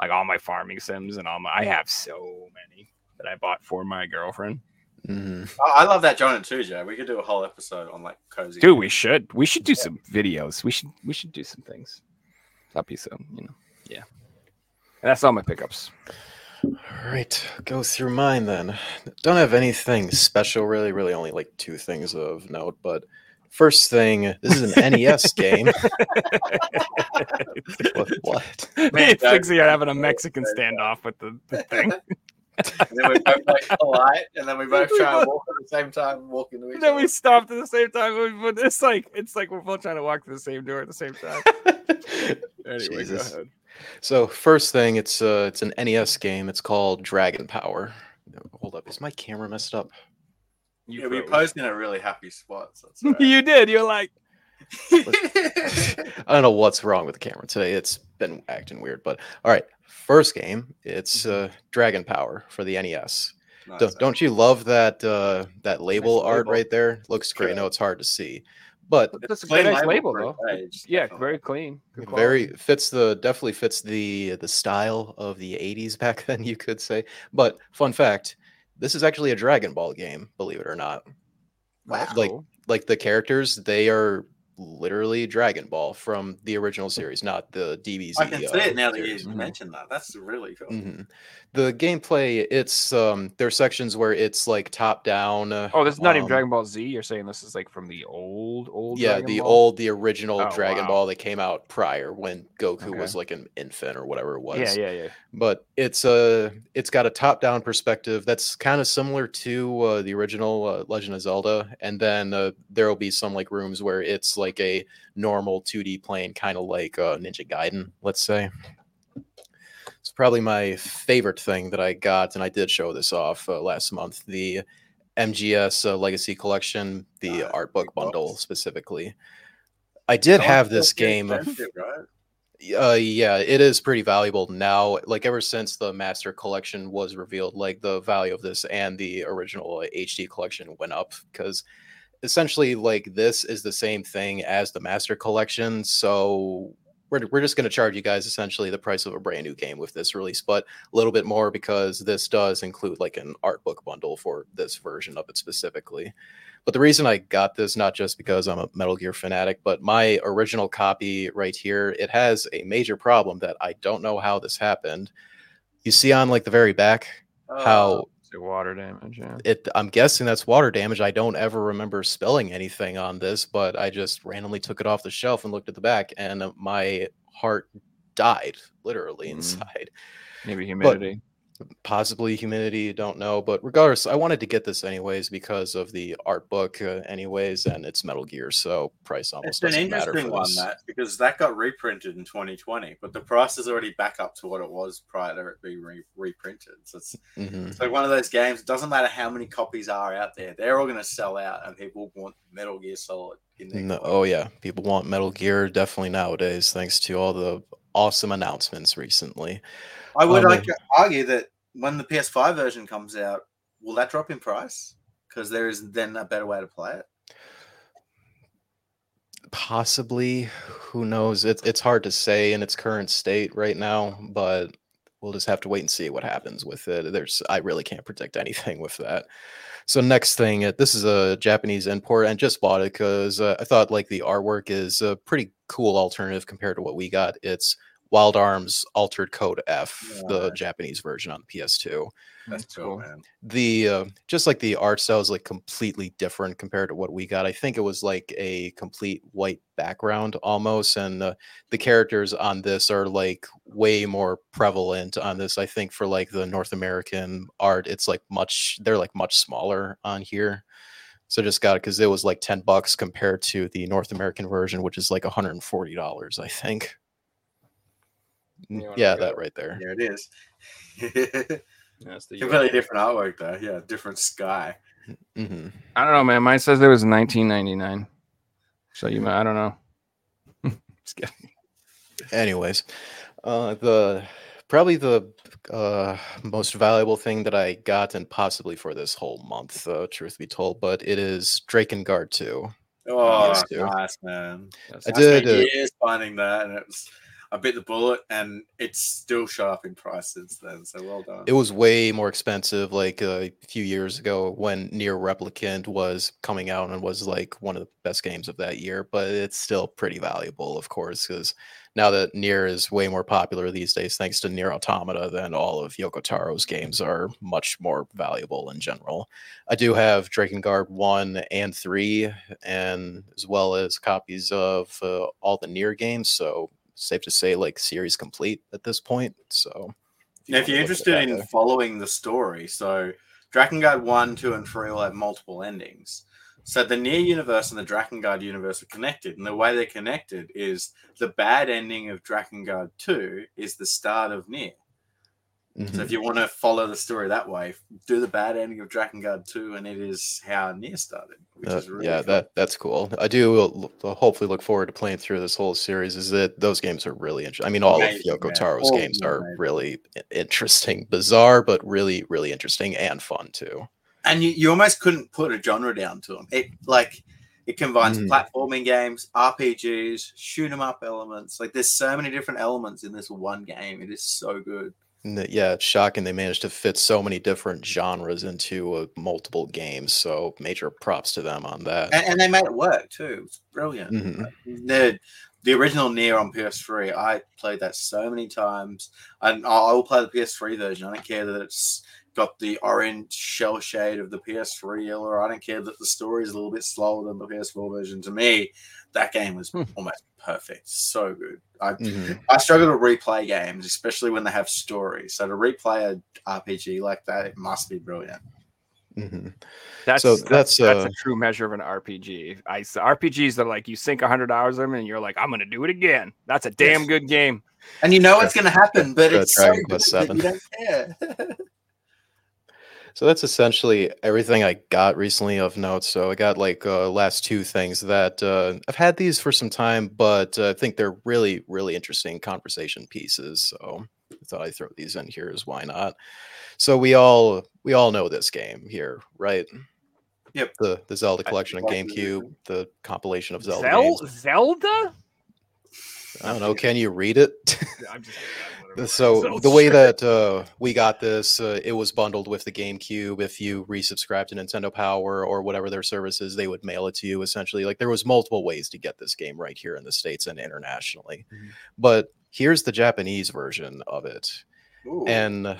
like all my farming sims and all my. I have so many that I bought for my girlfriend. Mhm. Oh, I love that genre too, Joe. We could do a whole episode on like cozy. Dude, we should we should do some videos. We should we should do some things. That'd be so you know yeah. And that's all my pickups. All right, go through mine then. Don't have anything special, really. Really, only like two things of note. But first thing, this is an NES game. what? what? Me and that- Figsy are having a Mexican standoff with the, the thing. And then we both like polite, and then we both try and walk at the same time, walk into each then other. we stopped at the same time. But it's like it's like we're both trying to walk through the same door at the same time. Anyway, Jesus. go ahead. So first thing, it's uh, it's an NES game. It's called Dragon Power. Hold up, is my camera messed up? You yeah, we froze. posed in a really happy spot. So it's all right. you did. You're like, I don't know what's wrong with the camera today. It's been acting weird, but all right. First game, it's uh, Dragon Power for the NES. Nice, Don't, don't you love that uh, that label art label. right there? Looks great. I know it's hard to see, but that's a Clean very nice label label, though. page, Yeah, very clean. Very fits the definitely fits the the style of the 80s back then you could say but fun fact this is actually a dragon ball game believe it or not Wow. like like the characters they are literally dragon ball from the original series not the dbz I can see uh, it now that you series. Mentioned that. That's really cool. Mhm. The gameplay it's um there are sections where it's like top down uh, Oh, this is not even um, Dragon Ball Z. You're saying this is like from the old, old. yeah Dragon the Ball? old the original Oh, dragon wow. ball that came out prior when goku Okay. was like an infant or whatever it was Yeah, yeah, yeah. but it's a it's got a top down perspective that's kind of similar to uh, the original uh, legend of zelda and then uh, there will be some like rooms where it's like a normal 2d plane kind of like uh, ninja gaiden let's say probably my favorite thing that i got and i did show this off uh, last month the mgs uh, legacy collection the Ah, art book bundle box. specifically i did have this game right? uh yeah it is pretty valuable now like ever since the master collection was revealed like the value of this and the original hd collection went up because essentially like this is the same thing as the master collection so we're, we're just going to charge you guys essentially the price of a brand new game with this release but a little bit more because this does include like an art book bundle for this version of it specifically but the reason I got this, not just because I'm a Metal Gear fanatic, but my original copy right here, it has a major problem that I don't know how this happened. You see on like the very back Oh, how the water damage. Yeah. it i'm guessing that's water damage i don't ever remember spelling anything on this but i just randomly took it off the shelf and looked at the back and my heart died literally Mm. inside Maybe humidity. Possibly humidity don't know but regardless i wanted to get this anyways because of the art book uh, anyways and it's metal gear so price almost It's an doesn't matter interesting for one, this. that because that got reprinted in 2020, but the price is already back up to what it was prior to it being re- reprinted. So it's, Mhm. it's like one of those games. It doesn't matter how many copies are out there; they're all going to sell out, and people want Metal Gear Solid No, oh yeah, people want Metal Gear definitely nowadays, thanks to all the awesome announcements recently. I would Um, like to argue that when the PS5 version comes out, will that drop in price? Because there is then a better way to play it. Possibly, who knows? It's it's hard to say in its current state right now, but we'll just have to wait and see what happens with it. There's I really can't predict anything with that. So next thing, uh, this is a Japanese import, and just bought it because uh, I thought like the artwork is a pretty cool alternative compared to what we got. It's Wild Arms Altered Code F, the Japanese version on the PS2. That's cool, man. the uh, just like the art style is like completely different compared to what we got. I think it was like a complete white background almost, and uh, the characters on this are like way more prevalent on this. I think for like the North American art, it's like much they're like much smaller on here. So I just got it because it was like ten bucks compared to the North American version, which is like one hundred and forty dollars, I think. You wanna Yeah, that right there. Here it is. That's the Completely US. different artwork, though. Yeah, different sky. hmm I don't know, man. Mine says there was 1999. So you might. I don't know. Just kidding. anyways uh the probably the uh most valuable thing that i got and possibly for this whole month uh, truth be told but it is drakengard 2 Oh, Yes, dude. nice, man. That's I I spent did, uh, years finding that, and it was I bit the bullet, and it's still shot up in price since then. So well done. it was way more expensive like a few years ago when NieR Replicant was coming out and was like one of the best games of that year but it's still pretty valuable of course because now that NieR is way more popular these days thanks to NieR Automata then all of yoko taro's games are much more valuable in general i do have drakengard 1 and 3 and as well as copies of uh, all the NieR games so safe to say like series complete at this point so now, if you're interested in uh, following the story, so Drakengard 1, 2, and 3 will have multiple endings. So the NieR universe and the Drakengard universe are connected, and the way they're connected is the bad ending of Drakengard 2 is the start of NieR. mhm. So if you want to follow the story that way, do the bad ending of Drakengard 2, and it is how NieR started, which Uh, is really yeah, that that's cool. I do uh, l- uh, hopefully look forward to playing through this whole series. Is that those games are really interesting. I mean, all Amazing, of Yoko. Taro's games them are amazing. really interesting, bizarre, but really, really interesting and fun too. And you, you almost couldn't put a genre down to them. It like it combines Mhm. platforming games, RPGs, shoot 'em up elements. Like there's so many different elements in this one game. It is so good. Yeah, it's shocking they managed to fit so many different genres into uh, multiple games. So major props to them on that. And, and they made it work too. It's brilliant. Mhm. The the original NieR on PS3, I played that so many times. And I I will play the PS3 version. I don't care that it's got the orange shell shade of the PS3 or I don't care that the story is a little bit slower than the PS4 version. To me, that game was Hmm. almost perfect. So good. I Mhm. I struggle to replay games, especially when they have stories. So to replay a RPG like that, it must be brilliant. Mhm. That's So that's that's, that's uh, a true measure of an RPG. I s- RPGs that are like you sink hundred hours in them and you're like I'm gonna do it again. That's a damn Yes. good game. And you know what's going to happen, but it's so good Quest that you don't care. So that's essentially everything I got recently of note. So I got like uh, last two things that uh, I've had these for some time, but uh, I think they're really, really interesting conversation pieces. So I thought I'd throw these in here is why not. So we all we all know this game here, right? Yep. The the Zelda collection on GameCube, the compilation of Zelda Zel- games. Zelda? I don't know. Can you read it? I'm just whatever. so Zelda. the way that uh, we got this uh, it was bundled with the gamecube if you resubscribed to nintendo power or whatever their services they would mail it to you essentially like there was multiple ways to get this game right here in the states and internationally Mhm. but here's the japanese version of it Ooh. and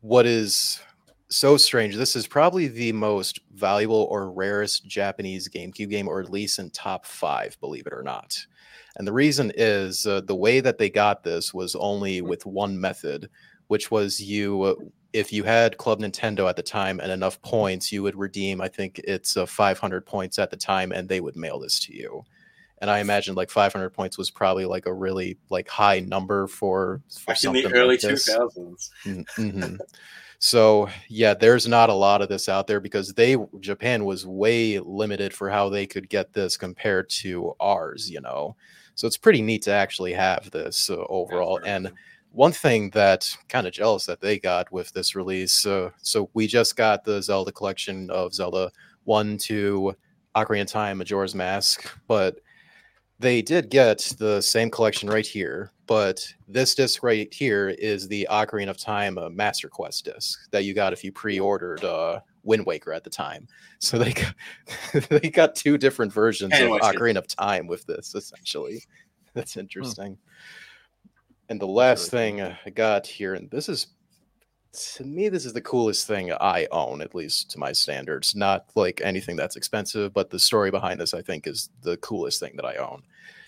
what is so strange. This is probably the most valuable or rarest Japanese GameCube game, or at least in top five, believe it or not. And the reason is uh, the way that they got this was only with one method, which was you, uh, if you had Club Nintendo at the time and enough points, you would redeem, I think it's uh, 500 points at the time, and they would mail this to you. And I imagine like 500 points was probably like a really like high number for, for in the early like this. 2000s. hmm So yeah, there's not a lot of this out there because they Japan was way limited for how they could get this compared to ours, you know. So it's pretty neat to actually have this uh, overall. And one thing that kind of jealous that they got with this release. Uh, so we just got the Zelda collection of Zelda one, two, Ocarina of Time, Majora's Mask, but they did get the same collection right here. But this disc right here is the Ocarina of Time uh, Master Quest disc that you got if you pre-ordered uh, Wind Waker at the time. So they got, they got two different versions of. Ocarina of Time with this essentially. That's interesting. And the last really thing I got here, and this is to me, this is the coolest thing I own, at least to my standards. Not like anything that's expensive, but the story behind this, I think, is the coolest thing that I own.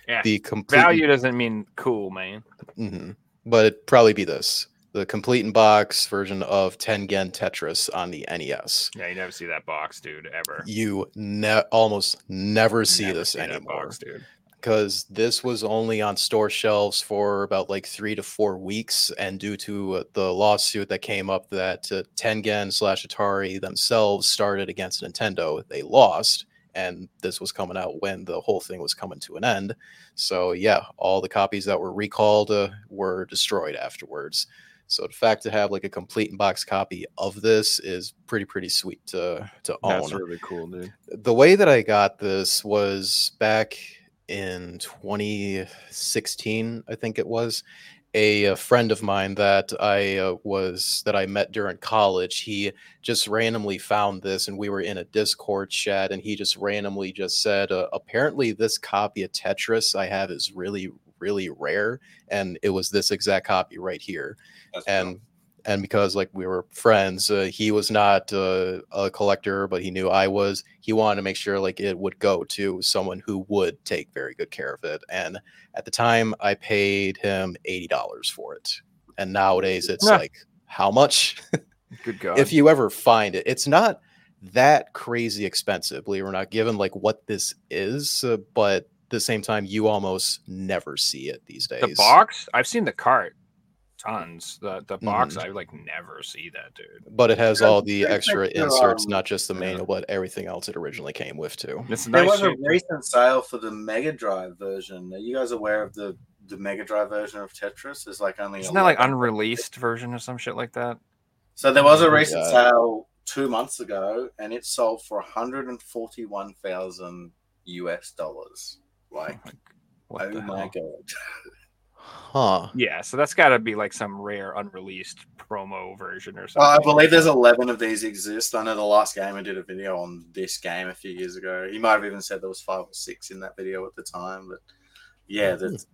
Yeah. The complete Value doesn't mean cool, man. Mhm. but it'd probably be this: the complete in box version of Tengen Tetris on the NES. Yeah, you never see that box, dude, ever. You ne- almost never see Never this see anymore. box, dude. because this was only on store shelves for about like three to four weeks, and due to uh, the lawsuit that came up that uh, Tengen slash Atari themselves started against Nintendo, they lost, and this was coming out when the whole thing was coming to an end. So yeah, all the copies that were recalled uh, were destroyed afterwards. So the fact to have like a complete box copy of this is pretty pretty sweet to to own That's really cool, dude. the way that I got this was back in 2016, I think it was. A, a friend of mine that I uh, was that I met during college, he just randomly found this, and we were in a Discord chat, and he just randomly just said, uh, "Apparently, this copy of Tetris I have is really, really rare," and it was this exact copy right here. That's and and because like we were friends uh, he was not uh, a collector but he knew i was he wanted to make sure like it would go to someone who would take very good care of it. And at the time i paid him $80 for it. And nowadays it's Yeah. like how much? Good God. if you ever find it it's not that crazy expensive believe it or not given like what this is uh, but at the same time you almost never see it these days the box, I've seen the cart tons. The the box, Mhm. I like never see that, dude. but it has Yeah, all the extra picture, inserts, um, not just the yeah. manual, but everything else it originally came with too. It's There nice. was a recent sale for the Mega Drive version. Are you guys aware of the the Mega Drive version of Tetris? Is like only Isn't that like 11. unreleased version or some shit like that? So there was a recent God. sale two months ago, and it sold for 141 thousand US dollars. Like, What oh the my hell? god! Huh. Yeah, so that's got to be like some rare unreleased promo version or Uh, something. I believe there's 11 of these exist. I know the last gamer did a video on this game a few years ago. He might have even said there was five or six in that video at the time, but yeah, that's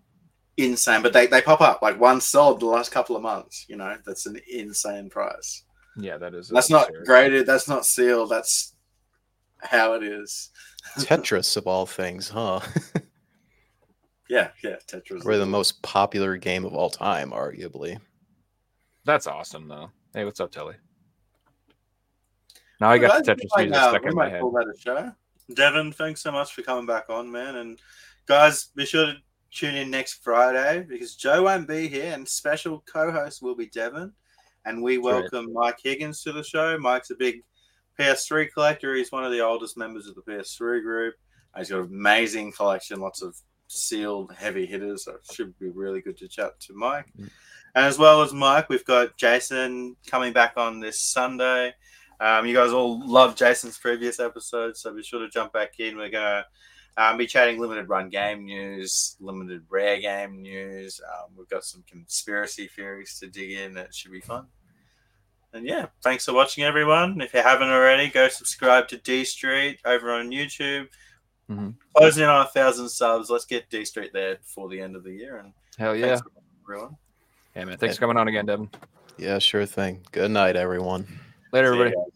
insane. But they, they pop up like one sold the last couple of months. You know, that's an insane price. Yeah, that is. That's not absurd. graded. That's not sealed. That's how it is. Tetris of all things, huh? Yeah, yeah. Tetris. We're the most popular game of all time, arguably. That's awesome, though. Hey, what's up, Telly? Now I got the Guys, Tetris music uh, stuck we in my might head. call that a show. Devin, thanks so much for coming back on, man. And guys, be sure to tune in next Friday because Joe won't be here, and special co-host will be Devin. And we That's right. welcome Mike Higgins to the show. Mike's a big PS3 collector. He's one of the oldest members of the PS3 group. He's got an amazing collection, lots of sealed heavy hitters. So it should be really good to chat to Mike. Mm. And as well as Mike, we've got Jason coming back on this Sunday. Um, you guys all love Jason's previous episodes, so be sure to jump back in. We're going to um, be chatting limited run game news, limited rare game news. Um, we've got some conspiracy theories to dig in. That should be fun. And yeah, thanks for watching, everyone. If you haven't already, go subscribe to D Street over on YouTube. Mhm. Closing in on a thousand subs. Let's get D Street there before the end of the year. And Hell yeah. thanks, everyone. Yeah, man. Thanks for coming on again, Devin. Yeah, sure thing. Good night, everyone. Later, See you everybody.